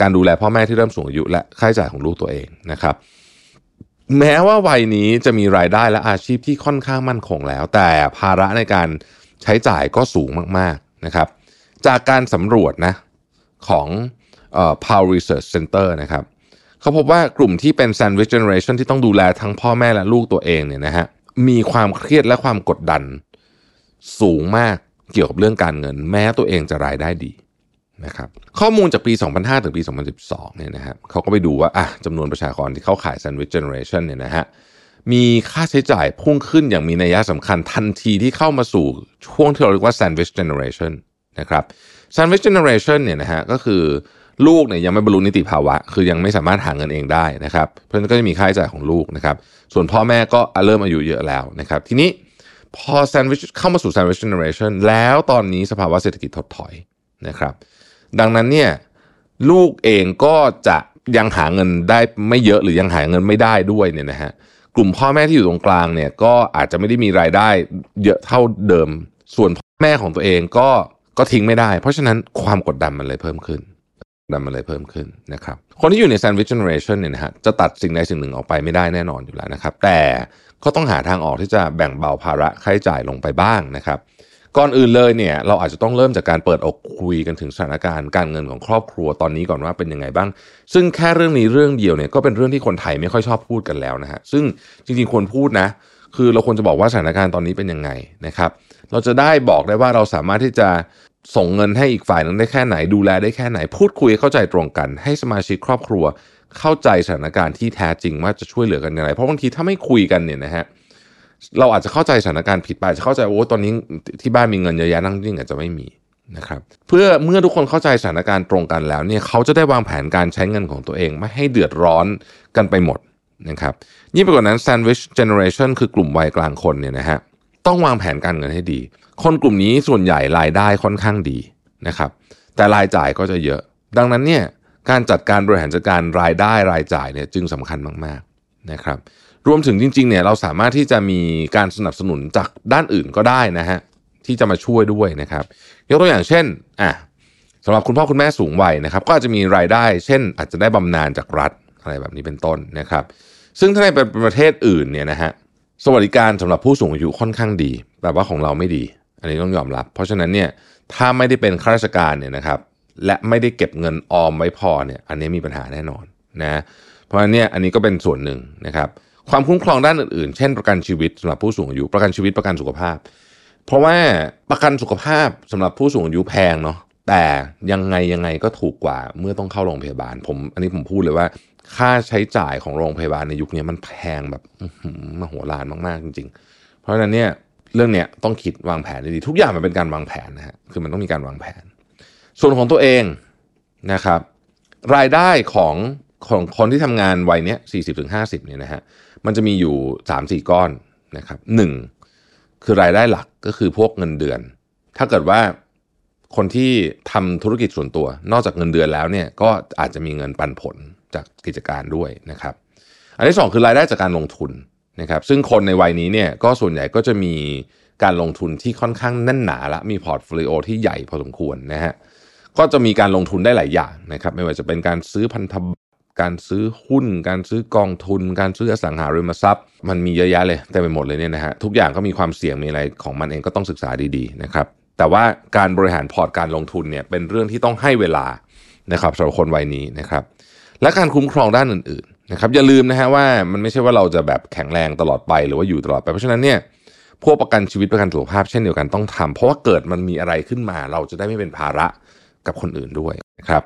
การดูแลพ่อแม่ที่เริ่มสูงอายุ และค่าใช้จ่ายของลูกตัวเองนะครับ แม้ว่าวัยนี้จะมีรายได้และอาชีพที่ค่อนข้างมั่นคงแล้ว แต่ภาระในการใช้จ่ายก็สูงมากๆนะครับ จากการสำรวจนะของ Power Research Center นะครับเขาพบว่ากลุ่มที่เป็น Sandwich Generation ที่ต้องดูแลทั้งพ่อแม่และลูกตัวเองเนี่ยนะฮะมีความเครียดและความกดดันสูงมากเกี่ยวกับเรื่องการเงิน แม้ตัวเองจะรายได้ดีนะครับข้อมูลจากปี 2005 ถึงปี 2012 เนี่ยนะฮะเขาก็ไปดูว่าอะจำนวนประชากรที่เข้าขาย Sandwich Generation เนี่ยนะฮะมีค่าใช้จ่ายพุ่งขึ้นอย่างมีนัยสำคัญทันทีที่เข้ามาสู่ช่วงที่เราเรียกว่า Sandwich Generation นะครับ Sandwich Generation เนี่ยนะฮะก็คือ ลูกเนี่ยยังไม่บรรลุนิติภาวะ คือยังไม่สามารถหาเงินเองได้นะครับ เพราะฉะนั้นก็จะมีค่าใช้จ่ายของลูกนะครับ ส่วนพ่อแม่ก็เริ่มอายุเยอะแล้วนะครับ ทีนี้พอ Sandwich เข้ามาสู่ Sandwich Generation แล้วตอนนี้สภาวะเศรษฐกิจถดถอยนะครับ ดังนั้นเนี่ยลูกเองก็จะยังหาเงินได้ไม่เยอะหรือยังหาเงินไม่ได้ด้วยเนี่ยนะฮะกลุ่มพ่อแม่ที่อยู่ตรงกลางเนี่ยก็อาจจะไม่ได้มีรายได้เยอะเท่าเดิม ส่วนพ่อแม่ของตัวเองก็ก็ทิ้งไม่ได้ เพราะฉะนั้นความกดดันมันเลยเพิ่มขึ้น ดันมันเลยเพิ่มขึ้นนะครับ คนที่อยู่ใน sandwich generation เนี่ยนะฮะจะตัดสิ่งใดสิ่งหนึ่งออกไปไม่ได้แน่นอนอยู่แล้วนะครับ แต่ก็ต้องหาทางออกที่จะแบ่งเบาภาระค่าใช้จ่ายลงไปบ้างนะครับ ก่อนอื่นเลยเนี่ยเราอาจจะต้องเริ่มจากการเปิดอกคุยกันถึงสถานการณ์การเงินของครอบครัวตอนนี้ก่อนว่าเป็นยังไงบ้าง ซึ่งแค่เรื่องนี้เรื่องเดียวเนี่ยก็เป็นเรื่องที่คนไทยไม่ค่อยชอบพูดกันแล้วนะฮะซึ่งจริงๆควรพูดนะ คือเราควรจะบอกว่าสถานการณ์ตอนนี้เป็นยังไงนะครับ เราจะได้บอกได้ว่าเราสามารถที่จะ ส่งเงินให้อีกฝ่ายนึงได้แค่ไหน ดูแลได้แค่ไหน พูดคุยเข้าใจตรงกัน ให้สมาชิกครอบครัวเข้าใจสถานการณ์ที่แท้จริงว่าจะช่วยเหลือกันอย่างไร เพราะบางทีถ้าไม่คุยกันเนี่ยนะฮะเราอาจจะเข้าใจสถานการณ์ผิดไปจจะเข้าใจโอ้ตอนนี้ที่บ้านมีเงินเยอะแยะนั่งจริงอาจจะไม่มีนะครับเพื่อเมื่อทุกคนเข้าใจสถานการณ์ตรงกันแล้วเนี่ยเขาจะได้วางแผนการใช้เงินของตัวเอง ไม่ให้เดือดร้อนกันไปหมดนะครับยิ่งไปกว่านั้น sandwich generation คือกลุ่มวัยกลางคนเนี่ยนะฮะ ต้องวางแผนการเงินให้ดี คนกลุ่มนี้ส่วนใหญ่รายได้ค่อนข้างดีนะครับ แต่รายจ่ายก็จะเยอะ ดังนั้นเนี่ยการจัดการบริหารจัดการรายได้รายจ่ายเนี่ยจึงสำคัญมากๆนะครับรวมถึงจริงๆเนี่ยเราสามารถที่จะมีการสนับสนุนจากด้านอื่นก็ได้นะฮะที่จะมาช่วยด้วยนะครับ ยกตัวอย่างเช่นอะสำหรับคุณพ่อคุณแม่สูงวัยนะครับ ก็อาจจะมีรายได้ เช่น อาจจะได้บำนาญจากรัฐอะไรแบบนี้เป็นต้นนะครับ ซึ่งถ้าในประเทศอื่นเนี่ยนะฮะ สวัสดิการสำหรับผู้สูงอายุค่อนข้างดี แต่ว่าของเราไม่ดี อันนี้ต้องยอมรับ เพราะฉะนั้นเนี่ยถ้าไม่ได้เป็นข้าราชการเนี่ยนะครับและไม่ได้เก็บเงินออมไว้พอเนี่ยอันนี้มีปัญหาแน่นอนนะเพราะฉะนั้นเนี่ยอันนี้ก็เป็นส่วนหนึ่งนะครับความคุ้มครองด้านอื่นๆ เช่นประกันชีวิตสำหรับผู้สูงอายุประกันชีวิตประกันสุขภาพ เพราะว่าประกันสุขภาพสำหรับผู้สูงอายุแพงเนาะแต่ยังไงยังไงก็ถูกกว่าเมื่อต้องเข้าโรงพยาบาลผมอันนี้ผมพูดเลยว่า ค่าใช้จ่ายของโรงพยาบาลในยุคนี้มันแพงแบบมโหฬารมากๆจริง ๆ เพราะฉะนั้นเนี่ยเรื่องเนี้ยต้องคิดวางแผนดีๆทุกอย่างมันเป็นการวางแผนนะฮะคือมันต้องมีการวางแผน ส่วนของตัวเองนะครับ รายได้ของของคนที่ทำงานวัยเนี้ยสี่สิบถึงห้าสิบเนี่ยนะฮะมันจะมีอยู่สามสี่ก้อนนะครับหนึ่งคือรายได้หลักก็คือพวกเงินเดือน ถ้าเกิดว่าคนที่ทำธุรกิจส่วนตัว นอกจากเงินเดือนแล้วเนี่ยก็อาจจะมีเงินปันผล จากกิจการด้วยนะครับ อันที่สองคือรายได้จากการลงทุนนะครับ ซึ่งคนในวัยนี้เนี่ยก็ส่วนใหญ่ก็จะมีการลงทุนที่ค่อนข้างแน่นหนาละมี portfolio ที่ใหญ่พอสมควรนะฮะก็จะมีการลงทุนได้หลายอย่างนะครับ ไม่ว่าจะเป็นการซื้อพันธบัตรการซื้อหุ้น การซื้อกองทุน การซื้ออสังหาริมทรัพย์ มันมีเยอะแยะเลยแต่ไปหมดเลยเนี่ยนะฮะทุกอย่างก็มีความเสี่ยงมีอะไรของมันเองก็ต้องศึกษาดีๆนะครับแต่ว่าการบริหารพอร์ตการลงทุนเนี่ยเป็นเรื่องที่ต้องให้เวลานะครับสำหรับคนวัยนี้นะครับ และการคุ้มครองด้านอื่นๆนะครับอย่าลืมนะฮะว่ามันไม่ใช่ว่าเราจะแบบแข็งแรงตลอดไปหรือว่าอยู่ตลอดไปเพราะฉะนั้นเนี่ยพวกประกันชีวิตประกันสุขภาพเช่นเดียวกันต้องทำเพราะว่าเกิดมันมีอะไรขึ้นมา เราจะได้ไม่เป็นภาระกับคนอื่นด้วยนะครับ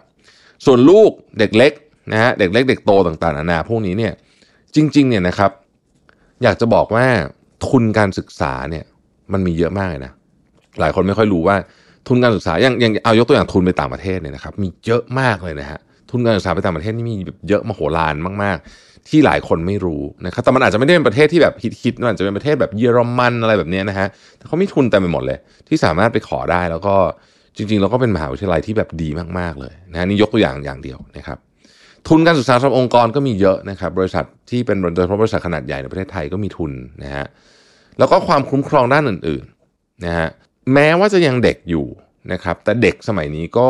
ส่วนลูกเด็กเล็กนะฮะเด็กเล็กเด็กโตต่างๆนานาพวกนี้เนี่ยจริงๆเนี่ยนะครับ อยากจะบอกว่าทุนการศึกษาเนี่ยมันมีเยอะมากเลยนะหลายคนไม่ค่อยรู้ว่าทุนการศึกษาอย่างอย่างเอายกตัวอย่างทุนไปต่างประเทศเนี่ยนะครับมีเยอะมากเลยนะฮะ ทุนการศึกษาไปต่างประเทศนี่มีแบบเยอะมโหฬารมาก ๆ ที่หลายคนไม่รู้นะครับแต่มันอาจจะไม่ได้เป็นประเทศที่แบบฮิตๆมันอาจจะเป็นประเทศแบบเยอรมันอะไรแบบนี้นะฮะแต่เขามีทุนเต็มไปหมดเลย ที่สามารถไปขอได้แล้วก็จริงๆเราก็เป็นมหาวิทยาลัยที่แบบดีมากๆเลยนะนี่ยกตัวอย่างอย่างเดียวนะครับทุนการศึกษาสำหรับองค์กรก็มีเยอะนะครับบริษัทที่เป็นโดยเฉพาะบริษัทขนาดใหญ่ในประเทศไทยก็มีทุนนะฮะแล้วก็ความคุ้มครองด้านอื่นๆนะฮะแม้ว่าจะยังเด็กอยู่ นะครับแต่เด็กสมัยนี้ก็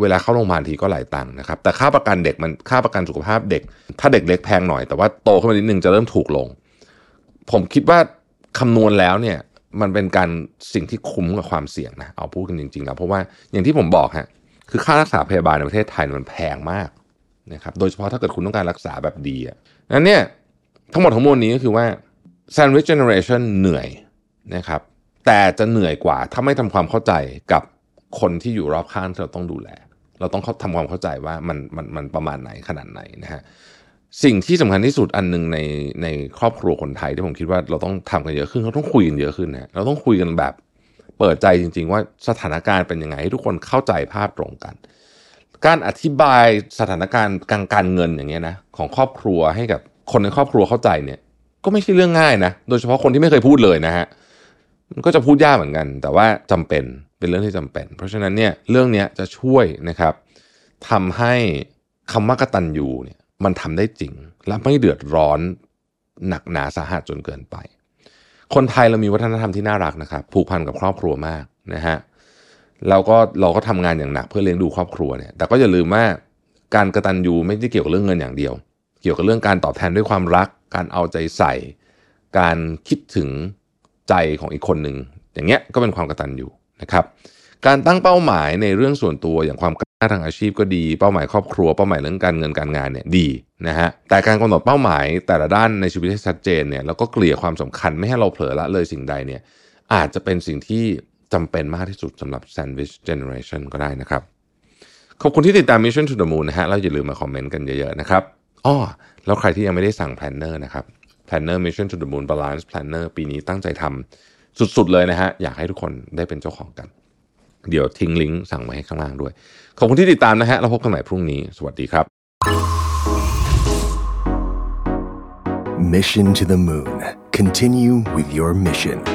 เวลาเข้าโรงพยาบาลทีก็หลายตังค์นะครับแต่ค่าประกันเด็กมันค่าประกันสุขภาพเด็ก ถ้าเด็กเล็กแพงหน่อยแต่ว่าโตขึ้นมานิดนึงจะเริ่มถูกลง ผมคิดว่าคำนวณแล้วเนี่ยมันเป็นการสิ่งที่คุ้มกับความเสี่ยงนะเอาพูดกันจริงๆแล้วเพราะว่าอย่างที่ผมบอกฮะคือค่ารักษาพยาบาลในประเทศไทยมันแพงมากนะครับโดยเฉพาะถ้าเกิดคุณต้องการรักษาแบบดีอะนั้นเนี่ยทั้งหมดทั้งมวลนี้ก็คือว่า Sandwich Generation เหนื่อยนะครับแต่จะเหนื่อยกว่าถ้าไม่ทำความเข้าใจกับ คนที่อยู่รอบข้างที่เราต้องดูแล เราต้องเขาทำความเข้าใจว่ามันมันมันประมาณไหนขนาดไหนนะฮะสิ่งที่สำคัญที่สุดอันหนึ่งในในครอบครัวคนไทยที่ผมคิดว่าเราต้องทำกันเยอะขึ้นเราต้องคุยกันเยอะขึ้นนะเราต้องคุยกันแบบเปิดใจจริง ๆ ว่าสถานการณ์เป็นยังไงให้ทุกคนเข้าใจภาพตรงกัน การอธิบายสถานการณ์การการเงินอย่างเงี้ยนะของครอบครัวให้กับคนในครอบครัวเข้าใจเนี่ย ก็ไม่ใช่เรื่องง่ายนะ โดยเฉพาะคนที่ไม่เคยพูดเลยนะฮะมันก็จะพูดยากเหมือนกัน แต่ว่าจำเป็น เป็นเรื่องที่จำเป็น เพราะฉะนั้นเนี่ยเรื่องนี้จะช่วยนะครับทำให้คำว่ากตัญญูเนี่ยมันทำได้จริง และไม่เดือดร้อนหนักหนาสาหัสจนเกินไป คนไทยเรามีวัฒนธรรมที่น่ารักนะครับ ผูกพันกับครอบครัวมากนะฮะแล้วก็เราก็ทำงานอย่างหนักเพื่อเลี้ยงดูครอบครัวเนี่ย แต่ก็อย่าลืมว่าการกระตันยูไม่ได้เกี่ยวกับเรื่องเงินอย่างเดียว เกี่ยวกับเรื่องการตอบแทนด้วยความรัก การเอาใจใส่ การคิดถึงใจของอีกคนหนึ่งอย่างเงี้ยก็เป็นความกระตัญญู นะครับการตั้งเป้าหมายในเรื่องส่วนตัวอย่างความก้าวหน้าทางอาชีพก็ดี เป้าหมายครอบครัวเป้าหมายเรื่องการเงินการงานเนี่ยดีนะฮะแต่การกำหนดเป้าหมายแต่ละด้านในชีวิตให้ชัดเจนเนี่ยแล้วก็เกลี่ยความสำคัญไม่ให้เราเผลอละเลยสิ่งใดเนี่ยอาจจะเป็นสิ่งที่จำเป็นมากที่สุดสำหรับ Sandwich Generation ก็ได้นะครับ ขอบคุณที่ติดตาม Mission to the Moon นะฮะแล้วอย่าลืมมาคอมเมนต์กันเยอะๆนะครับอ้อแล้วใครที่ยังไม่ได้สั่ง Planner นะครับ Planner Mission to the Moon Balance Planner ปีนี้ตั้งใจทำ สุดๆเลยนะฮะอยากให้ทุกคนได้เป็นเจ้าของกัน เดี๋ยวทิ้งลิงก์สั่งไว้ให้ข้างล่างด้วย ขอบคุณที่ติดตามนะฮะเราพบกันใหม่พรุ่งนี้ สวัสดีครับ Mission to the Moon. Continue with your mission.